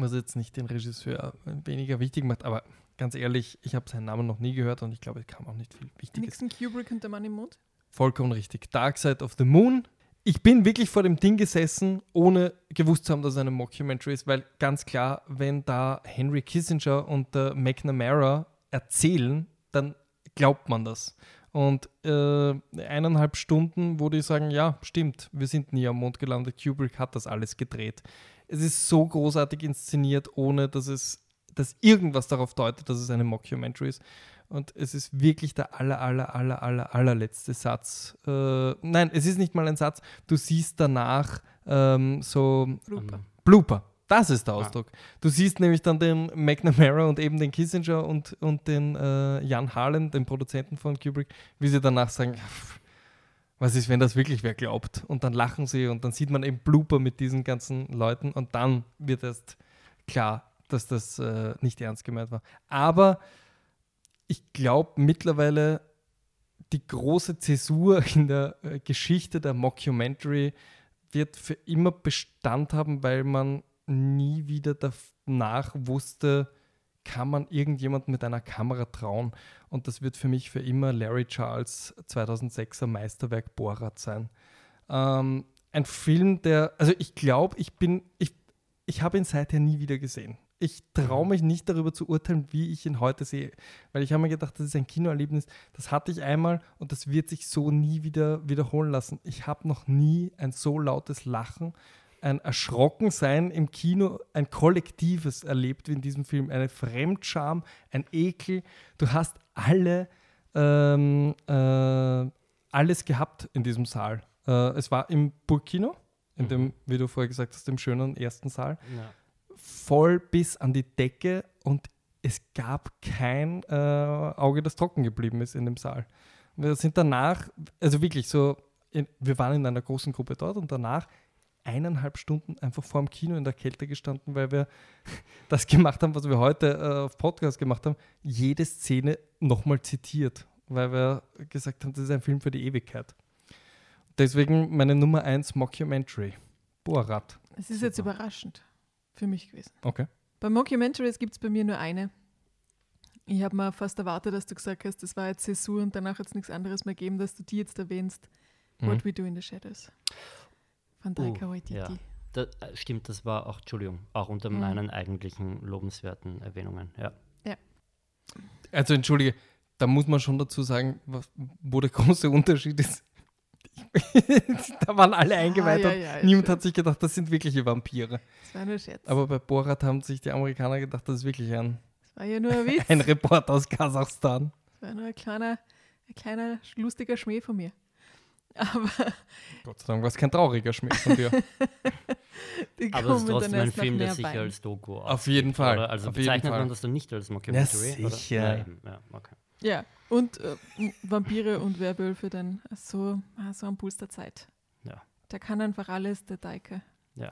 Was jetzt nicht den Regisseur weniger wichtig macht, aber ganz ehrlich, ich habe seinen Namen noch nie gehört und ich glaube, es kam auch nicht viel Wichtiges. Nixon Kubrick und der Mann im Mond? Vollkommen richtig. Dark Side of the Moon. Ich bin wirklich vor dem Ding gesessen, ohne gewusst zu haben, dass es eine Mockumentary ist, weil ganz klar, wenn da Henry Kissinger und der McNamara erzählen, dann glaubt man das. Und äh, eineinhalb Stunden, wo die sagen, ja, stimmt, wir sind nie am Mond gelandet, Kubrick hat das alles gedreht. Es ist so großartig inszeniert, ohne dass es dass irgendwas darauf deutet, dass es eine Mockumentary ist. Und es ist wirklich der aller, aller, aller, aller, allerletzte Satz. Äh, nein, es ist nicht mal ein Satz. Du siehst danach ähm, so Blooper. Blooper. Das ist der Ausdruck. Du siehst nämlich dann den McNamara und eben den Kissinger und, und den äh, Jan Harlan, den Produzenten von Kubrick, wie sie danach sagen, "Pff, was ist, wenn das wirklich wer glaubt? Und dann lachen sie und dann sieht man eben Blooper mit diesen ganzen Leuten und dann wird erst klar, dass das äh, nicht ernst gemeint war. Aber ich glaube mittlerweile, die große Zäsur in der äh, Geschichte der Mockumentary wird für immer Bestand haben, weil man nie wieder danach wusste, kann man irgendjemand mit einer Kamera trauen. Und das wird für mich für immer Larry Charles 2006er Meisterwerk Borat sein. Ähm, ein Film, der, also ich glaube, ich bin, ich, ich habe ihn seither nie wieder gesehen. Ich traue mich nicht darüber zu urteilen, wie ich ihn heute sehe, weil ich habe mir gedacht, das ist ein Kinoerlebnis, das hatte ich einmal und das wird sich so nie wieder wiederholen lassen. Ich habe noch nie ein so lautes Lachen, ein Erschrockensein im Kino, ein kollektives erlebt wie in diesem Film. Eine Fremdscham, ein Ekel. Du hast alle, ähm, äh, alles gehabt in diesem Saal. Äh, es war im Burkino, in dem, wie du vorher gesagt hast, dem schönen ersten Saal Ja. voll bis an die Decke und es gab kein äh, Auge, das trocken geblieben ist in dem Saal. Wir sind danach, also wirklich so, in, wir waren in einer großen Gruppe dort und danach eineinhalb Stunden einfach vor dem Kino in der Kälte gestanden, weil wir das gemacht haben, was wir heute äh, auf Podcast gemacht haben, jede Szene nochmal zitiert, weil wir gesagt haben, das ist ein Film für die Ewigkeit. Deswegen meine Nummer 1 Mockumentary. Borat. Es ist jetzt Super. überraschend für mich gewesen. Okay. Bei Mockumentaries gibt es bei mir nur eine. Ich habe mir fast erwartet, dass du gesagt hast, das war jetzt Zäsur und danach hat es nichts anderes mehr gegeben, dass du die jetzt erwähnst. What Mhm. We Do in the Shadows. Von Taika Oh, Waititi. ja. Da, äh, stimmt, das war auch, Entschuldigung, auch unter Mhm. meinen eigentlichen lobenswerten Erwähnungen. Ja. Also entschuldige, da muss man schon dazu sagen, was, wo der große Unterschied ist. da waren alle eingeweiht ja, und ja, niemand schon. hat sich gedacht, das sind wirkliche Vampire. Das war nur Scherz. Aber bei Borat haben sich die Amerikaner gedacht, das ist wirklich ein, das war ja nur ein Witz. ein Report aus Kasachstan. Das war nur ein kleiner, ein kleiner lustiger Schmäh von mir. Aber Gott sei Dank war es kein trauriger Schmied von dir. die Aber es ist trotzdem ein Film, der sich als Doku Auf jeden Fall, Oder? Also auf bezeichnet Fall. man das dann nicht als Mockumentary? oder? sicher. Ja, ja, okay. Ja, und äh, Vampire und Werwölfe dann so, ah, so am Puls der Zeit. Ja. Der kann einfach alles, der Deike. Ja.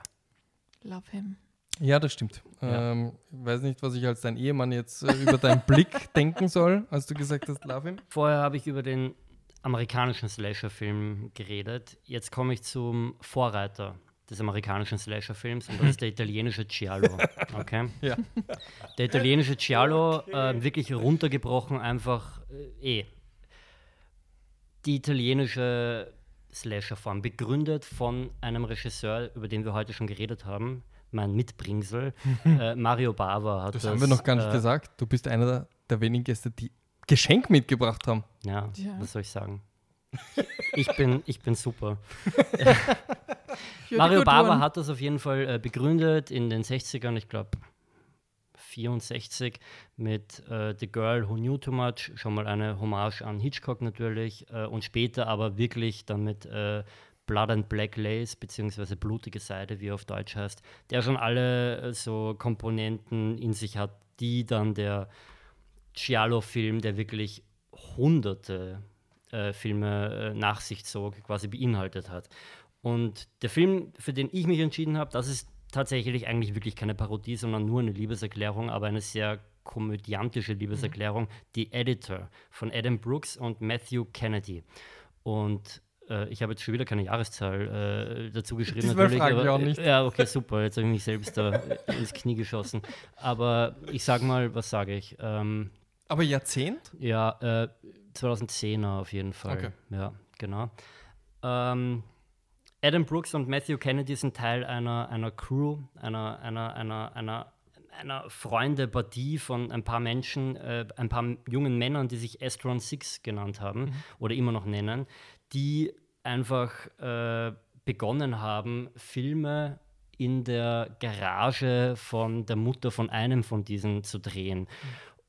Love him. Ja, das stimmt. Ja. Ähm, ich weiß nicht, was ich als dein Ehemann jetzt äh, über deinen Blick denken soll, als du gesagt hast, love him. Vorher habe ich über den amerikanischen Slasher-Film geredet. Jetzt komme ich zum Vorreiter des amerikanischen Slasher-Films und das ist der italienische Giallo. Okay? Ja. Der italienische Giallo, äh, wirklich runtergebrochen, einfach äh, eh. Die italienische Slasher-Form, begründet von einem Regisseur, über den wir heute schon geredet haben, mein Mitbringsel, äh, Mario Bava hat Das, das. haben wir noch gar nicht äh, gesagt. Du bist einer der, der wenigen Gäste, die Geschenk mitgebracht haben. Ja, Ja. was soll ich sagen? Ich bin, ich bin super. Mario one. hat das auf jeden Fall äh, begründet in den 60ern, ich glaube 64, mit äh, The Girl Who Knew Too Much, schon mal eine Hommage an Hitchcock natürlich, äh, und später aber wirklich dann mit äh, Blood and Black Lace, beziehungsweise Blutige Seide, wie er auf Deutsch heißt, der schon alle äh, so Komponenten in sich hat, die dann der Giallo-Film, der wirklich hunderte äh, Filme äh, nach sich zog, quasi beinhaltet hat. Und der Film, für den ich mich entschieden habe, das ist tatsächlich eigentlich wirklich keine Parodie, sondern nur eine Liebeserklärung, aber eine sehr komödiantische Liebeserklärung, Die Editor von Adam Brooks und Matthew Kennedy. Und äh, ich habe jetzt schon wieder keine Jahreszahl äh, dazu geschrieben. Diesmal fragen wir auch nicht. Ja, okay, super. Jetzt habe ich mich selbst da ins Knie geschossen. Aber ich sage mal, was sage ich? Ähm, Aber Jahrzehnt? ja, äh, 2010er auf jeden Fall. Okay. Ja, genau. Ähm, Adam Brooks und Matthew Kennedy sind Teil einer, einer Crew, einer, einer, einer, einer, einer Freunde-Partie von ein paar Menschen, äh, ein paar jungen Männern, die sich Astron Six genannt haben oder immer noch nennen, die einfach äh, begonnen haben, Filme in der Garage von der Mutter von einem von diesen zu drehen.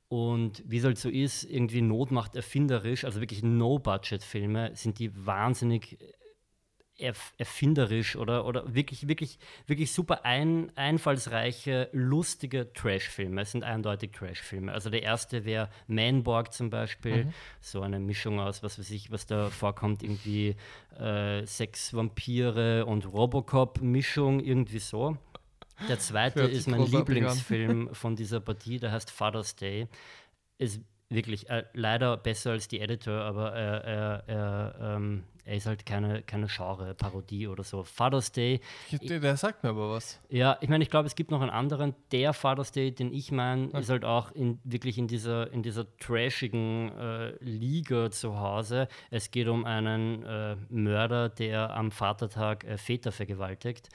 Und wie es halt so ist, irgendwie Not macht erfinderisch, also wirklich No-Budget-Filme sind die wahnsinnig erf erfinderisch oder, oder wirklich, wirklich, wirklich super ein, einfallsreiche, lustige Trash-Filme. Es sind eindeutig Trash-Filme. Also der erste wäre Manborg zum Beispiel, so eine Mischung aus, was weiß ich, was da vorkommt, irgendwie äh, Sex, Vampire und Robocop-Mischung, irgendwie so. Der zweite ist mein. Lieblingsfilm von dieser Partie, der heißt Father's Day. Ist wirklich äh, leider besser als die Editor, aber er, er, er, ähm, er ist halt keine, keine Genre-Parodie oder so. Father's Day, Der, der sagt mir aber was. ja, ich meine, ich glaube, es gibt noch einen anderen. Der Father's Day, den ich meine, Ja. ist halt auch in, wirklich in dieser, in dieser trashigen äh, Liga zu Hause. Es geht um einen äh, Mörder, der am Vatertag äh, Väter vergewaltigt.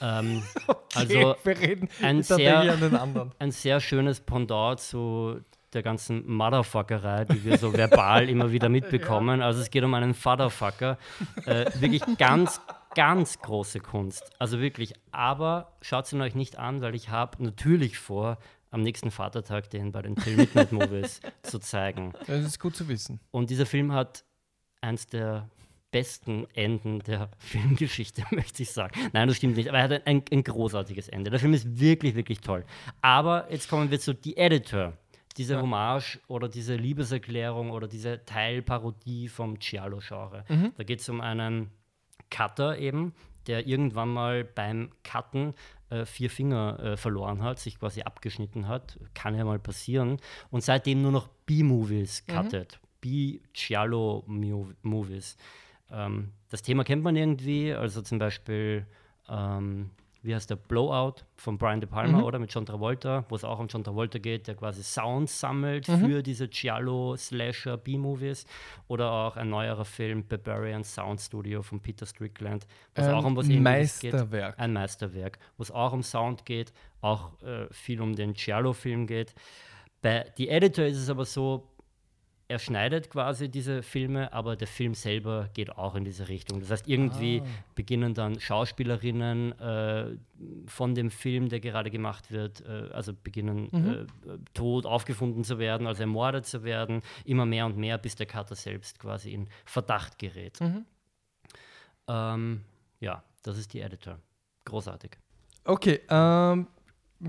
Ähm, also wir reden ein sehr- an den anderen. ein sehr schönes Pendant zu der ganzen Motherfuckerei, die wir so verbal immer wieder mitbekommen. Also es geht um einen Fatherfucker. Äh, wirklich ganz, ganz große Kunst. Also wirklich. Aber schaut ihn euch nicht an, weil ich habe natürlich vor, am nächsten Vatertag den bei den Till Midnight Movies zu zeigen. Das ist gut zu wissen. Und dieser Film hat eins der besten Enden der Filmgeschichte, möchte ich sagen. Nein, das stimmt nicht, aber er hat ein, ein großartiges Ende. Der Film ist wirklich, wirklich toll. Aber jetzt kommen wir zu The Editor. Diese Ja. Hommage oder diese Liebeserklärung oder diese Teilparodie vom Giallo-Genre. Mhm. Da geht es um einen Cutter eben, der irgendwann mal beim Cutten äh, vier Finger äh, verloren hat, sich quasi abgeschnitten hat. Kann ja mal passieren. Und seitdem nur noch B-Movies Mhm. cuttet. B-Giallo-Movies. Ähm, das Thema kennt man irgendwie, also zum Beispiel, ähm, wie heißt der Blowout von Brian De Palma, Mhm. oder? Mit John Travolta, wo es auch um John Travolta geht, der quasi Sounds sammelt Mhm. für diese Giallo-Slasher B-Movies. Oder auch ein neuerer Film, Barbarian Sound Studio von Peter Strickland, wo es Ähm, auch um was ähnliches geht. Meisterwerk. Ein Meisterwerk, wo es auch um Sound geht, auch äh, viel um den Giallo-Film geht. Bei The Editor ist es aber so, er schneidet quasi diese Filme, aber der Film selber geht auch in diese Richtung. Das heißt, irgendwie Ah. beginnen dann Schauspielerinnen äh, von dem Film, der gerade gemacht wird, äh, also beginnen Mhm. äh, tot aufgefunden zu werden, also ermordet zu werden, immer mehr und mehr, bis der Cutter selbst quasi in Verdacht gerät. Mhm. Ähm, ja, das ist die Editor. Großartig. Okay, ähm,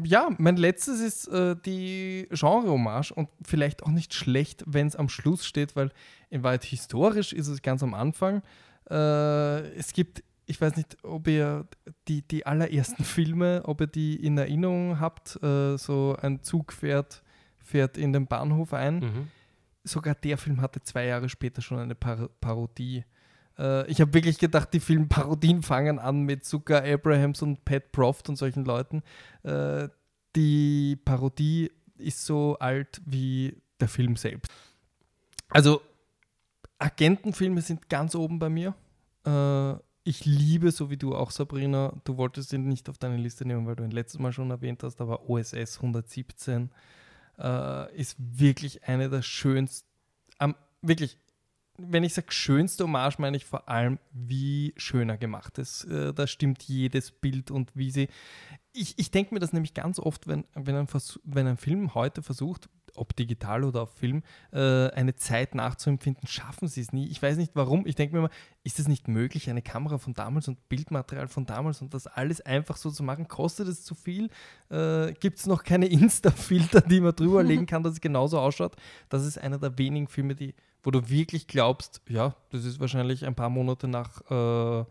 ja, mein letztes ist äh, die Genre-Hommage und vielleicht auch nicht schlecht, wenn es am Schluss steht, weil in Wahrheit historisch ist es ganz am Anfang. Äh, es gibt, ich weiß nicht, ob ihr die, die allerersten Filme, ob ihr die in Erinnerung habt, äh, so ein Zug fährt, fährt in den Bahnhof ein. Mhm. Sogar der Film hatte zwei Jahre später schon eine Par Parodie. Äh, ich habe wirklich gedacht, die Filmparodien fangen an mit Zucker Abrahams und Pat Proft und solchen Leuten. Äh, die Parodie ist so alt wie der Film selbst. Also, Agentenfilme sind ganz oben bei mir. Äh, ich liebe, so wie du auch, Sabrina, du wolltest ihn nicht auf deine Liste nehmen, weil du ihn letztes Mal schon erwähnt hast, aber OSS 117 äh, ist wirklich eine der schönsten, am, wirklich wenn ich sage schönste Hommage, meine ich vor allem, wie schöner gemacht ist. Äh, da stimmt jedes Bild und wie sie. Ich, ich denke mir das nämlich ganz oft, wenn, wenn, ein wenn ein Film heute versucht, ob digital oder auf Film, äh, eine Zeit nachzuempfinden, schaffen sie es nie. Ich weiß nicht warum. Ich denke mir immer, ist es nicht möglich, eine Kamera von damals und Bildmaterial von damals und das alles einfach so zu machen? Kostet es zu viel? Äh, Gibt es noch keine Insta-Filter, die man drüber legen kann, dass es genauso ausschaut? Das ist einer der wenigen Filme, die, wo du wirklich glaubst, ja, das ist wahrscheinlich ein paar Monate nach äh,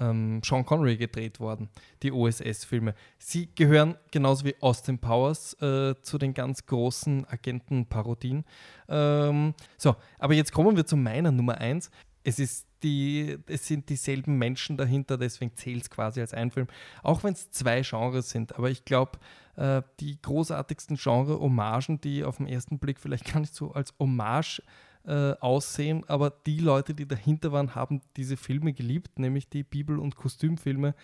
ähm, Sean Connery gedreht worden, die OSS-Filme. Sie gehören genauso wie Austin Powers äh, zu den ganz großen Agenten-Parodien. Ähm, so, aber jetzt kommen wir zu meiner Nummer 1. Es, ist die, es sind dieselben Menschen dahinter, deswegen zählt es quasi als ein Film. Auch wenn es zwei Genres sind. Aber ich glaube, äh, die großartigsten Genre-Hommagen, die auf den ersten Blick vielleicht gar nicht so als Hommage äh, aussehen, aber die Leute, die dahinter waren, haben diese Filme geliebt, nämlich die Bibel- und Kostümfilme.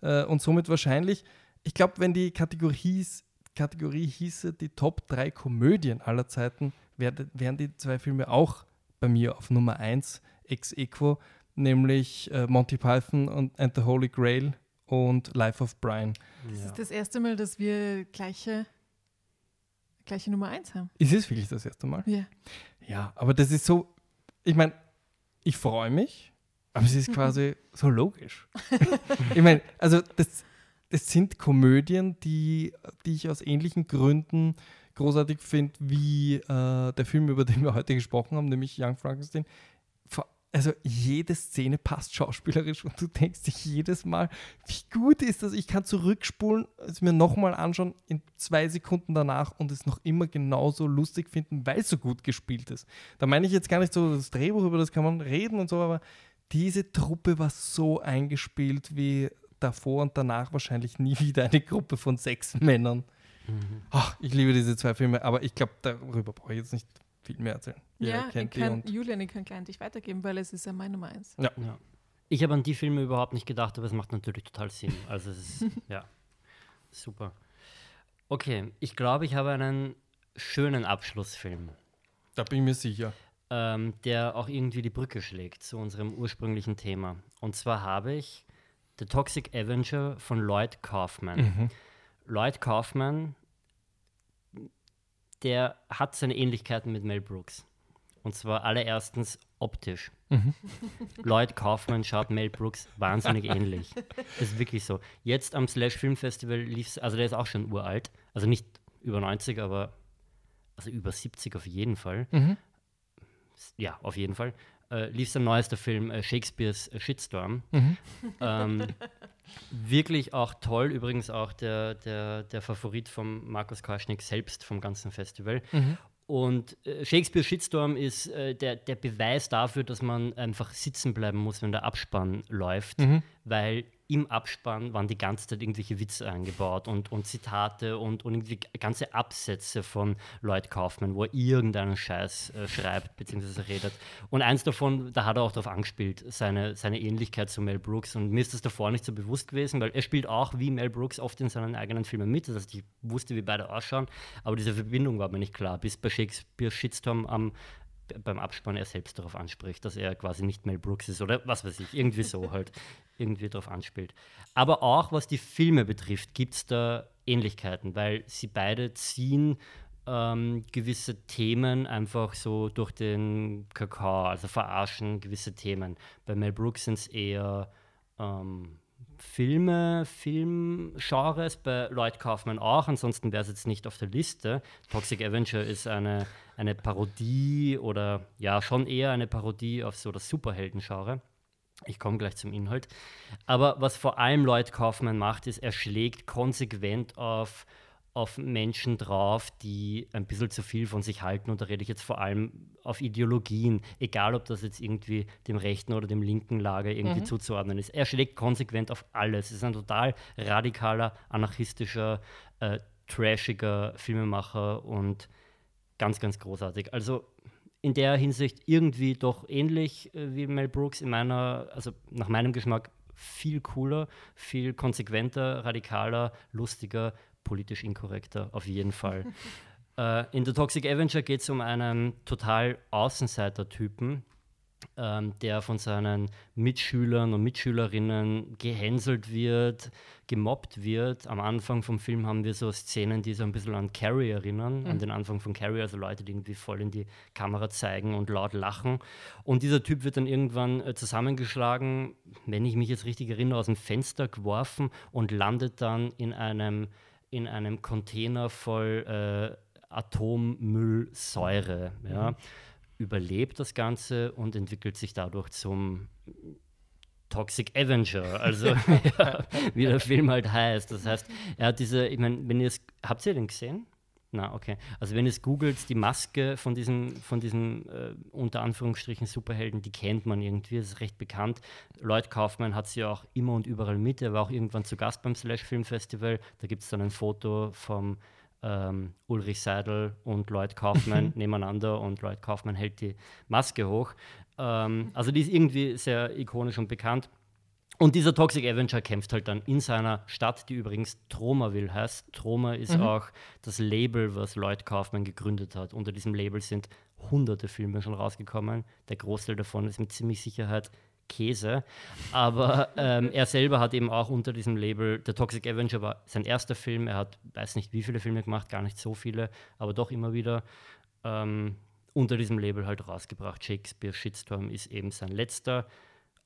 Äh, und somit wahrscheinlich, ich glaube, wenn die Kategorie, hieß, Kategorie hieße die Top 3 Komödien aller Zeiten, wär, wären die zwei Filme auch bei mir auf Nummer 1 ex equo, nämlich äh, Monty Python und And the Holy Grail und Life of Brian. Das ja. ist das erste Mal, dass wir gleiche gleiche Nummer 1 haben. Ist es wirklich das erste Mal? Ja. Ja, aber das ist so, ich meine, ich freue mich, aber es ist mhm. quasi so logisch. ich meine, also das, das sind Komödien, die, die ich aus ähnlichen Gründen großartig finde, wie äh, der Film, über den wir heute gesprochen haben, nämlich Young Frankenstein also jede Szene passt schauspielerisch und du denkst dich jedes Mal, wie gut ist das? Ich kann zurückspulen, es mir nochmal anschauen in zwei Sekunden danach und es noch immer genauso lustig finden, weil es so gut gespielt ist. Da meine ich jetzt gar nicht so das Drehbuch, über das kann man reden und so, aber diese Truppe war so eingespielt wie davor und danach wahrscheinlich nie wieder eine Gruppe von sechs Männern. Mhm. Ach, ich liebe diese zwei Filme, aber ich glaube, darüber brauche ich jetzt nicht viel mehr erzählen. Ja, ich kann, Julian, ich kann gleich dich weitergeben, weil es ist ja meine Nummer eins. Ja. ja. Ich habe an die Filme überhaupt nicht gedacht, aber es macht natürlich total Sinn. Also es ist, ja, super. Okay, ich glaube, ich habe einen schönen Abschlussfilm. Da bin ich mir sicher. Ähm, der auch irgendwie die Brücke schlägt zu unserem ursprünglichen Thema. Und zwar habe ich The Toxic Avenger von Lloyd Kaufman. Mhm. Lloyd Kaufman der hat seine Ähnlichkeiten mit Mel Brooks. Und zwar allererstens optisch. Mhm. Lloyd Kaufman schaut Mel Brooks wahnsinnig ähnlich. Das ist wirklich so. Jetzt am Slash Film Festival lief es, also der ist auch schon uralt, also nicht über 90, aber also über 70 auf jeden Fall. Mhm. Ja, auf jeden Fall. Äh, lief sein neuester Film äh, Shakespeares Shitstorm. Mhm. Ähm, wirklich auch toll, übrigens auch der, der, der Favorit von Markus Karschnick selbst vom ganzen Festival. Mhm. Und äh, Shakespeare Shitstorm ist äh, der, der Beweis dafür, dass man einfach sitzen bleiben muss, wenn der Abspann läuft, mhm. weil im Abspann waren die ganze Zeit irgendwelche Witze eingebaut und, und Zitate und, und irgendwie ganze Absätze von Lloyd Kaufman, wo er irgendeinen Scheiß äh, schreibt bzw. redet. Und eins davon, da hat er auch darauf angespielt, seine, seine Ähnlichkeit zu Mel Brooks. Und mir ist das davor nicht so bewusst gewesen, weil er spielt auch wie Mel Brooks oft in seinen eigenen Filmen mit. Das heißt, ich wusste, wie beide ausschauen, aber diese Verbindung war mir nicht klar, bis bei Shakespeare Shitstorm am beim Abspann er selbst darauf anspricht, dass er quasi nicht Mel Brooks ist oder was weiß ich, irgendwie so halt, irgendwie darauf anspielt. Aber auch was die Filme betrifft, gibt es da Ähnlichkeiten, weil sie beide ziehen ähm, gewisse Themen einfach so durch den Kakao, also verarschen gewisse Themen. Bei Mel Brooks sind es eher ähm, Filme, Filmgenres, bei Lloyd Kaufman auch, ansonsten wäre es jetzt nicht auf der Liste. Toxic Avenger ist eine, eine Parodie oder ja, schon eher eine Parodie auf so das Superhelden-Genre. Ich komme gleich zum Inhalt. Aber was vor allem Lloyd Kaufman macht, ist, er schlägt konsequent auf auf Menschen drauf, die ein bisschen zu viel von sich halten. Und da rede ich jetzt vor allem auf Ideologien, egal ob das jetzt irgendwie dem rechten oder dem linken Lager irgendwie mhm. zuzuordnen ist. Er schlägt konsequent auf alles. Es ist ein total radikaler, anarchistischer, äh, trashiger Filmemacher und ganz, ganz großartig. Also in der Hinsicht irgendwie doch ähnlich äh, wie Mel Brooks in meiner, also nach meinem Geschmack viel cooler, viel konsequenter, radikaler, lustiger politisch inkorrekter, auf jeden Fall. äh, in The Toxic Avenger geht es um einen total Außenseiter-Typen, ähm, der von seinen Mitschülern und Mitschülerinnen gehänselt wird, gemobbt wird. Am Anfang vom Film haben wir so Szenen, die so ein bisschen an Carrie erinnern, mhm. an den Anfang von Carrie, also Leute, die irgendwie voll in die Kamera zeigen und laut lachen. Und dieser Typ wird dann irgendwann äh, zusammengeschlagen, wenn ich mich jetzt richtig erinnere, aus dem Fenster geworfen und landet dann in einem in einem Container voll äh, Atommüllsäure. Ja. Mhm. Überlebt das Ganze und entwickelt sich dadurch zum Toxic Avenger, also ja, wie der Film halt heißt. Das heißt, er hat diese, ich meine, wenn ihr es, habt ihr den gesehen? Na, okay. Also wenn es googelt, die Maske von diesem, von diesem äh, unter Anführungsstrichen Superhelden, die kennt man irgendwie, das ist recht bekannt. Lloyd Kaufmann hat sie auch immer und überall mit. Er war auch irgendwann zu Gast beim Slash Film Festival. Da gibt es dann ein Foto vom ähm, Ulrich Seidel und Lloyd Kaufmann nebeneinander und Lloyd Kaufmann hält die Maske hoch. Ähm, also die ist irgendwie sehr ikonisch und bekannt. Und dieser Toxic Avenger kämpft halt dann in seiner Stadt, die übrigens Tromaville heißt. Troma ist mhm. auch das Label, was Lloyd Kaufman gegründet hat. Unter diesem Label sind hunderte Filme schon rausgekommen. Der Großteil davon ist mit ziemlich Sicherheit Käse. Aber ähm, er selber hat eben auch unter diesem Label, der Toxic Avenger war sein erster Film. Er hat, weiß nicht wie viele Filme gemacht, gar nicht so viele, aber doch immer wieder ähm, unter diesem Label halt rausgebracht. Shakespeare Shitstorm ist eben sein letzter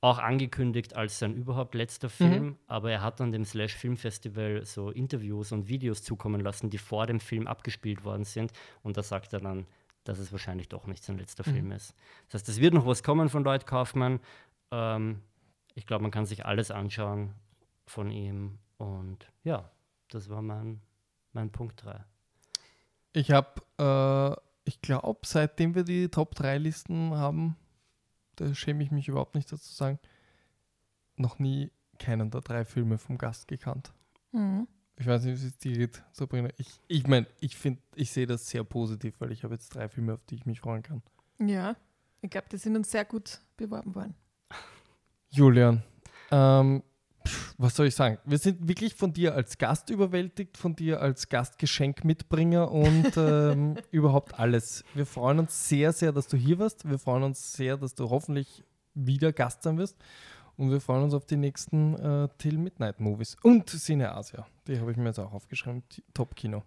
auch angekündigt als sein überhaupt letzter Film, mhm. aber er hat an dem Slash Film Festival so Interviews und Videos zukommen lassen, die vor dem Film abgespielt worden sind. Und da sagt er dann, dass es wahrscheinlich doch nicht sein letzter mhm. Film ist. Das heißt, es wird noch was kommen von Lloyd Kaufmann. Ähm, ich glaube, man kann sich alles anschauen von ihm. Und ja, das war mein, mein Punkt 3. Ich habe, äh, ich glaube, seitdem wir die Top 3 Listen haben, da schäme ich mich überhaupt nicht dazu zu sagen, noch nie keinen der drei Filme vom Gast gekannt. Mhm. Ich weiß nicht, wie es dir geht, Sabrina. Ich meine, ich, mein, ich finde, ich sehe das sehr positiv, weil ich habe jetzt drei Filme, auf die ich mich freuen kann. Ja, ich glaube, die sind uns sehr gut beworben worden. Julian, ähm, was soll ich sagen? Wir sind wirklich von dir als Gast überwältigt, von dir als Gastgeschenkmitbringer und ähm, überhaupt alles. Wir freuen uns sehr, sehr, dass du hier warst. Wir freuen uns sehr, dass du hoffentlich wieder Gast sein wirst. Und wir freuen uns auf die nächsten äh, Till Midnight Movies und Cine Asia. Die habe ich mir jetzt auch aufgeschrieben. Top Kino.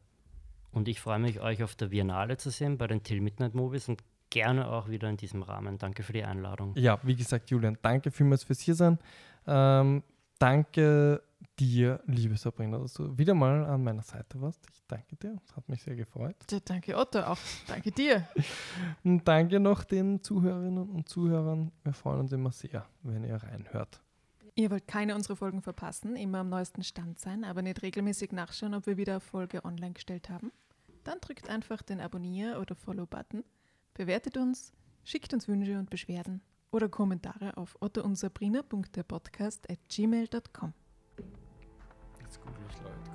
Und ich freue mich, euch auf der Biennale zu sehen bei den Till Midnight Movies und gerne auch wieder in diesem Rahmen. Danke für die Einladung. Ja, wie gesagt, Julian, danke vielmals fürs Hiersein. Ähm, danke dir, liebe Sabrina, dass du wieder mal an meiner Seite warst. Ich danke dir, es hat mich sehr gefreut. Ja, danke Otto, auch danke dir. und danke noch den Zuhörerinnen und Zuhörern. Wir freuen uns immer sehr, wenn ihr reinhört. Ihr wollt keine unserer Folgen verpassen, immer am neuesten Stand sein, aber nicht regelmäßig nachschauen, ob wir wieder eine Folge online gestellt haben? Dann drückt einfach den Abonnier- oder Follow-Button, bewertet uns, schickt uns Wünsche und Beschwerden oder Kommentare auf ottoundsabrina.derpodcast at gmail.com. Jetzt google ich Leute.